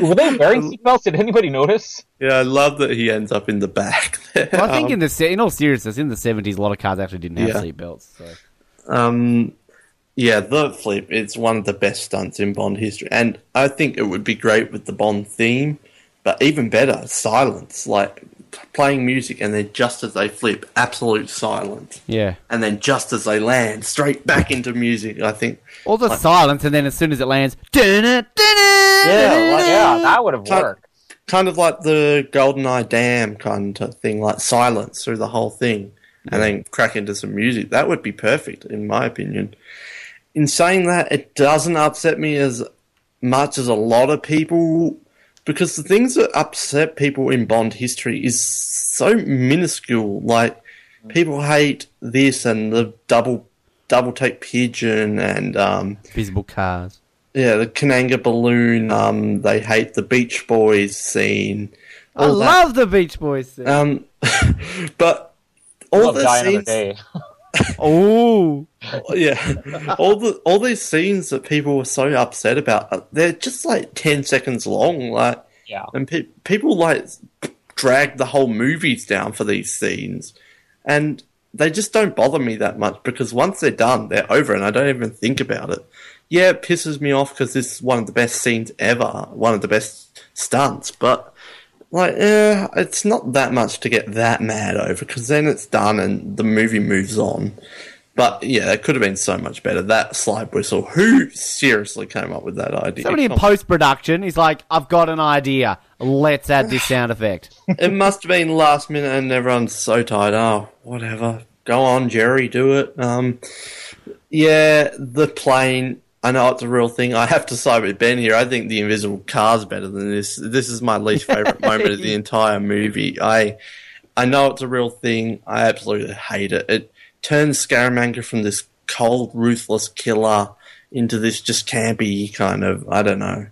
Were they wearing seatbelts? Did anybody notice? yeah, I love that he ends up in the back there. Well, I think Um, in the in all seriousness, in the seventies, a lot of cars actually didn't have Yeah. seatbelts. So. Um, yeah, the flip. It's one of the best stunts in Bond history, and I think it would be great with the Bond theme, but even better, silence, like playing music, and then just as they flip, absolute silence, Yeah. and then just as they land, straight back into music. I think All the silence, and then as soon as it lands, yeah, Yeah, like, yeah, that would have worked. kind of like the GoldenEye Dam kind of thing, like silence through the whole thing. and then crack into some music. That would be perfect, in my opinion. In saying that, it doesn't upset me as much as a lot of people because the things that upset people in Bond history is so minuscule. Like people hate this and the double double take pigeon and um, Visible cars. yeah, the Kananga balloon. Um, they hate the Beach Boys scene. I all that. love the Beach Boys. Thing. Um, but all the Die Another scenes, Day. oh, yeah, all the all these scenes that people were so upset about, uh, they're just like ten seconds long. Like, Yeah. and pe- people like drag the whole movies down for these scenes, and they just don't bother me that much because once they're done, they're over, and I don't even think about it. Yeah, it pisses me off because this is one of the best scenes ever, one of the best stunts, but like, eh, it's not that much to get that mad over because then it's done and the movie moves on. But yeah, it could have been so much better. That slide whistle. Who seriously came up with that idea? somebody in post production is like, I've got an idea. Let's add this sound effect. it must have been last minute and everyone's so tired. Oh, whatever. Go on, Jerry, do it. Um, yeah, the plane. I know it's a real thing. I have to side with Ben here. I think the invisible car's better than this. This is my least favorite moment of the entire movie. I, I know it's a real thing. I absolutely hate it. It turns Scaramanga from this cold, ruthless killer into this just campy kind of. I don't know.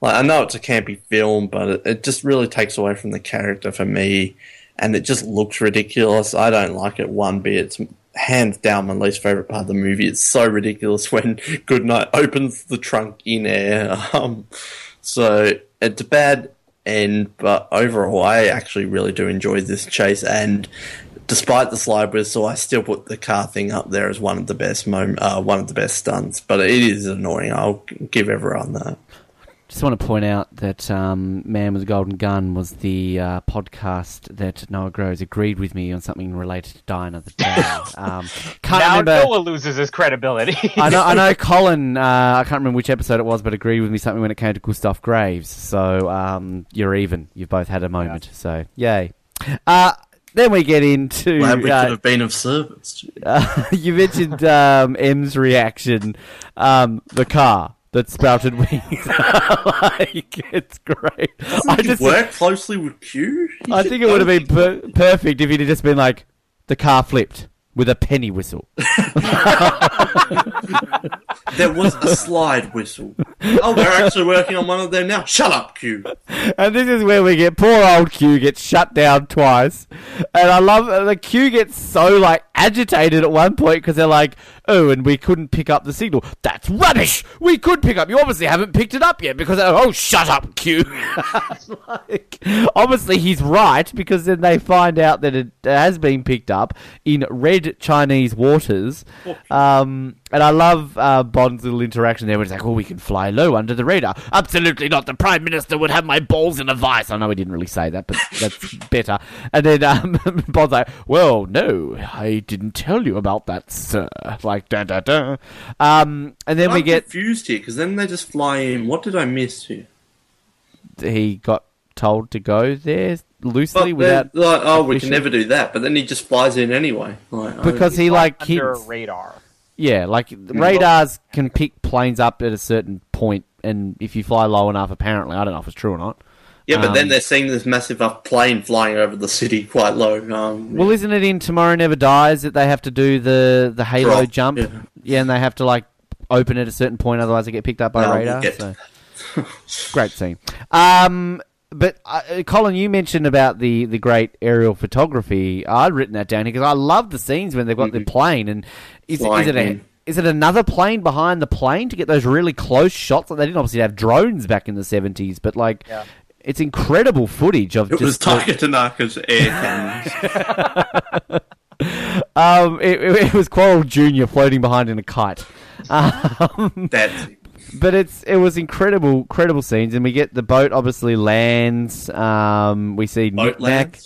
Like I know it's a campy film, but it, it just really takes away from the character for me, and it just looks ridiculous. I don't like it one bit. It's hands down my least favorite part of the movie. It's so ridiculous when Goodnight opens the trunk in air. Um, so it's a bad end, but overall, I actually really do enjoy this chase. And despite the slide whistle, I still put the car thing up there as one of the best mom- uh, one of the best stunts. But it is annoying. I'll give everyone that. Just want to point out that um, Man with a Golden Gun was the uh, podcast that Noah Groves agreed with me on something related to Die Another Day. um, can't Now remember. Noah loses his credibility. I know, I know. Colin, uh, I can't remember which episode it was, but agreed with me something when it came to Gustav Graves. So um, you're even. You've both had a moment. So yay. Uh, then we get into. Glad we uh, could have been of service. you. uh, you mentioned um, M's reaction, um, the car that sprouted wings. like it's great. I just, you work closely with Q? I think it would have been per- perfect if he'd have just been like, the car flipped with a penny whistle. There was a slide whistle. Oh, we're actually working on one of them now. Shut up, Q. And this is where we get poor old Q gets shut down twice. And I love the Q gets so like agitated at one point because they're like, "Oh, and we couldn't pick up the signal." That's rubbish. We could pick up. You obviously haven't picked it up yet because oh, shut up, Q. like, obviously he's right because then they find out that it has been picked up in red Chinese waters. Um, and I love uh, Bond's little interaction there where it's like, oh, we can fly low under the radar. Absolutely not. The Prime Minister would have my balls in a vice. I know he didn't really say that, but that's better. And then um, Bond's like, well, no, I didn't tell you about that, sir. Like, da da da. Um, and then I'm we get, confused here because then they just fly in. What did I miss here? he got told to go there loosely But without. like, oh, we can never do that. But then he just flies in anyway. Like, I- Because he, like, he. under radar. Yeah, like radars can pick planes up at a certain point, and if you fly low enough, apparently, I don't know if it's true or not. yeah, but um, then they're seeing this massive uh, plane flying over the city quite low. Um, Well, isn't it in Tomorrow Never Dies that they have to do the the halo Drop, jump? yeah. and they have to like open at a certain point, otherwise they get picked up by No, radar. get so. Great scene. Um, but uh, Colin, you mentioned about the, the great aerial photography. I'd written that down here because I love the scenes when they've got the plane and is, it- is Flying it a is it another plane behind the plane to get those really close shots? Like they didn't obviously have drones back in the seventies, but like Yeah. it's incredible footage of it was just the- Tanaka's air cannons. um, it, it, it was Coral Junior floating behind in a kite. Um, That's but it's it was incredible, incredible scenes, and we get the boat obviously lands. Um, we see Boat Nick Nack.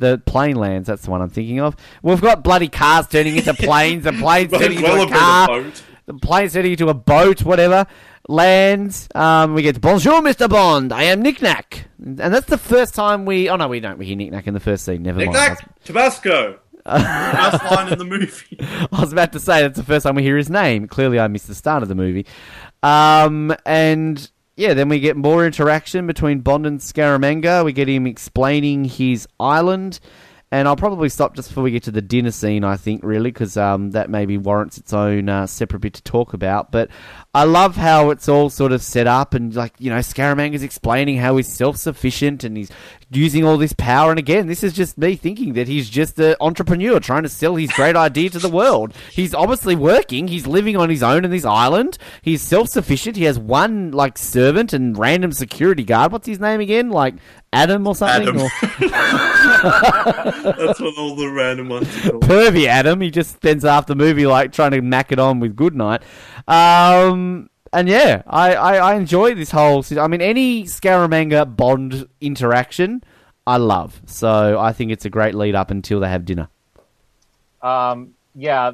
The plane lands. That's the one I'm thinking of. We've got bloody cars turning into planes. The planes Well, turning into well a a car. boat. The plane's turning into a boat. Whatever. Lands. Um, we get Bonjour, Mr. Bond. I am Nick Nack. And that's the first time we. Oh no, we don't. We hear Nick Nack in the first scene. Never mind. Nick Nack, Tabasco. First line in the movie. I was about to say that's the first time we hear his name. Clearly, I missed the start of the movie. Um, and yeah, then we get more interaction between Bond and Scaramanga. We get him explaining his island. And I'll probably stop just before we get to the dinner scene, I think, really, because um, that maybe warrants its own uh, separate bit to talk about. But I love how it's all sort of set up, and like, you know, Scaramanga's explaining how he's self sufficient and he's using all this power. And again, this is just me thinking that he's just an entrepreneur trying to sell his great idea to the world. He's obviously working, he's living on his own in this island, he's self sufficient, he has one, like, servant and random security guard. What's his name again? Like, Adam or something? Adam. Or- That's what all the random ones are called. pervy Adam. He just spends half the movie like trying to mac it on with Goodnight. Um, and yeah, I, I, I enjoy this whole. I mean, any Scaramanga Bond interaction, I love. So I think it's a great lead up until they have dinner. Um, yeah.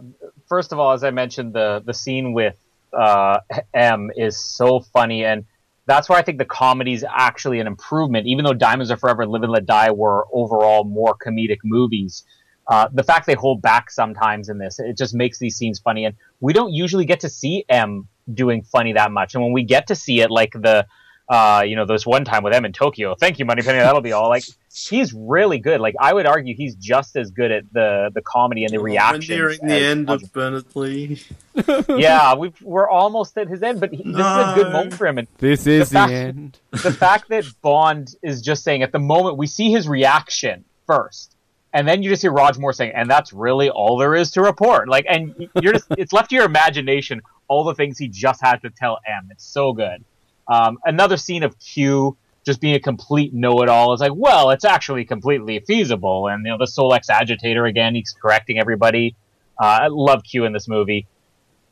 First of all, as I mentioned, the the scene with uh, M is so funny, and that's where I think the comedy is actually an improvement. Even though Diamonds Are Forever, and Live and Let Die were overall more comedic movies, uh, the fact they hold back sometimes in this, it just makes these scenes funny. And we don't usually get to see M doing funny that much, and when we get to see it, like the uh, you know, there's one time with M in Tokyo. Thank you, Moneypenny. That'll be all. Like he's really good. Like I would argue he's just as good at the the comedy and the We're reaction. nearing the end of Bernard Lee. yeah, we we're almost at his end, but he, this is a good moment for him. And This is the, fact- end. the fact that Bond is just saying at the moment we see his reaction first, and then you just hear Roger Moore saying, "And that's really all there is to report." Like, and you're just it's left to your imagination all the things he just had to tell M. It's so good. Um, another scene of Q just being a complete know-it-all is like, well, it's actually completely feasible, and you know the Solex agitator again, he's correcting everybody. Uh, I love Q in this movie.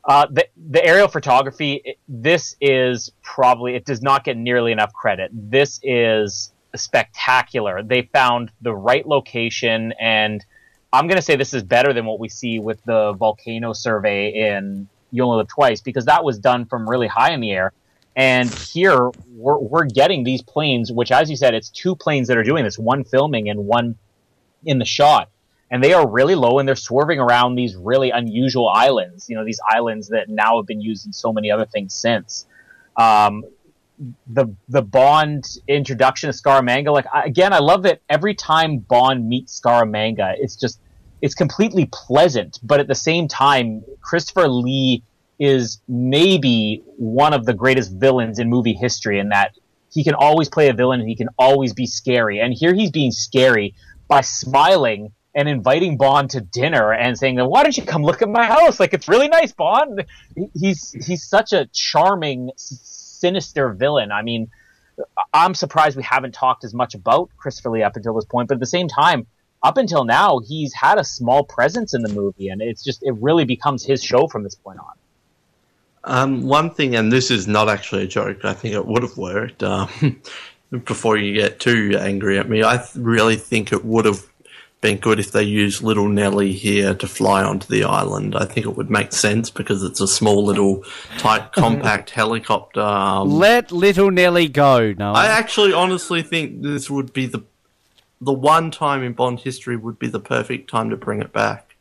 Uh, the, the aerial photography, it- this is probably, it does not get nearly enough credit. This is spectacular. They found the right location, and I'm going to say this is better than what we see with the volcano survey in You Only Live Twice, because that was done from really high in the air. And here, we're, we're getting these planes, which, as you said, it's two planes that are doing this one filming and one in the shot and they are really low and they're swerving around these really unusual islands you know these islands that now have been used in so many other things since um, the the bond introduction of scaramanga like I, again i love that every time bond meets scaramanga it's just it's completely pleasant but at the same time christopher lee is maybe one of the greatest villains in movie history in that he can always play a villain and he can always be scary and here he's being scary by smiling and inviting Bond to dinner and saying, "Why don't you come look at my house? Like it's really nice, Bond." He's he's such a charming, sinister villain. I mean, I'm surprised we haven't talked as much about Christopher Lee up until this point, but at the same time, up until now, he's had a small presence in the movie, and it's just it really becomes his show from this point on. Um, one thing, and this is not actually a joke, I think it would have worked. Um, before you get too angry at me, I th- really think it would have been good if they used Little Nelly here to fly onto the island. I think it would make sense because it's a small, little, tight, compact helicopter. Um, Let little Nelly go. No, I actually honestly think this would be the the one time in Bond history would be the perfect time to bring it back.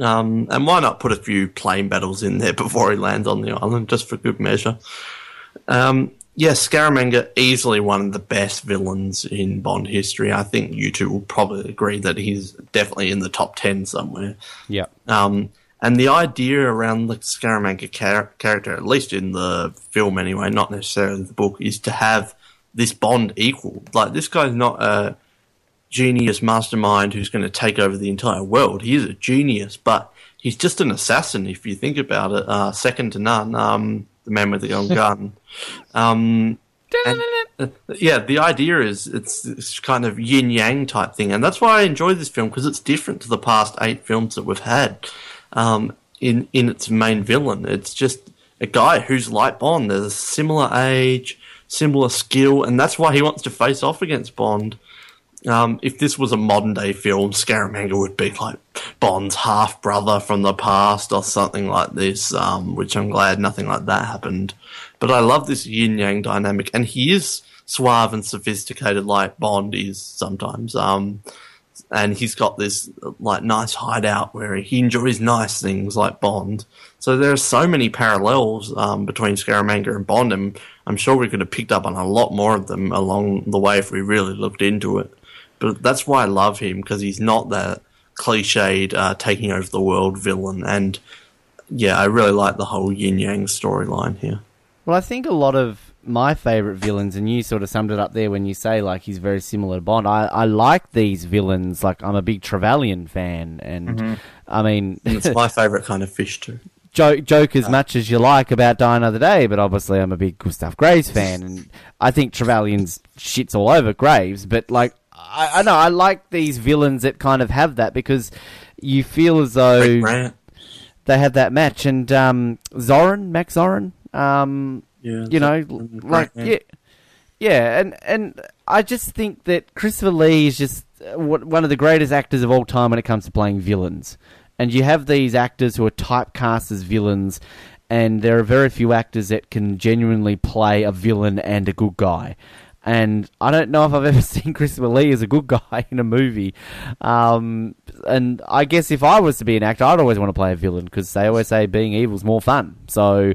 Um, and why not put a few plane battles in there before he lands on the island, just for good measure? Um, yes, Scaramanga easily one of the best villains in Bond history. I think you two will probably agree that he's definitely in the top ten somewhere. yeah. Um, and the idea around the Scaramanga char- character, at least in the film anyway, not necessarily the book, is to have this Bond equal. Like, this guy's not a genius mastermind who's going to take over the entire world. He is a genius, but he's just an assassin if you think about it. Uh, second to none. Um, the man with the golden gun. Um, and, uh, yeah, the idea is it's this kind of yin yang type thing, and that's why I enjoy this film because it's different to the past eight films that we've had. Um, in in its main villain, it's just a guy who's like Bond. There's a similar age, similar skill, and that's why he wants to face off against Bond. Um, if this was a modern day film, Scaramanga would be like Bond's half brother from the past or something like this, um, which I'm glad nothing like that happened. But I love this yin yang dynamic, and he is suave and sophisticated like Bond is sometimes. Um, and he's got this like nice hideout where he enjoys nice things like Bond. So there are so many parallels um, between Scaramanga and Bond, and I'm sure we could have picked up on a lot more of them along the way if we really looked into it. But that's why I love him because he's not that cliched uh, taking over the world villain, and yeah, I really like the whole yin yang storyline here. Well, I think a lot of my favourite villains, and you sort of summed it up there when you say like he's very similar to Bond. I, I like these villains. Like I'm a big Trevelyan fan, and I mean, It's my favorite kind of fish too. joke, joke as much as you like about Die Another Day, but obviously I'm a big Gustav Graves fan, and I think Trevelyan's shits all over Graves. But like, I, I know I like these villains that kind of have that because you feel as though they have that match. And um, Zorin, Max Zorin, um, Yeah, you know, like yeah, yeah, and and I just think that Christopher Lee is just uh, one of the greatest actors of all time when it comes to playing villains. And you have these actors who are typecast as villains, and there are very few actors that can genuinely play a villain and a good guy. And I don't know if I've ever seen Christopher Lee as a good guy in a movie. Um, and I guess if I was to be an actor, I'd always want to play a villain because they always say being evil is more fun. So,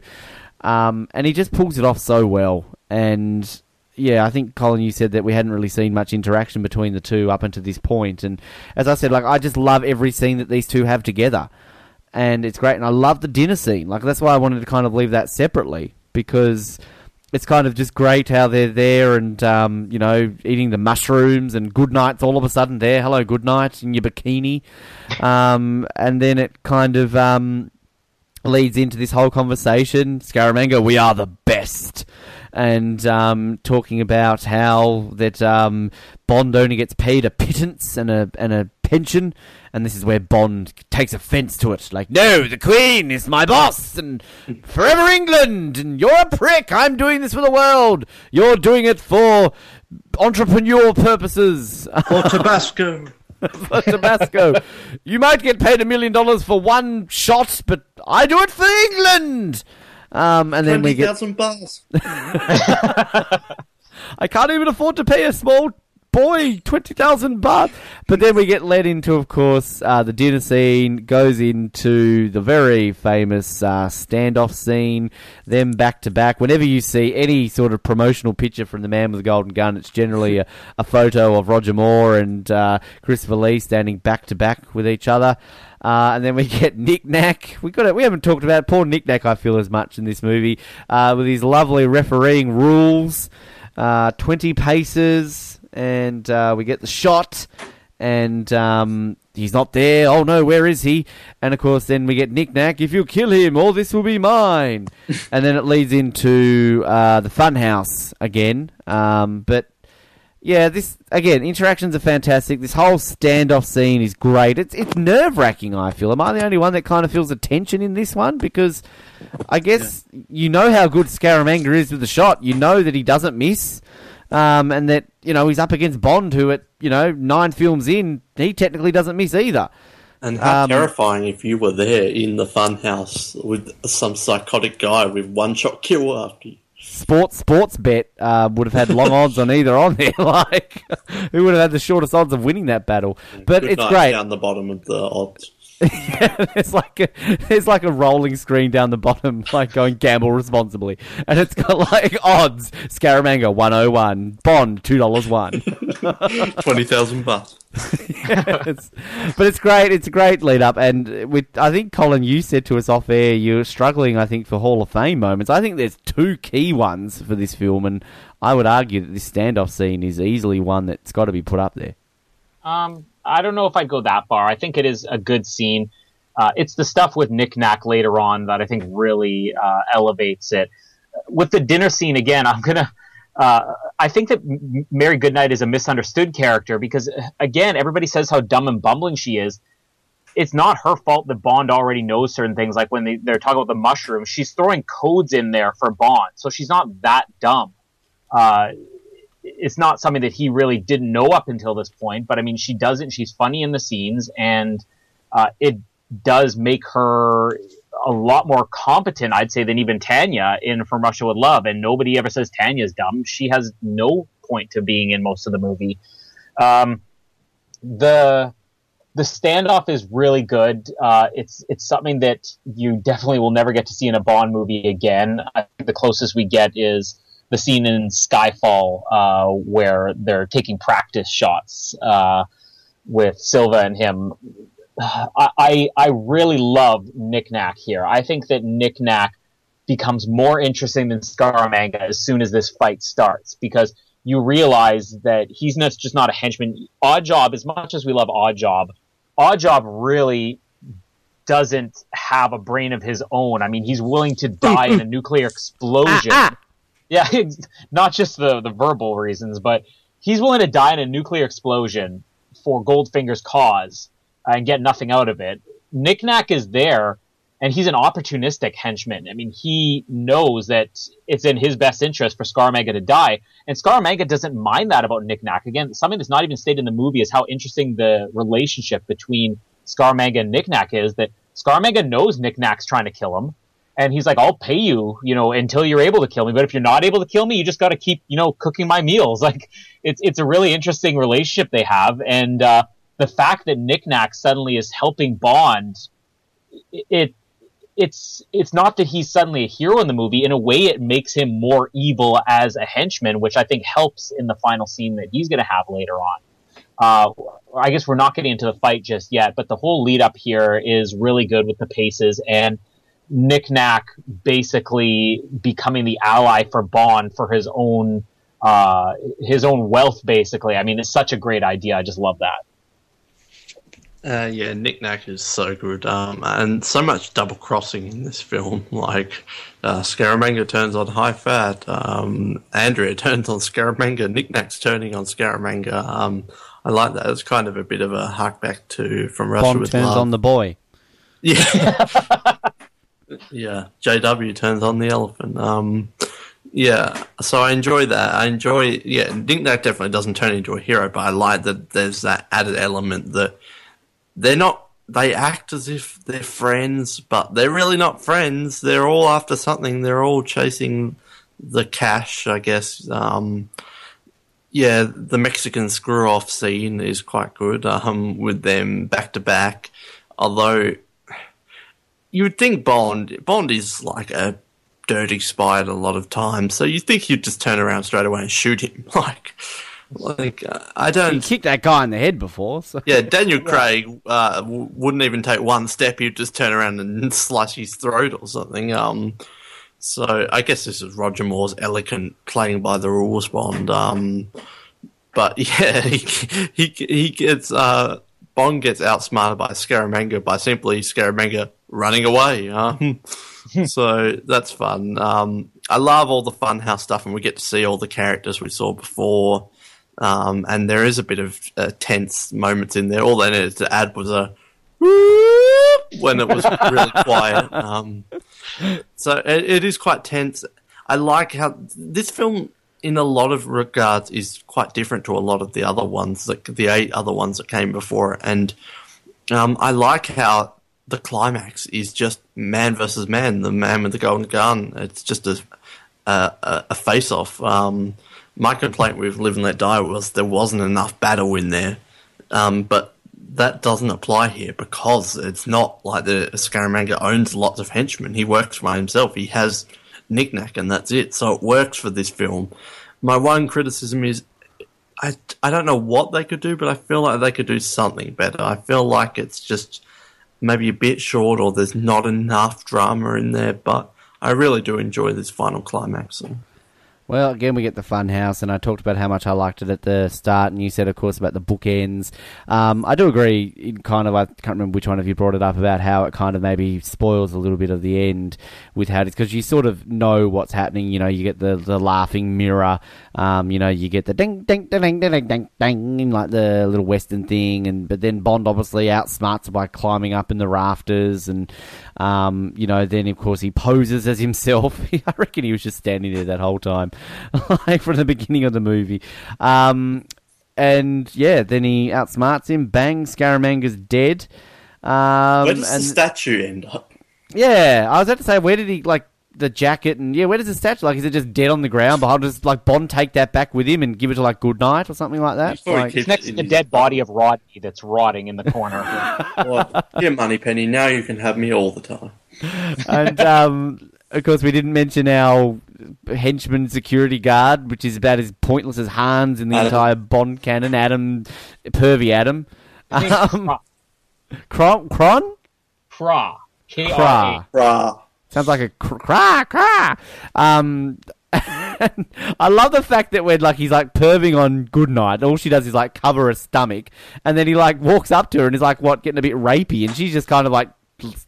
um, and he just pulls it off so well. And yeah, I think Colin, you said that we hadn't really seen much interaction between the two up until this point. And as I said, like I just love every scene that these two have together, and it's great. And I love the dinner scene. Like that's why I wanted to kind of leave that separately because it's kind of just great how they're there and um, you know eating the mushrooms and Goodnight's all of a sudden there. Hello, Goodnight in your bikini, um, and then it kind of um, leads into this whole conversation. Scaramanga, we are the best. And um, talking about how that um, Bond only gets paid a pittance and a and a pension, and this is where Bond takes offence to it. Like, no, the Queen is my boss, and forever England, and you're a prick. I'm doing this for the world. You're doing it for entrepreneurial purposes. Or Tabasco. for Tabasco. you might get paid a million dollars for one shot, but I do it for England. Um, and then we get. thousand bars. I can't even afford to pay a small boy twenty thousand baht. But then we get led into, of course, uh, the dinner scene goes into the very famous uh, standoff scene. Them back to back. Whenever you see any sort of promotional picture from the man with the golden gun, it's generally a, a photo of Roger Moore and uh, Christopher Lee standing back to back with each other. Uh, and then we get Nick Nack. We got it. We haven't talked about poor Nick Nack. I feel as much in this movie uh, with his lovely refereeing rules. Uh, Twenty paces, and uh, we get the shot, and um, he's not there. Oh no, where is he? And of course, then we get Nick Nack. If you kill him, all this will be mine. and then it leads into uh, the funhouse again. Um, but yeah, this again, interactions are fantastic. This whole standoff scene is great. It's it's nerve wracking. I feel. Am I the only one that kind of feels the tension in this one? Because I guess you know how good Scaramanga is with the shot. You know that he doesn't miss, um, and that you know he's up against Bond, who at you know nine films in, he technically doesn't miss either. And how Um, terrifying if you were there in the funhouse with some psychotic guy with one shot kill after you. Sports sports bet uh, would have had long odds on either on there. Like, who would have had the shortest odds of winning that battle? But Good it's great. down the bottom of the odds. yeah, there's like a there's like a rolling screen down the bottom, like going gamble responsibly, and it's got like odds: Scaramanga one oh one, Bond two dollars one. Twenty thousand bucks. It's- but it's great. It's a great lead up, and with I think Colin, you said to us off air, you're struggling. I think for Hall of Fame moments. I think there's two key ones for this film, and I would argue that this standoff scene is easily one that's got to be put up there. Um, I don't know if I'd go that far. I think it is a good scene. Uh, it's the stuff with Nick Nack later on that I think really uh, elevates it. With the dinner scene again, I'm gonna. Uh, I think that Mary Goodnight is a misunderstood character because uh, again, everybody says how dumb and bumbling she is. It's not her fault that Bond already knows certain things. Like when they, they're talking about the mushroom, she's throwing codes in there for Bond, so she's not that dumb. Uh, it's not something that he really didn't know up until this point. But I mean, she does it. She's funny in the scenes, and uh, it does make her a lot more competent, I'd say, than even Tanya in From Russia with Love. And nobody ever says Tanya's dumb. She has no point to being in most of the movie. Um, the the standoff is really good. Uh, it's it's something that you definitely will never get to see in a Bond movie again. I think the closest we get is the scene in Skyfall uh, where they're taking practice shots uh, with Silva and him. I, I I really love Nick Nack here. I think that Nick Nack becomes more interesting than Scaramanga as soon as this fight starts because you realize that he's not just not a henchman. Oddjob, as much as we love Oddjob, Oddjob really doesn't have a brain of his own. I mean, he's willing to die in a nuclear explosion. Ah, Yeah, not just the the verbal reasons, but he's willing to die in a nuclear explosion for Goldfinger's cause and get nothing out of it. Nick Nack is there, and he's an opportunistic henchman. I mean, he knows that it's in his best interest for Scaramanga to die, and Scaramanga doesn't mind that about Nick Nack. Again, something that's not even stated in the movie is how interesting the relationship between Scaramanga and Nick Nack is. That Scaramanga knows Nick Nack's trying to kill him, and he's like, "I'll pay you, you know, until you're able to kill me. But if you're not able to kill me, you just got to keep, you know, cooking my meals." Like, it's it's a really interesting relationship they have, and uh, the fact that Nick Nack suddenly is helping Bond, it, it it's it's not that he's suddenly a hero in the movie. In a way, it makes him more evil as a henchman, which I think helps in the final scene that he's going to have later on. Uh, I guess we're not getting into the fight just yet, but the whole lead up here is really good with the paces and Nick Nack basically becoming the ally for Bond for his own uh, his own wealth. Basically, I mean, it's such a great idea. I just love that. Uh, yeah, Nick Nack is so good, um, and so much double crossing in this film. Like uh, Scaramanga turns on Hai Fat, um, Andrea turns on Scaramanga, Nick Nack's turning on Scaramanga. Um, I like that. It's kind of a bit of a hark back to from Russia Bond with turns Love. on the boy. Yeah. Yeah. JW turns on the elephant. Um, yeah. So I enjoy that. I enjoy, yeah, Nick Nack definitely doesn't turn into a hero, but I like that there's that added element that they're not, they act as if they're friends, but they're really not friends. They're all after something. They're all chasing the cash, I guess. Um, yeah, the Mexican screw off scene is quite good um, with them back to back. Although you would think Bond Bond is like a dirty spy at a lot of times, so you think he'd just turn around straight away and shoot him. Like, like uh, I don't. kicked that guy in the head before. So. Yeah, Daniel Craig uh, w- wouldn't even take one step. He'd just turn around and slice his throat or something. Um, so I guess this is Roger Moore's elegant playing by the rules Bond. Um, but yeah, he he, he gets uh, Bond gets outsmarted by Scaramanga by simply Scaramanga running away. Um, so that's fun. Um, I love all the funhouse stuff, and we get to see all the characters we saw before. Um, and there is a bit of uh, tense moments in there. All they needed to add was a when it was really quiet. Um, so it, it is quite tense. I like how this film, in a lot of regards, is quite different to a lot of the other ones, like the eight other ones that came before. And um, I like how the climax is just man versus man, the man with the golden gun. It's just a a, a- face off. Um, my complaint with Live and Let Die was there wasn't enough battle in there, um, but that doesn't apply here because it's not like the Scaramanga owns lots of henchmen. He works by himself. He has Nick Nack and that's it. So it works for this film. My one criticism is I, I don't know what they could do, but I feel like they could do something better. I feel like it's just maybe a bit short or there's not enough drama in there, but I really do enjoy this final climax. Well, again, we get the fun house, and I talked about how much I liked it at the start, and you said, of course, about the bookends. Um, I do agree, in kind of, I can't remember which one of you brought it up about how it kind of maybe spoils a little bit of the end with how it's, because you sort of know what's happening, you know, you get the, the laughing mirror, um, you know, you get the ding, ding, ding, ding, ding, ding, ding, like the little western thing, and but then Bond obviously outsmarts by climbing up in the rafters, and, um, you know, then of course he poses as himself. I reckon he was just standing there that whole time, like from the beginning of the movie. Um, and yeah, then he outsmarts him. Bang! Scaramanga's dead. Um, Where does and the statue end up? yeah, I was about to say, where did he like? the jacket and yeah, where does the statue? Like, is it just dead on the ground? But I'll just like Bond take that back with him and give it to like Goodnight or something like that. Before Like, It's next to the dead body of Rodney that's rotting in the corner. Well, yeah, Moneypenny. Now you can have me all the time. and um, of course, we didn't mention our henchman security guard, which is about as pointless as Hans in the Adam. entire Bond canon. Adam, pervy Adam. Um, Kron, Kron, Kra. K R Kra. A. Sounds like a cr- cra cra. Um, I love the fact that when like he's like perving on Goodnight, all she does is like cover her stomach, and then he like walks up to her and is like, "What?" Getting a bit rapey, and she's just kind of like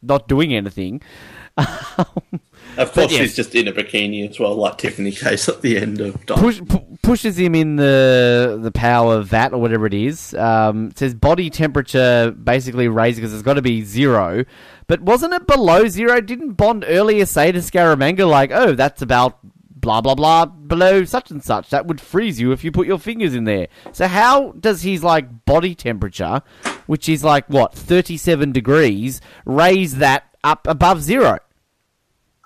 not doing anything. Of course, yeah. she's just in a bikini as well, like Tiffany Case at the end of. Push, pu- pushes him in the the power of vat or whatever it is. Um, it says body temperature basically raised because it's got to be zero. But wasn't it below zero? Didn't Bond earlier say to Scaramanga like, "Oh, that's about blah blah blah below such and such. That would freeze you if you put your fingers in there." So how does his like body temperature, which is like what thirty seven degrees, raise that up above zero?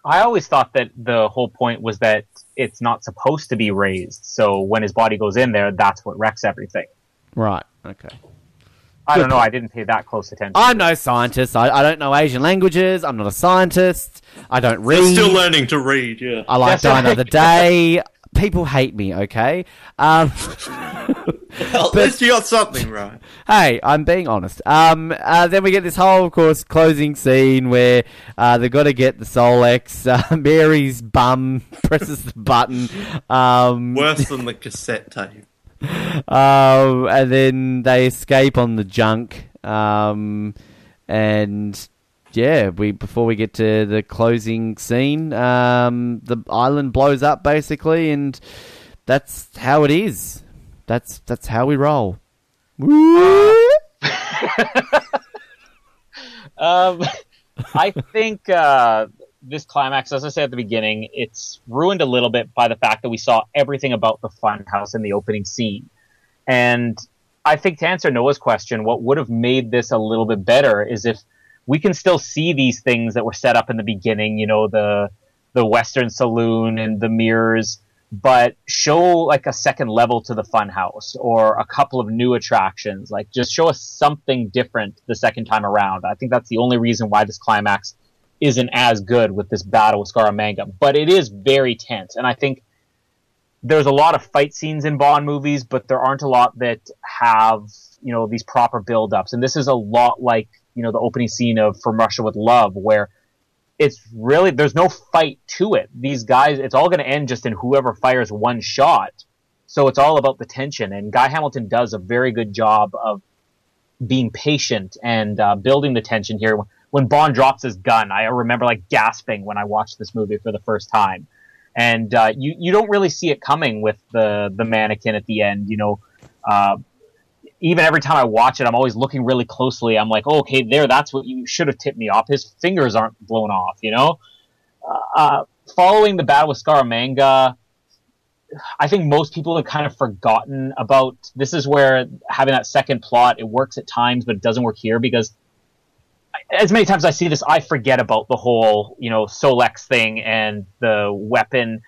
I always thought that the whole point was that it's not supposed to be raised. So when his body goes in there, that's what wrecks everything. Right. Okay. I Good don't know. I didn't pay that close attention. I'm no scientist. I, I don't know Asian languages. I'm not a scientist. I don't read. You're still learning to read, yeah. I like That's Die right. Another Day. People hate me, okay? Um, Well, at least you got something right. hey, I'm being honest. Um, uh, then we get this whole, of course, closing scene where uh, they've got to get the Solex. Uh, Mary's bum presses the button. Um, Worse than the cassette tape. Um, and then they escape on the junk. Um, and yeah, we before we get to the closing scene, um, the island blows up basically, and that's how it is. That's that's how we roll. Um, I think uh, this climax, as I said at the beginning, it's ruined a little bit by the fact that we saw everything about the funhouse in the opening scene. And I think to answer Noah's question, what would have made this a little bit better is if we can still see these things that were set up in the beginning, you know, the the Western Saloon and the mirrors, but show like a second level to the funhouse or a couple of new attractions. Like just show us something different the second time around. I think that's the only reason why this climax isn't as good with this battle with Scaramanga. But it is very tense, and I think there's a lot of fight scenes in Bond movies, but there aren't a lot that have you know these proper build-ups. And this is a lot like you know the opening scene of From Russia with Love, where it's really there's no fight to it. These guys, it's all going to end just in whoever fires one shot. So it's all about the tension, and Guy Hamilton does a very good job of being patient and uh, building the tension here. When Bond drops his gun, I remember like gasping when I watched this movie for the first time, and uh, you you don't really see it coming with the the mannequin at the end. You know, uh, even every time I watch it, I'm always looking really closely. I'm like, oh, okay, there, that's what you should have tipped me off. His fingers aren't blown off, you know. Uh, following the battle with Scaramanga, I think most people have kind of forgotten about. This is where having that second plot it works at times, but it doesn't work here because as many times as I see this, I forget about the whole you know Solex thing and the weapon.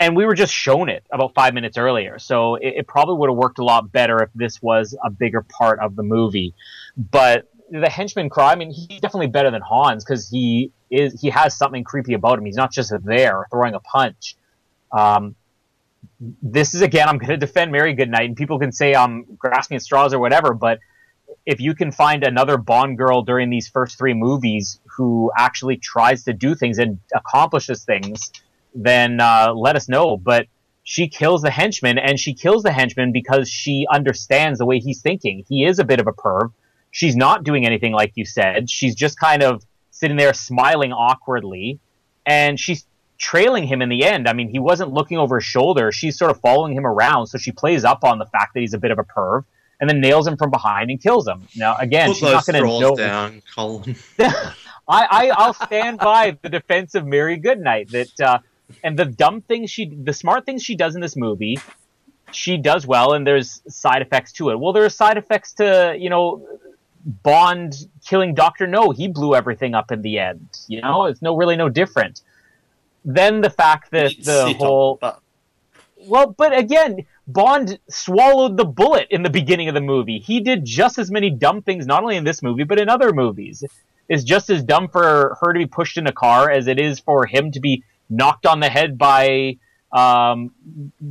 And we were just shown it about five minutes earlier, so it, it probably would have worked a lot better if this was a bigger part of the movie. But the henchman Kra, I mean, he's definitely better than Hans because he is he has something creepy about him. He's not just there throwing a punch. Um, this is again, I'm going to defend Mary Goodnight, and people can say I'm grasping at straws or whatever, but if you can find another Bond girl during these first three movies who actually tries to do things and accomplishes things, then uh, let us know. But she kills the henchman, and she kills the henchman because she understands the way he's thinking. He is a bit of a perv. She's not doing anything like you said. She's just kind of sitting there smiling awkwardly, and she's trailing him in the end. I mean, he wasn't looking over his shoulder. She's sort of following him around, so she plays up on the fact that he's a bit of a perv, and then nails him from behind and kills him. Now, again, Put she's not going to know. down, Colin. I, I I'll stand by the defense of Mary Goodnight that uh, and the dumb things she the smart things she does in this movie she does well and there's side effects to it. Well there are side effects to, you know, Bond killing Doctor No, he blew everything up in the end. You know, it's no really no different. then the fact that the whole well, but again, Bond swallowed the bullet in the beginning of the movie. He did just as many dumb things, not only in this movie, but in other movies. It's just as dumb for her to be pushed in a car as it is for him to be knocked on the head by, um,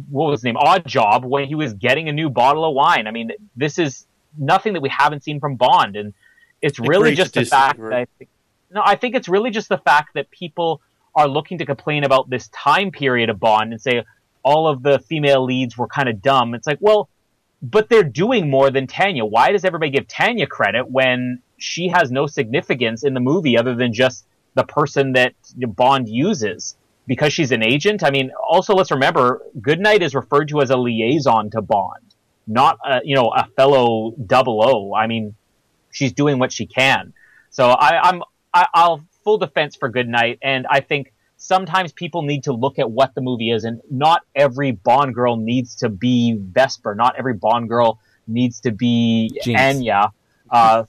what was his name? Oddjob when he was getting a new bottle of wine. I mean, this is nothing that we haven't seen from Bond. And it's really just the fact that I think, no, I think it's really just the fact that people are looking to complain about this time period of Bond and say all of the female leads were kind of dumb. It's like, well, but they're doing more than Tanya. Why does everybody give Tanya credit when she has no significance in the movie other than just the person that Bond uses? Because she's an agent. I mean, also let's remember, Goodnight is referred to as a liaison to Bond, not a, you know a fellow double O. I mean, she's doing what she can. So I, I'm I, I'll full defense for Goodnight, and I think sometimes people need to look at what the movie is, and not every Bond girl needs to be Vesper. Not every Bond girl needs to be Jinx. Anya. Uh,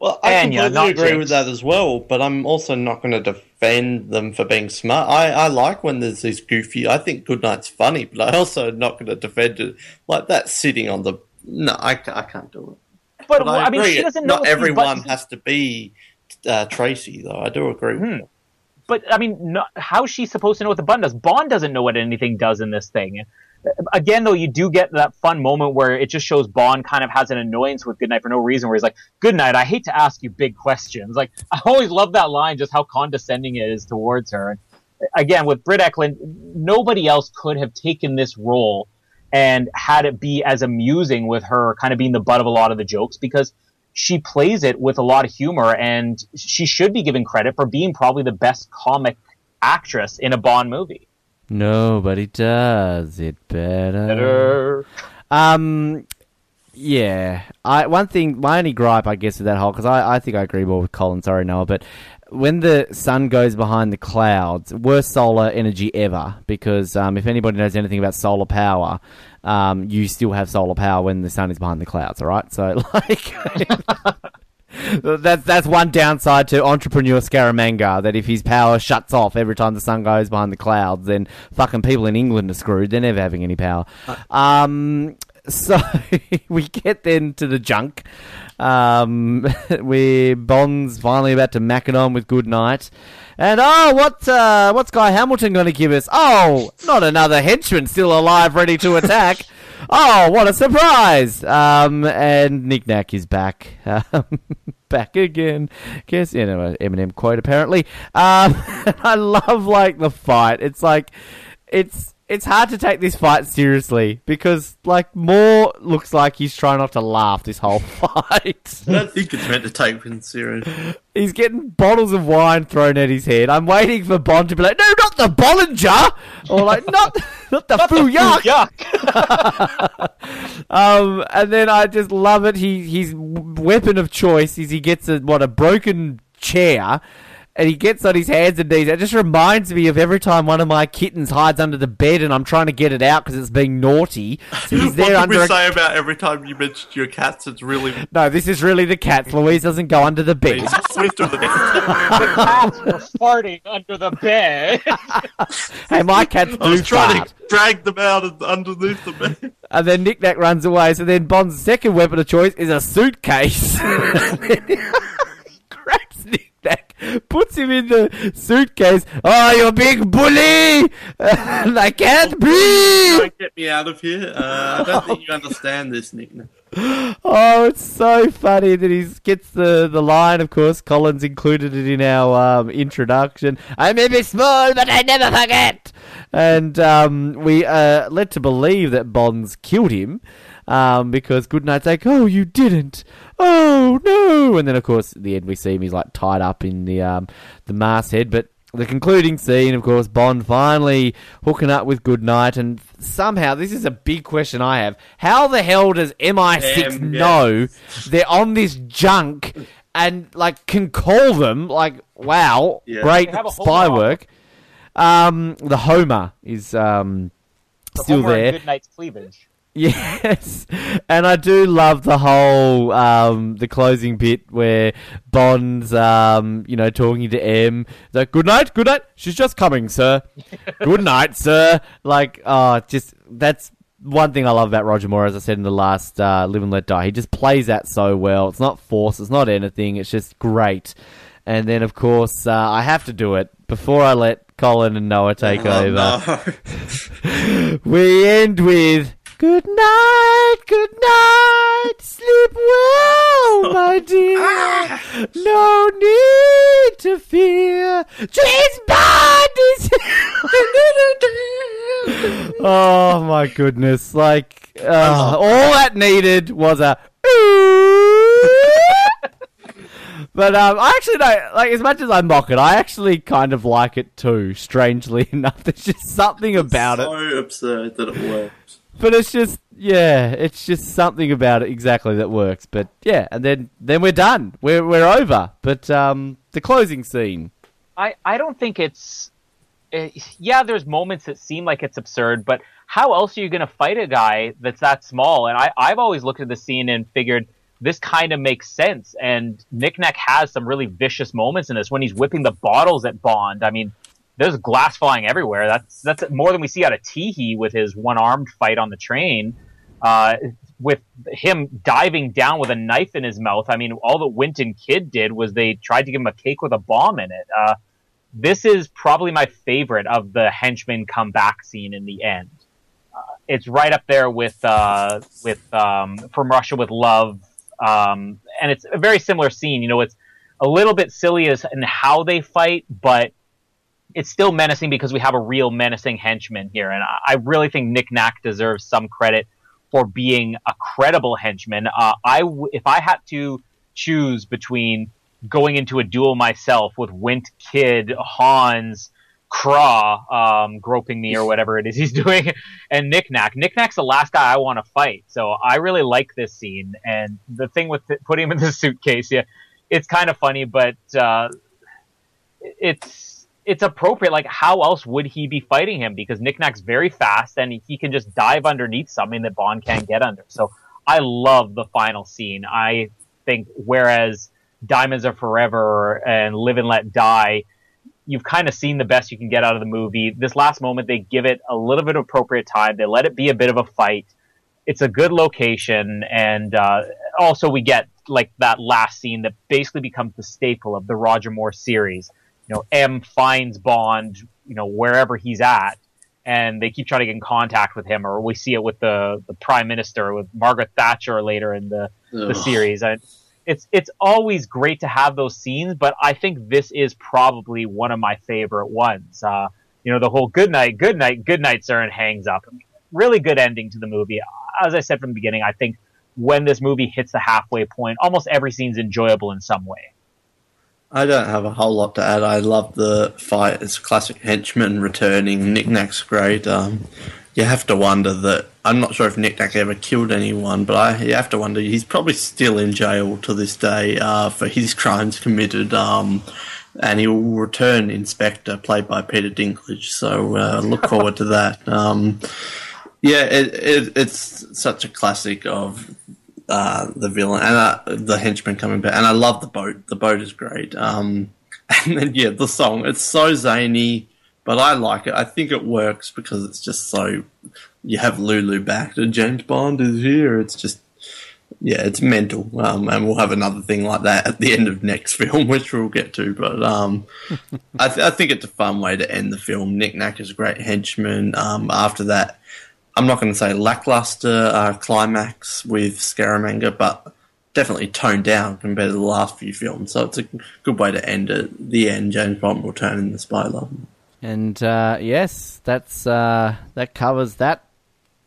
Well, I Anya, completely agree with that as well, but I'm also not going to defend them for being smart. I, I like when there's these goofy. I think Goodnight's funny, but I also not going to defend it like that sitting on the. No, I, I can't do it. but, But I, I mean, she doesn't know not everyone has to be uh, Tracy, though. I do agree with Hmm. But I mean, no, how's she supposed to know what the button does? Bond doesn't know what anything does in this thing. Again, though, you do get that fun moment where it just shows Bond kind of has an annoyance with Goodnight for no reason, where he's like, "Goodnight, I hate to ask you big questions." Like, I always love that line, just how condescending it is towards her. And again, with Britt Ekland, nobody else could have taken this role and had it be as amusing with her kind of being the butt of a lot of the jokes because she plays it with a lot of humor and she should be given credit for being probably the best comic actress in a Bond movie. Nobody does it better. Better. Um, yeah. I one thing, my only gripe, I guess, with that whole because I, I think I agree more with Colin. Sorry, Noah, but when the sun goes behind the clouds, worst solar energy ever. Because um, if anybody knows anything about solar power, um, you still have solar power when the sun is behind the clouds. All right, so like. That's that's one downside to entrepreneur Scaramanga. That if his power shuts off every time the sun goes behind the clouds, then fucking people in England are screwed. They're never having any power. Um, so we get then to the junk, um, where Bond's finally about to mack it on with Goodnight. And oh, what uh, what's Guy Hamilton going to give us? Oh, not another henchman still alive, ready to attack. Oh, what a surprise! Um, and Nick Nack is back, um, back again. Guess you know Eminem quote apparently. Um, I love like the fight. It's like it's it's hard to take this fight seriously because like Moore looks like he's trying not to laugh this whole fight. I don't think it's meant to take him serious. He's getting bottles of wine thrown at his head. I'm waiting for Bond to be like, "No, not the Bollinger," or like, "Not, not the Fouillac." Yuck! Um, and then I just love it. He his weapon of choice is he gets a what a broken chair, and he gets on his hands and knees. It just reminds me of every time one of my kittens hides under the bed, and I'm trying to get it out because it's being naughty. So he's what there did under. we A, say about every time you mentioned your cats? It's really no, this is really the cats. Louise doesn't go under the bed. Swift of the the cats were farting under the bed. hey, my cats I was do trying fart. to drag them out and underneath the bed. And then Nick Nack runs away. So then Bond's second weapon of choice is a suitcase. he grabs Nick Nack, puts him in the suitcase. Oh, you big bully! I can't breathe! Don't get me out of here. Uh, I don't think you understand this, Nick. Oh, it's so funny that he gets the, the line, of course. Collins included it in our um, introduction. I may be small, but I never forget. And um, we are led to believe that Bonds killed him um, because Goodnight's like, oh, you didn't. Oh, no. And then, of course, at the end, we see him. He's like tied up in the, um, the masthead. But the concluding scene, of course, Bond finally hooking up with Goodnight, and somehow this is a big question I have: How the hell does MI6 Um, yeah. know they're on this junk and like can call them? Like, wow, Yeah. great They have a Homer spy work. Um, the Homer is um The still Homer there. Goodnight's cleavage. Yes, and I do love the whole um, the closing bit where Bond's um, you know talking to M. Like, good night, good night. She's just coming, sir. good night, sir. Like, oh, just that's one thing I love about Roger Moore. As I said in the last uh, Live and Let Die, he just plays that so well. It's not forced. It's not anything. It's just great. And then, of course, uh, I have to do it before I let Colin and Noah take Oh, over. no. We end with Good night, good night, sleep well, my dear. No need to fear. James Bond is. oh my goodness! Like uh, all that needed was a. But um, I actually don't like as much as I mock it. I actually kind of like it too. Strangely enough, there's just something about it. so absurd that it works. But it's just yeah, it's just something about it exactly that works. But yeah, and then then we're done. We're we're over. But um, the closing scene. I, I don't think it's. Uh, yeah, there's moments that seem like it's absurd, but how else are you going to fight a guy that's that small? And I, I've always looked at the scene and figured this kind of makes sense. And Nick Nack has some really vicious moments in this when he's whipping the bottles at Bond. I mean, there's glass flying everywhere. That's that's more than we see out of Teehee with his one armed fight on the train. Uh, with him diving down with a knife in his mouth. I mean, all that Wint and Kidd did was they tried to give him a cake with a bomb in it. Uh, this is probably my favorite of the henchman comeback scene in the end. Uh, it's right up there with uh, with um, from Russia with Love, um, and it's a very similar scene. You know, it's a little bit silly as in how they fight, but it's still menacing because we have a real menacing henchman here, and I, I really think Nick Nack deserves some credit for being a credible henchman. Uh, I w- if I had to choose between going into a duel myself with Wint Kid, Hans, Kra, um, groping me or whatever it is he's doing, and Nick Nack. Knickknack's the last guy I want to fight. So I really like this scene. And the thing with it, putting him in the suitcase, yeah, it's kind of funny, but uh, it's it's appropriate. Like, how else would he be fighting him? Because Nick Nack's very fast and he can just dive underneath something that Bond can't get under. So I love the final scene. I think whereas Diamonds Are Forever and Live and Let Die, you've kind of seen the best you can get out of the movie. This last moment, they give it a little bit of appropriate time. They let it be a bit of a fight. It's a good location, and uh, also we get like that last scene that basically becomes the staple of the Roger Moore series. You know, M finds Bond, you know, wherever he's at, and they keep trying to get in contact with him. Or we see it with the the Prime Minister, with Margaret Thatcher later in the the series. It's it's always great to have those scenes, but I think this is probably one of my favorite ones. Uh, you know, the whole good night, good night, good night, sir, and hangs up. Really good ending to the movie. As I said from the beginning, I think when this movie hits the halfway point, almost every scene's enjoyable in some way. I don't have a whole lot to add. I love the fight. It's classic henchman returning. Nick Nack's great. Um, you have to wonder that. I'm not sure if Nick Nack ever killed anyone, but I, you have to wonder he's probably still in jail to this day uh, for his crimes committed. Um, and he will return in Spectre, played by Peter Dinklage. So uh, look forward to that. Um, yeah, it, it, it's such a classic of uh, the villain and uh, the henchman coming back. And I love the boat. The boat is great. Um, and then yeah, the song. It's so zany, but I like it. I think it works because it's just so. You have Lulu back and James Bond is here. It's just yeah, it's mental. Um, and we'll have another thing like that at the end of next film, which we'll get to. But um, I, th- I think it's a fun way to end the film. Nick Nack is a great henchman. Um, after that, I'm not going to say lackluster uh, climax with Scaramanga, but definitely toned down compared to the last few films. So it's a good way to end it. The end, James Bond will turn in the spy love. And uh, yes, that's uh, that covers that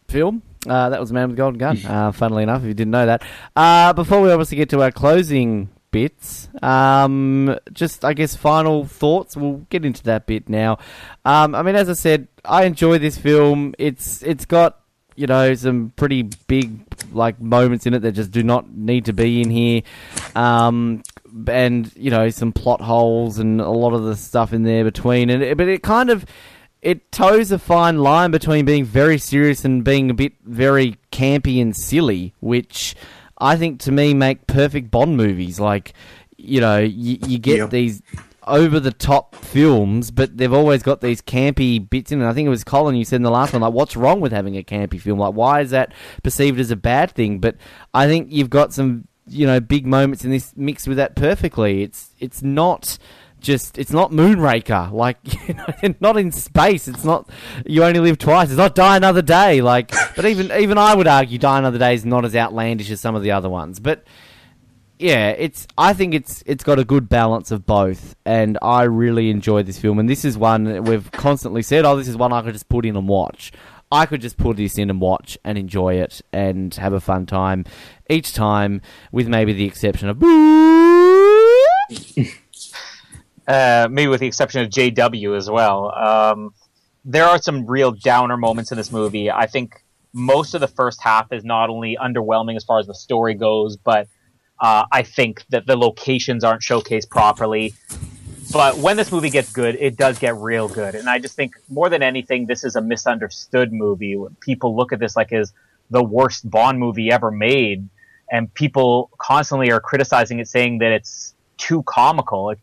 film. Uh, that was Man with the Golden Gun. Uh, funnily enough, if you didn't know that. Uh, before we obviously get to our closing bits, um, just I guess final thoughts. We'll get into that bit now. Um, I mean, as I said, I enjoy this film. It's it's got you know some pretty big like moments in it that just do not need to be in here. Um, and you know some plot holes and a lot of the stuff in there between and it, but it kind of it toes a fine line between being very serious and being a bit very campy and silly, which I think to me make perfect Bond movies. Like, you know, you, you get Yep. these over the top films, but they've always got these campy bits in it. I think it was Colin you said in the last one, like, what's wrong with having a campy film? Like, why is that perceived as a bad thing? But I think you've got some, you know, big moments in this mixed with that perfectly. It's it's not just it's not Moonraker, like you know, not in space. It's not you only live twice. It's not Die Another Day, like. But even even I would argue Die Another Day is not as outlandish as some of the other ones. But yeah, it's. I think it's it's got a good balance of both, and I really enjoyed this film. And this is one we've constantly said, "Oh, this is one I could just put in and watch." I could just put this in and watch and enjoy it and have a fun time each time, with maybe the exception of. uh, maybe with the exception of JW as well. Um, there are some real downer moments in this movie. I think most of the first half is not only underwhelming as far as the story goes, but uh, I think that the locations aren't showcased properly. But when this movie gets good, it does get real good. And I just think more than anything, this is a misunderstood movie. People look at this like as the worst Bond movie ever made, and people constantly are criticizing it, saying that it's too comical. Like,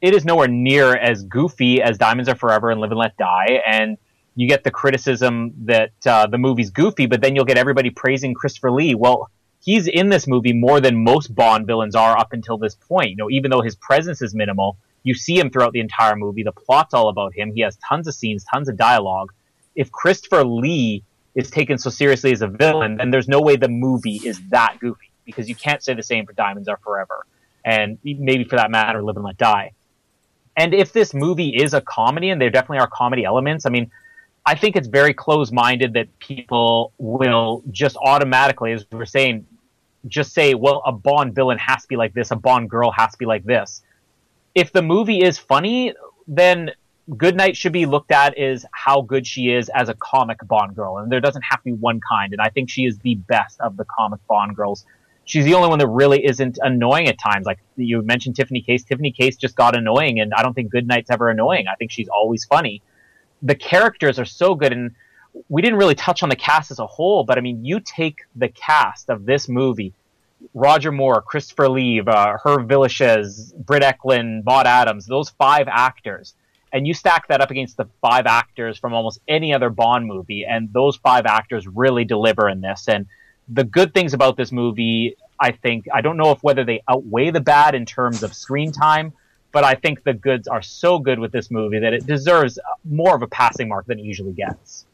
it is nowhere near as goofy as Diamonds Are Forever and Live and Let Die, and you get the criticism that uh, the movie's goofy, but then you'll get everybody praising Christopher Lee. Well, he's in this movie more than most Bond villains are up until this point. You know, even though his presence is minimal, you see him throughout the entire movie. The plot's all about him. He has tons of scenes, tons of dialogue. If Christopher Lee is taken so seriously as a villain, then there's no way the movie is that goofy because you can't say the same for Diamonds Are Forever, and maybe for that matter, Live and Let Die. And if this movie is a comedy, and there definitely are comedy elements, I mean, I think it's very close minded that people will just automatically, as we were saying, just say, well, a Bond villain has to be like this, a Bond girl has to be like this. If the movie is funny, then Goodnight should be looked at as how good she is as a comic Bond girl. And there doesn't have to be one kind. And I think she is the best of the comic Bond girls. She's the only one that really isn't annoying at times. Like you mentioned Tiffany Case. Tiffany Case just got annoying, and I don't think Goodnight's ever annoying. I think she's always funny. The characters are so good, and we didn't really touch on the cast as a whole, but I mean, you take the cast of this movie Roger Moore, Christopher Lee, uh, Hervé Villechaize, Britt Ekland, Maud Adams, those five actors, and you stack that up against the five actors from almost any other Bond movie, and those five actors really deliver in this. And the good things about this movie, I think, I don't know if whether they outweigh the bad in terms of screen time, but I think the goods are so good with this movie that it deserves more of a passing mark than it usually gets.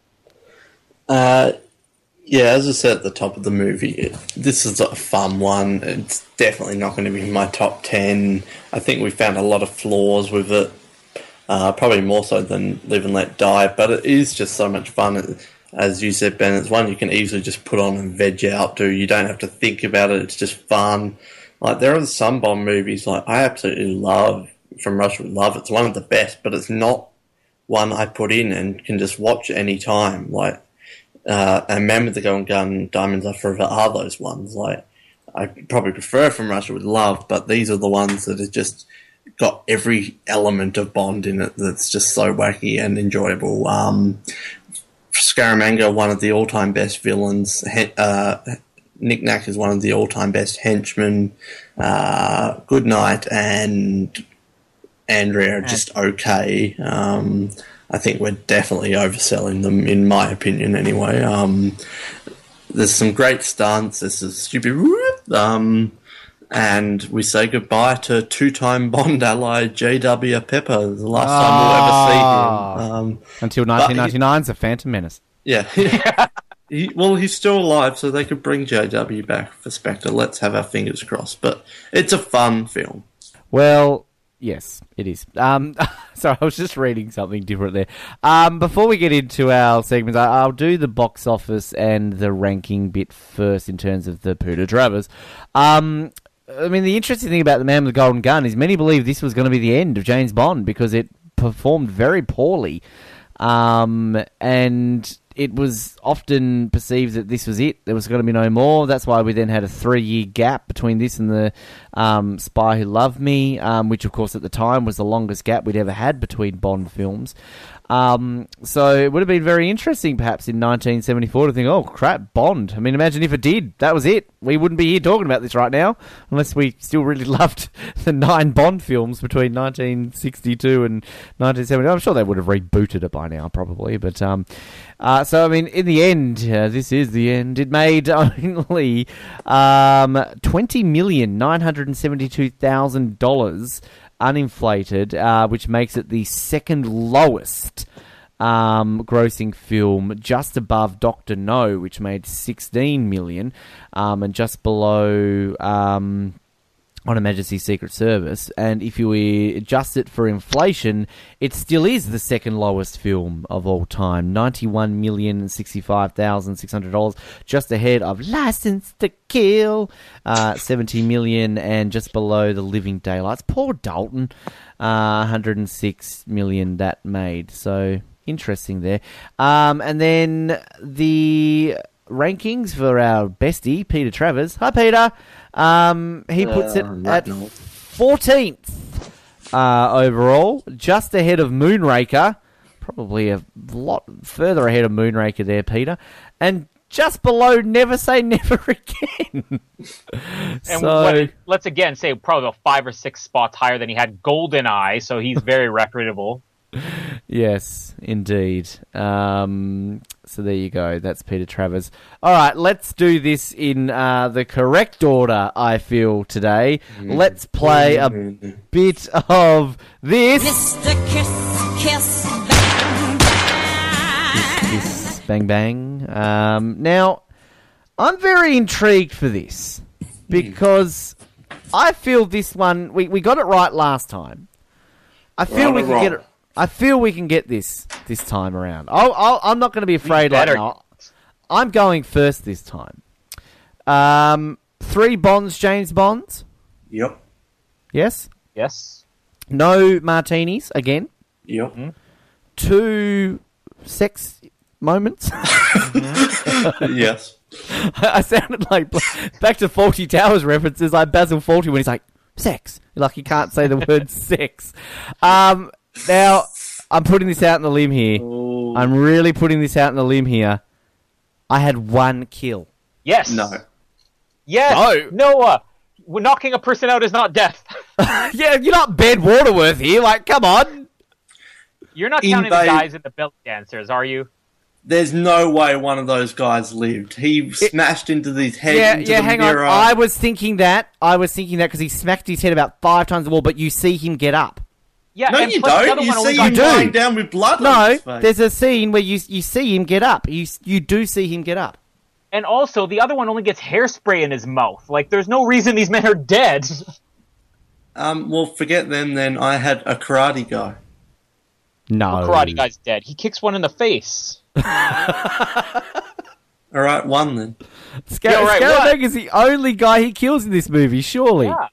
Uh, yeah, as I said at the top of the movie, it, this is a fun one. It's definitely not going to be my top 10. I think we found a lot of flaws with it, uh, probably more so than Live and Let Die, but it is just so much fun. It, as you said, Ben, it's one you can easily just put on and veg out to. You don't have to think about it, it's just fun. Like, there are some Bond movies, like, I absolutely love From Russia with Love. It's one of the best, but it's not one I put in and can just watch any time. Like, uh, and Man with the Golden Gun, Diamonds Are Forever are those ones. Like, I probably prefer From Russia with Love, but these are the ones that have just got every element of Bond in it that's just so wacky and enjoyable. Um, Scaramanga, one of the all-time best villains. Uh, Nick Nack is one of the all-time best henchmen. Uh, Goodnight and Andrea are just okay. Um, I think we're definitely overselling them, in my opinion, anyway. Um, there's some great stunts. There's a stupid whoop, um, and we say goodbye to two-time Bond ally J.W. Pepper. The last Ah. time we'll ever see him. Um, Until But he- 1999's The Phantom Menace. yeah. he, well, he's still alive, so they could bring JW back for Spectre. Let's have our fingers crossed. But it's a fun film. Well, yes, it is. Um, sorry, I was just reading something different there. Um, before we get into our segments, I, I'll do the box office and the ranking bit first in terms of the Peter Travers. Um, I mean, the interesting thing about The Man with the Golden Gun is many believe this was going to be the end of James Bond because it performed very poorly. Um, and it was often perceived that this was it. There was going to be no more. That's why we then had a three-year gap between this and the um, Spy Who Loved Me, um, which, of course, at the time was the longest gap we'd ever had between Bond films. Um, so it would have been very interesting, perhaps in 1974, to think, "Oh crap, Bond." I mean, imagine if it did. That was it. We wouldn't be here talking about this right now, unless we still really loved the nine Bond films between 1962 and 1970. I'm sure they would have rebooted it by now, probably. But um, uh, so I mean, in the end, uh, this is the end. It made only um, twenty million nine hundred seventy-two thousand dollars uninflated, uh, which makes it the second lowest um, grossing film, just above Doctor No, which made 16 million, um, and just below. Um, on Majesty's Secret Service, and if you adjust it for inflation, it still is the second lowest film of all time, ninety-one million sixty-five thousand six hundred dollars, just ahead of License to Kill, uh, seventy million, and just below The Living Daylights. Poor Dalton, uh, one hundred and six million that made. So interesting there, um, and then the rankings for our bestie Peter Travers. Hi, Peter. Um, he puts it Uh, at 14th uh, overall, just ahead of Moonraker. Probably a lot further ahead of Moonraker there, Peter. And just below Never Say Never Again. And so, what, let's again say probably about five or six spots higher than he had Golden Eye, so he's very reputable. Yes, indeed. Um, so there you go. That's Peter Travers. All right, let's do this in uh, the correct order, I feel, today. Let's play a bit of this. Mr. Kiss, Kiss, Bang, Bang. Kiss Bang Bang. Um, now, I'm very intrigued for this because I feel this one we, we got it right last time. I feel Right we or can get it. I feel we can get this this time around. I'll, I'll, I'm not going to be afraid. Like, better. no, I'm going first this time. Um, three Bonds, James Bonds. Yep. Yes. Yes. No martinis again. Yep. Two sex moments. yes. I sounded like back to Fawlty Towers references, like Basil Fawlty when he's like sex, like he can't say the word sex. Um, now I'm putting this out in the limb here. Oh, I'm really putting this out in the limb here. I had one kill. Yes. no. Yes. No. Noah. Knocking a person out is not death. yeah, you're not Ben Waterworth here. Like, come on. You're not In counting they- the guys in the belly dancers, are you? There's no way one of those guys lived. He smashed into his head Yeah, into yeah. the Hang mirror. on. I was thinking that. I was thinking that because he smacked his head about five times the wall, but you see him get up. Yeah. no, and you plus the don't. other You one only see got him do. lying down with blood on No, his face. there's a scene where you you see him get up. You you do see him get up. And also, the other one only gets hairspray in his mouth. Like, there's no reason these men are dead. Um, well, forget them then. I had a karate guy. No, Karate guy's dead. He kicks one in the face. All right, one then. Scar- Yeah, right, what? Scaramanga is the only guy he kills in this movie, surely. Yeah.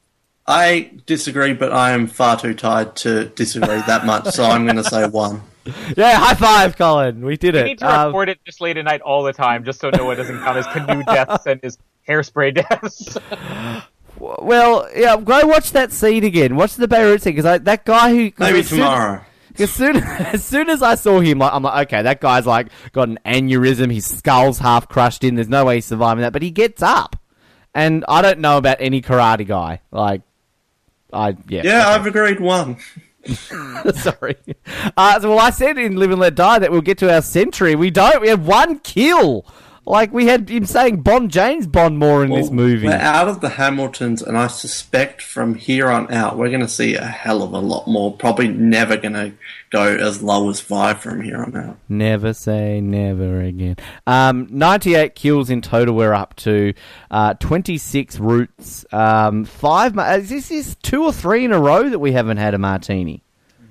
I disagree, but I am far too tired to disagree that much, so I'm going to say one. Yeah, high five, Colin. We did We it. need to Um, report it this late at night all the time, just so Noah doesn't count his canoe deaths and his hairspray deaths. well, yeah, go watch that scene again. Watch the Beirut scene because that guy who Maybe as soon- tomorrow. As soon as soon as I saw him, like, I'm like, okay, that guy's like got an aneurysm. His skull's half crushed in. There's no way he's surviving that, but he gets up. And I don't know about any karate guy. Like, I yeah. Yeah, I've agreed one. Sorry. Uh, so, well, I said in Live and Let Die that we'll get to our century. We don't. We have one kill. Like we had him saying Bond James Bond more in this movie. We're out of the Hamiltons, and I suspect from here on out we're going to see a hell of a lot more. Probably never going to go as low as five from here on out. Never say never again. Um, 98 kills in total. We're up to uh, 26 roots. Um, five. ma- Is this is two or three in a row that we haven't had a martini?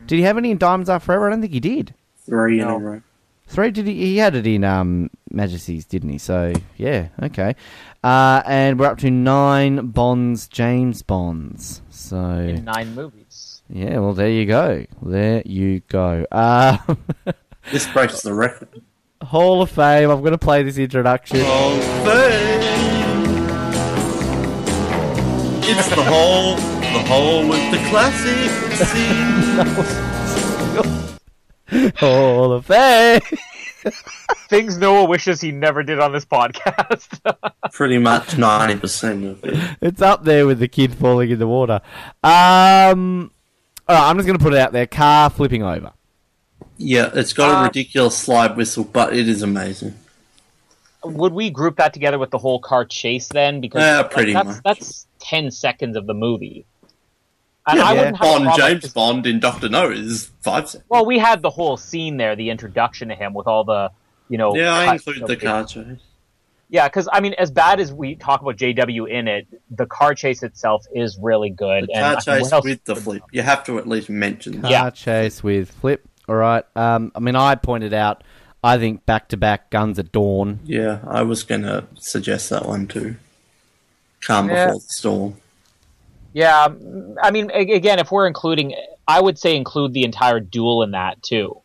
Did he have any in Diamonds Are Forever? I don't think he did. Three in No. a row. Three did he? He had it in um, Majesty's, didn't he? So yeah, okay. Uh, and we're up to nine Bonds, James Bonds. So in nine movies. yeah, well there you go. There you go. Uh, This breaks the record. Hall of Fame. I'm going to play this introduction. Hall of Fame. It's the hall, the hall with the classic scene. Hall of Fame. Things Noah wishes he never did on this podcast. Pretty much ninety percent of it. It's up there with the kid falling in the water. Um, all right, I'm just going to put it out there. Car flipping over. Yeah, it's got Uh, a ridiculous slide whistle, but it is amazing. Would we group that together with the whole car chase then? Because Yeah, like, pretty that's, much. that's ten seconds of the movie. And yeah, I wouldn't have Bond, James Bond in Doctor No is five seconds. Well, we had the whole scene there, the introduction to him with all the, you know. yeah, I include the car chase. Yeah, because I mean, as bad as we talk about JW in it, the car chase itself is really good. The and car I mean, chase with the flip. You have to at least mention that. Car Yeah. chase with flip. All right. Um, I mean, I pointed out. I think back to back guns at dawn. Yeah, I was going to suggest that one too. Calm Yeah. before the storm. Yeah, mm, I mean, again, if we're including, I would say include the entire duel in that too,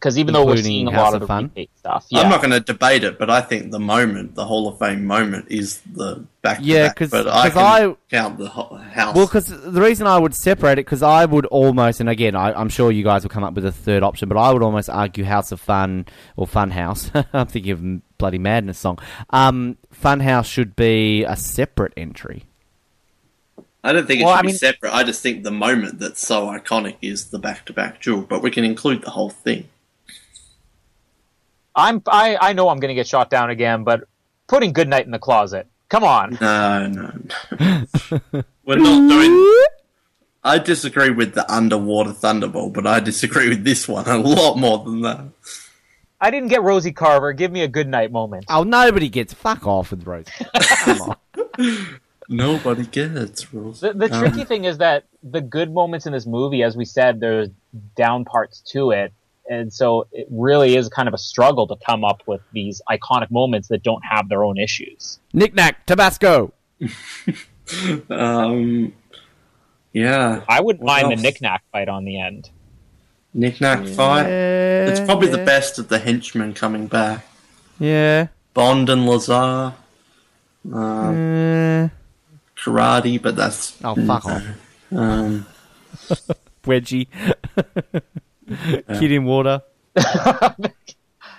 because even though we're seeing a House lot of of the Fun? remake stuff, yeah, I'm not going to debate it, but I think the moment, the Hall of Fame moment, is the back. Yeah, because but I 'cause can I- count the ho- house. Well, because the reason I would separate it, because I would almost, and again, I, I'm sure you guys will come up with a third option, but I would almost argue House of Fun or Fun House. I'm thinking of bloody Madness song. Um, Fun House should be a separate entry. I don't think it Well, should I be mean- separate. I just think the moment that's so iconic is the back-to-back duel, but we can include the whole thing. I'm, I, I know I'm going to get shot down again, but putting Goodnight in the closet, come on. No, no, no. We're not doing. I disagree with the underwater thunderbolt, but I disagree with this one a lot more than that. I didn't get Rosie Carver. Give me a Goodnight moment. Oh, nobody gets fuck off with Rosie. Come on. Nobody gets rules. The, the Um, tricky thing is that the good moments in this movie, as we said, there's down parts to it. And so it really is kind of a struggle to come up with these iconic moments that don't have their own issues. Nick Nack, Tabasco. Um, yeah, I wouldn't What mind else? the Nick Nack fight on the end. Nick Nack fight. It's probably yeah. the best of the henchmen coming back. Yeah. Bond and Lazar. Uh, karate, but that's oh, fuck off. um, Wedgie. Kid in water.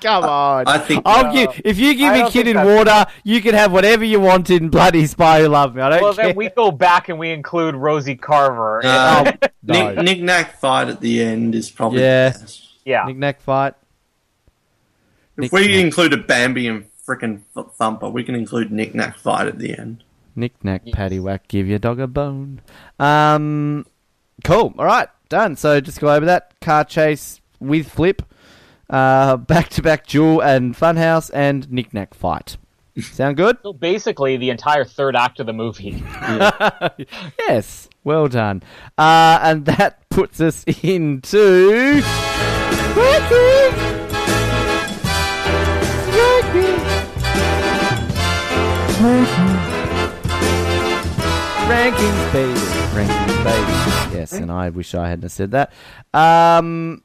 Come on. I think I'll give, if you give I me Kid in that's- water, you can have whatever you want in bloody Spy Who Loved Me. I don't Well, care. then we go back and we include Rosie Carver. Uh, Oh, no. Knick, Nick Nack fight at the end is probably Yeah. the best. yeah. Nick Nack fight. If we include a Bambi and frickin' Thumper, we can include Nick Nack fight at the end. Knick knack, patty whack, give your dog a bone. Um, cool. All right, done. So just go over that car chase with flip, uh, back to back duel and funhouse and Nick Nack fight. Sound good? So basically, the entire third act of the movie. yes. Well done. Uh, and that puts us into. Rankings! Rankings, baby. Rankings, baby. Yes, and I wish I hadn't said that. Um,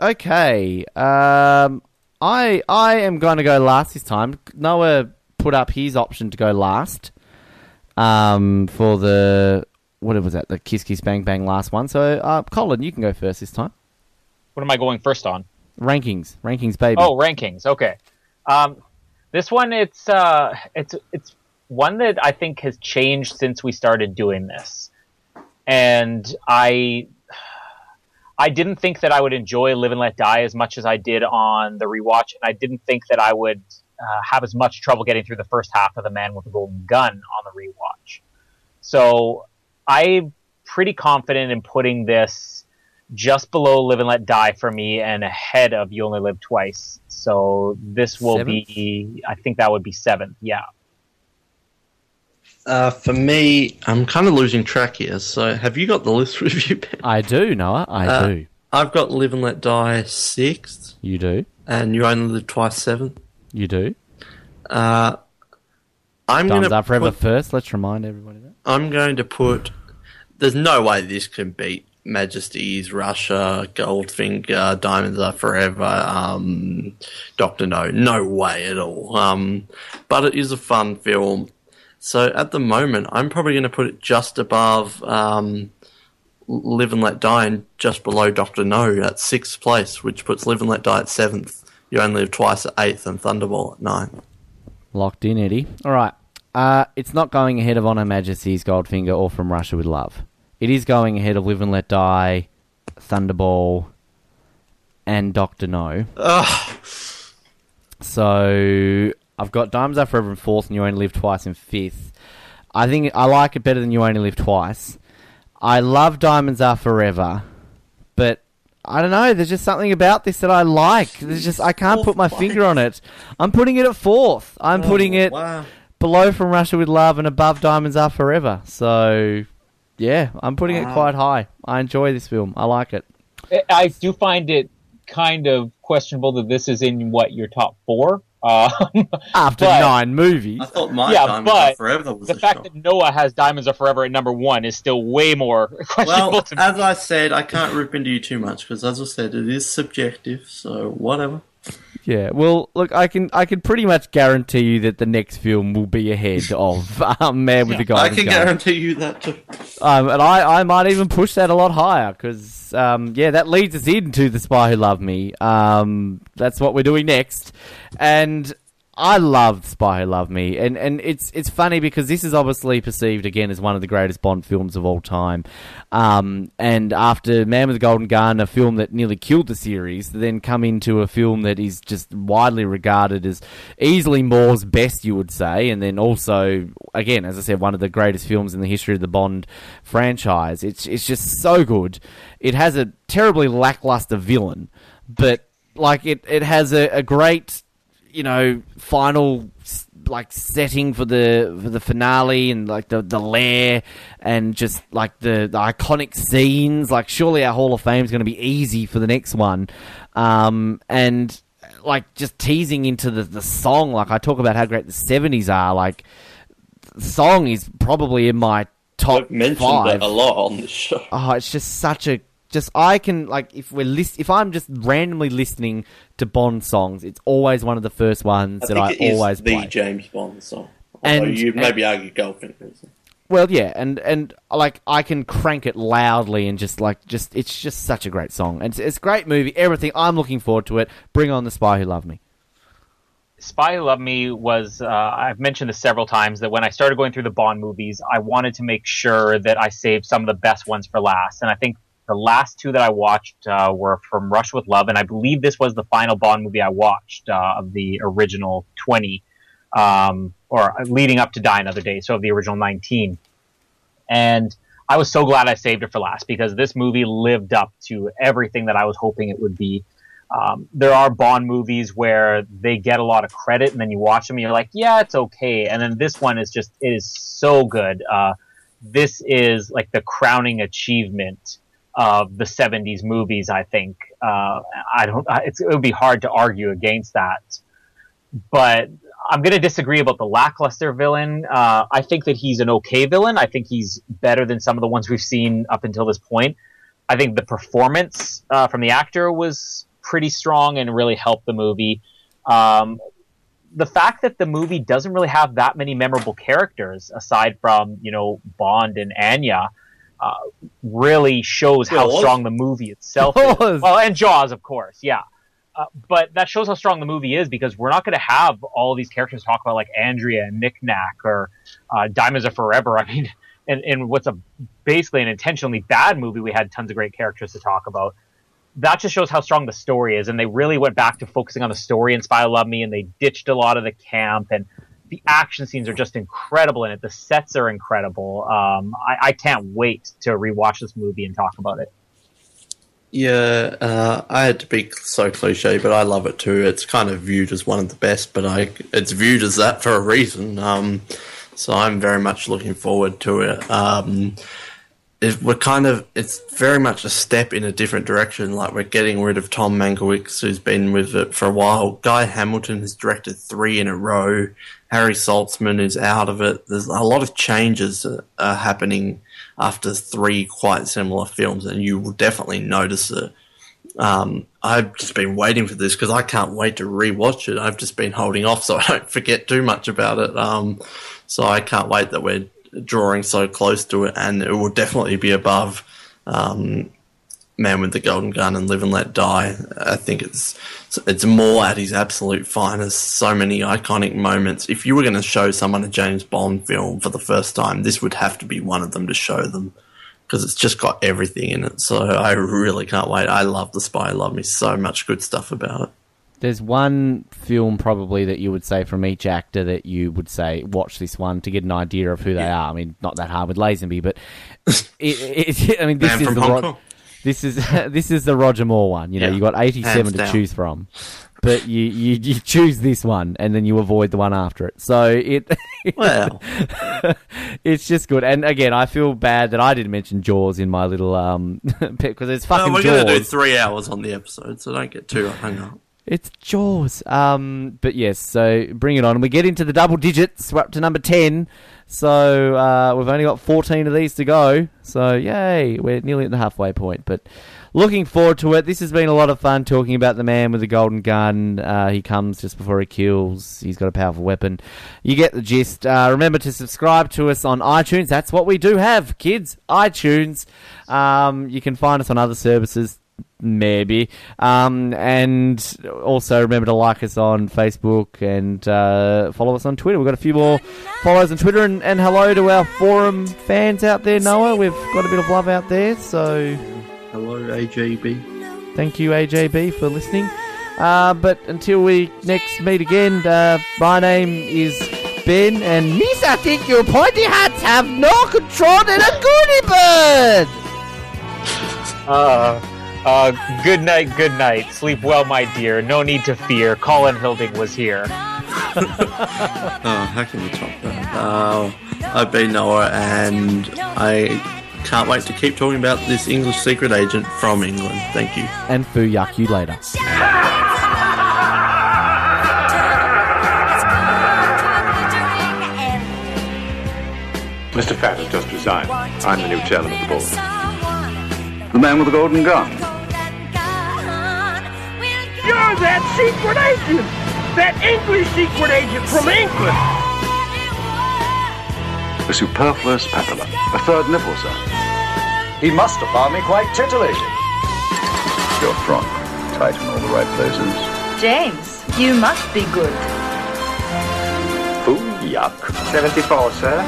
okay. Um, I I am going to go last this time. Noah put up his option to go last. Um, for the what was that? The Kiss Kiss Bang Bang last one. So, uh, Colin, you can go first this time. what am I going first on? Rankings, rankings, baby. Oh, rankings. Okay. Um, this one, it's uh, it's it's one that I think has changed since we started doing this, and I I didn't think that I would enjoy Live and Let Die as much as I did on the rewatch, and I didn't think that I would uh, have as much trouble getting through the first half of The Man with the Golden Gun on the rewatch. So I'm pretty confident in putting this just below Live and Let Die for me and ahead of You Only Live Twice. So this will Seventh? be, I think that would be seventh. Yeah. Uh, for me, I'm kind of losing track here. So, have you got the list with you? Ben? I do, Noah. I Uh, do. I've got Live and Let Die sixth, You do. and You Only Live Twice seventh. You do. Uh, I'm gonna up forever put, first. Let's remind everybody that. I'm going to put. There's no way this can beat Majesty's, Russia, Goldfinger, Diamonds Are Forever, um, Doctor No. No way at all. Um, but it is a fun film. So at the moment, I'm probably going to put it just above um, Live and Let Die and just below Doctor No at sixth place, which puts Live and Let Die at seventh. You only live twice at eighth and Thunderball at nine. Locked in, Eddie. All right. Uh, it's not going ahead of On Her Majesty's Goldfinger or From Russia with Love. It is going ahead of Live and Let Die, Thunderball, and Doctor No. Ugh. So I've got Diamonds Are Forever in fourth, and You Only Live Twice in fifth. I think I like it better than You Only Live Twice. I love Diamonds Are Forever, but I don't know. There's just something about this that I like. There's just I can't put my Fourth finger on it. I'm putting it at fourth. I'm putting it Wow. below From Russia with Love and above Diamonds Are Forever. So yeah, I'm putting it quite high. I enjoy this film. I like it. I- I do find it kind of questionable that this is in what your top four. Um, After But- nine movies. I thought my Yeah, Diamonds Are Forever was the a fact shock. that Noah has Diamonds Are Forever at number one is still way more questionable Well, to me. as I said, I can't rip into you too much because, as I said, it is subjective. So whatever. Yeah, well, look, I can I can pretty much guarantee you that the next film will be ahead of um, Man with the Golden I can Gun. guarantee you that too. Um, and I, I might even push that a lot higher because, um, yeah, that leads us into The Spy Who Loved Me. Um, that's what we're doing next. And I loved Spy Who Loved Me. And, and it's, it's funny because this is obviously perceived again as one of the greatest Bond films of all time. Um, and after Man with the Golden Gun, a film that nearly killed the series, then come into a film that is just widely regarded as easily Moore's best, you would say. And then also, again, as I said, one of the greatest films in the history of the Bond franchise. It's it's just so good. It has a terribly lackluster villain, but like it it has a, a great you know final like setting for the for the finale and like the the lair and just like the, the iconic scenes like surely our hall of fame is going to be easy for the next one um and like just teasing into the the song like i talk about how great the 70s are like the song is probably in my top I've mentioned five a lot on this show. oh, it's just such a just I can like if we're list if I'm just randomly listening to Bond songs, it's always one of the first ones I that think I it is always the play. James Bond song. And- Although you and- maybe argue Goldfinger. Well, yeah, and and like I can crank it loudly and just like just it's just such a great song. And it's, it's a great movie. Everything. I'm looking forward to it. Bring on the Spy Who Loved Me. Spy Who Loved Me was, uh, I've mentioned this several times, that when I started going through the Bond movies, I wanted to make sure that I saved some of the best ones for last. And I think the last two that I watched uh, were from Rush with Love, and I believe this was the final Bond movie I watched uh, of the original 20, um, or leading up to Die Another Day, so of the original 19. And I was so glad I saved it for last because this movie lived up to everything that I was hoping it would be. Um, there are Bond movies where they get a lot of credit, and then you watch them, and you're like, "Yeah, it's okay." And then this one is just it is so good. Uh, this is like the crowning achievement of the '70s movies. I think uh, I don't. It would be hard to argue against that, but I'm going to disagree about the lackluster villain. Uh, I think that he's an okay villain. I think he's better than some of the ones we've seen up until this point. I think the performance uh, from the actor was pretty strong and really helped the movie. Um, the fact that the movie doesn't really have that many memorable characters aside from you know Bond and Anya uh, really shows how Jaws. strong the movie itself Jaws. is. Well, and Jaws, of course, yeah. Uh, but that shows how strong the movie is because we're not going to have all these characters talk about like Andrea and Nick Nack or uh, Diamonds Are Forever. I mean, and, in what's a basically an intentionally bad movie, we had tons of great characters to talk about. That just shows how strong the story is, and they really went back to focusing on the story in Spy Love Me, and they ditched a lot of the camp, and the action scenes are just incredible in it. The sets are incredible. Um, I, I can't wait to rewatch this movie and talk about it. Yeah, uh, I had to be so cliche, but I love it too. It's kind of viewed as one of the best, but I it's viewed as that for a reason. Um, so I'm very much looking forward to it. Um, it, we're kind of it's very much a step in a different direction. Like we're getting rid of Tom Mankiewicz, who's been with it for a while. Guy Hamilton has directed three in a row. Harry Saltzman is out of it. There's a lot of changes are happening after three quite similar films, and you will definitely notice it. Um, I've just been waiting for this because I can't wait to rewatch it. I've just been holding off so I don't forget too much about it. Um, so I can't wait that we're drawing so close to it, and it will definitely be above um, Man with the Golden Gun and Live and Let Die. I think it's it's more at his absolute finest. So many iconic moments. If you were going to show someone a James Bond film for the first time, this would have to be one of them to show them because it's just got everything in it. So I really can't wait. I love The Spy. I love me so much good stuff about it. There's one film probably that you would say from each actor that you would say watch this one to get an idea of who they are. I mean, not that hard with Lazenby, but it, it, I mean, this Man is from the Hong Kong. This is this is the Roger Moore one. You know, Yeah, you got 87 hands to down. choose from, but you, you you choose this one and then you avoid the one after it. So it Well, it's just good. And again, I feel bad that I didn't mention Jaws in my little um because it's no, fucking we're Jaws. going to do three hours on the episode, so don't get too hung up. It's Jaws. Um, but yes, so bring it on. We get into the double digits. We're up to number 10. So uh, we've only got 14 of these to go. So yay, we're nearly at the halfway point. But looking forward to it. This has been a lot of fun talking about the man with the golden gun. Uh, he comes just before he kills. He's got a powerful weapon. You get the gist. Uh, remember to subscribe to us on iTunes. That's what we do have, kids. iTunes. Um, you can find us on other services maybe. Um, and also remember to like us on Facebook and uh, follow us on Twitter. We've got a few more followers on Twitter. And, and hello to our forum fans out there, Noah. We've got a bit of love out there. So Hello, AJB. thank you, AJB, for listening. Uh, but until we next meet again, uh, my name is Ben, and Miss, I think your pointy hats have no control in a goody bird. Uh, uh, good night, good night. Sleep well, my dear. No need to fear. Colin Hilding was here. Oh, how can you top that? Uh, I've been Noah, and I can't wait to keep talking about this English secret agent from England. Thank you. And foo yuck you later. Mr. Fat has just resigned. I'm the new chairman of the board. The man with the golden gun. You're that secret agent! That English secret agent from England! A superfluous papilla. A third nipple, sir. He must have found me quite titillating. Your frock. Tight in all the right places. James, you must be good. Foo yuck. 74, sir.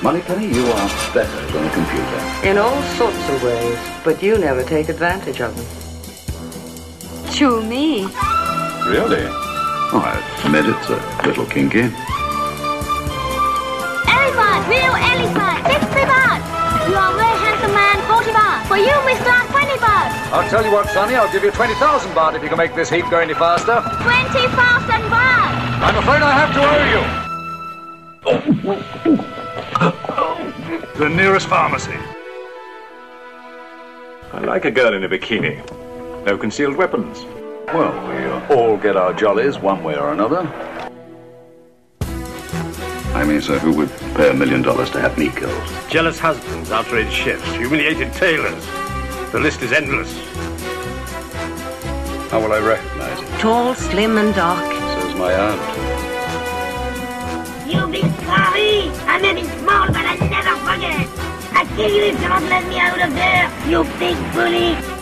Moneypenny, you are better than a computer. In all sorts of ways, but you never take advantage of them. Chew Mee. Really? Oh, I admit it's a little kinky. Elephant, real elephant, 60 baht. You are a very handsome man, 40 baht. For you, Mr. 20 baht. I'll tell you what, Sonny, I'll give you 20,000 baht if you can make this heap go any faster. 20,000 baht. I'm afraid I have to owe you. The nearest pharmacy. I like a girl in a bikini. No concealed weapons. Well, we uh, all get our jollies one way or another. I mean, sir, who would pay a million dollars to have me killed? Jealous husbands, outraged chefs, humiliated tailors. The list is endless. How will I recognize it? Tall, slim, and dark. Says my aunt. You'll be sorry. I may be small, but I never forget. I kill you if you don't let me out of there, you big bully.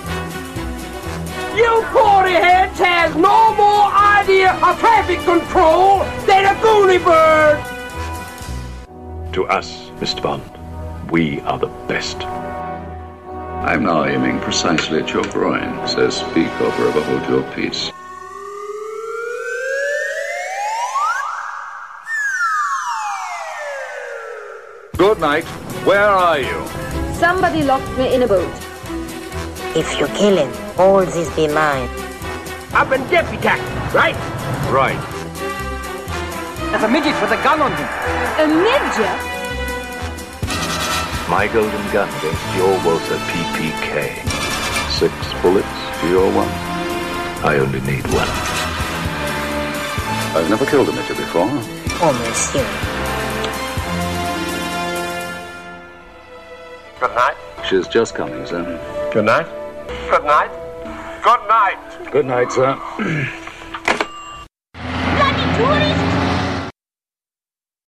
You forty heads has no more idea of traffic control than a goonie bird! To us, Mr. Bond, we are the best. I'm now aiming precisely at your groin. Says speak or forever hold your peace. Goodnight. Where are you? Somebody locked me in a boat. If you kill him, all this be mine. I've been deputized, right? Right. There's a midget with a gun on him. A midget? My golden gun against your Walther PPK. Six bullets to your one. I only need one. I've never killed a midget before. Oh, monsieur. Good night. She's just coming, sir. Good night. Good night. Good night. Good night, sir. Bloody tourists!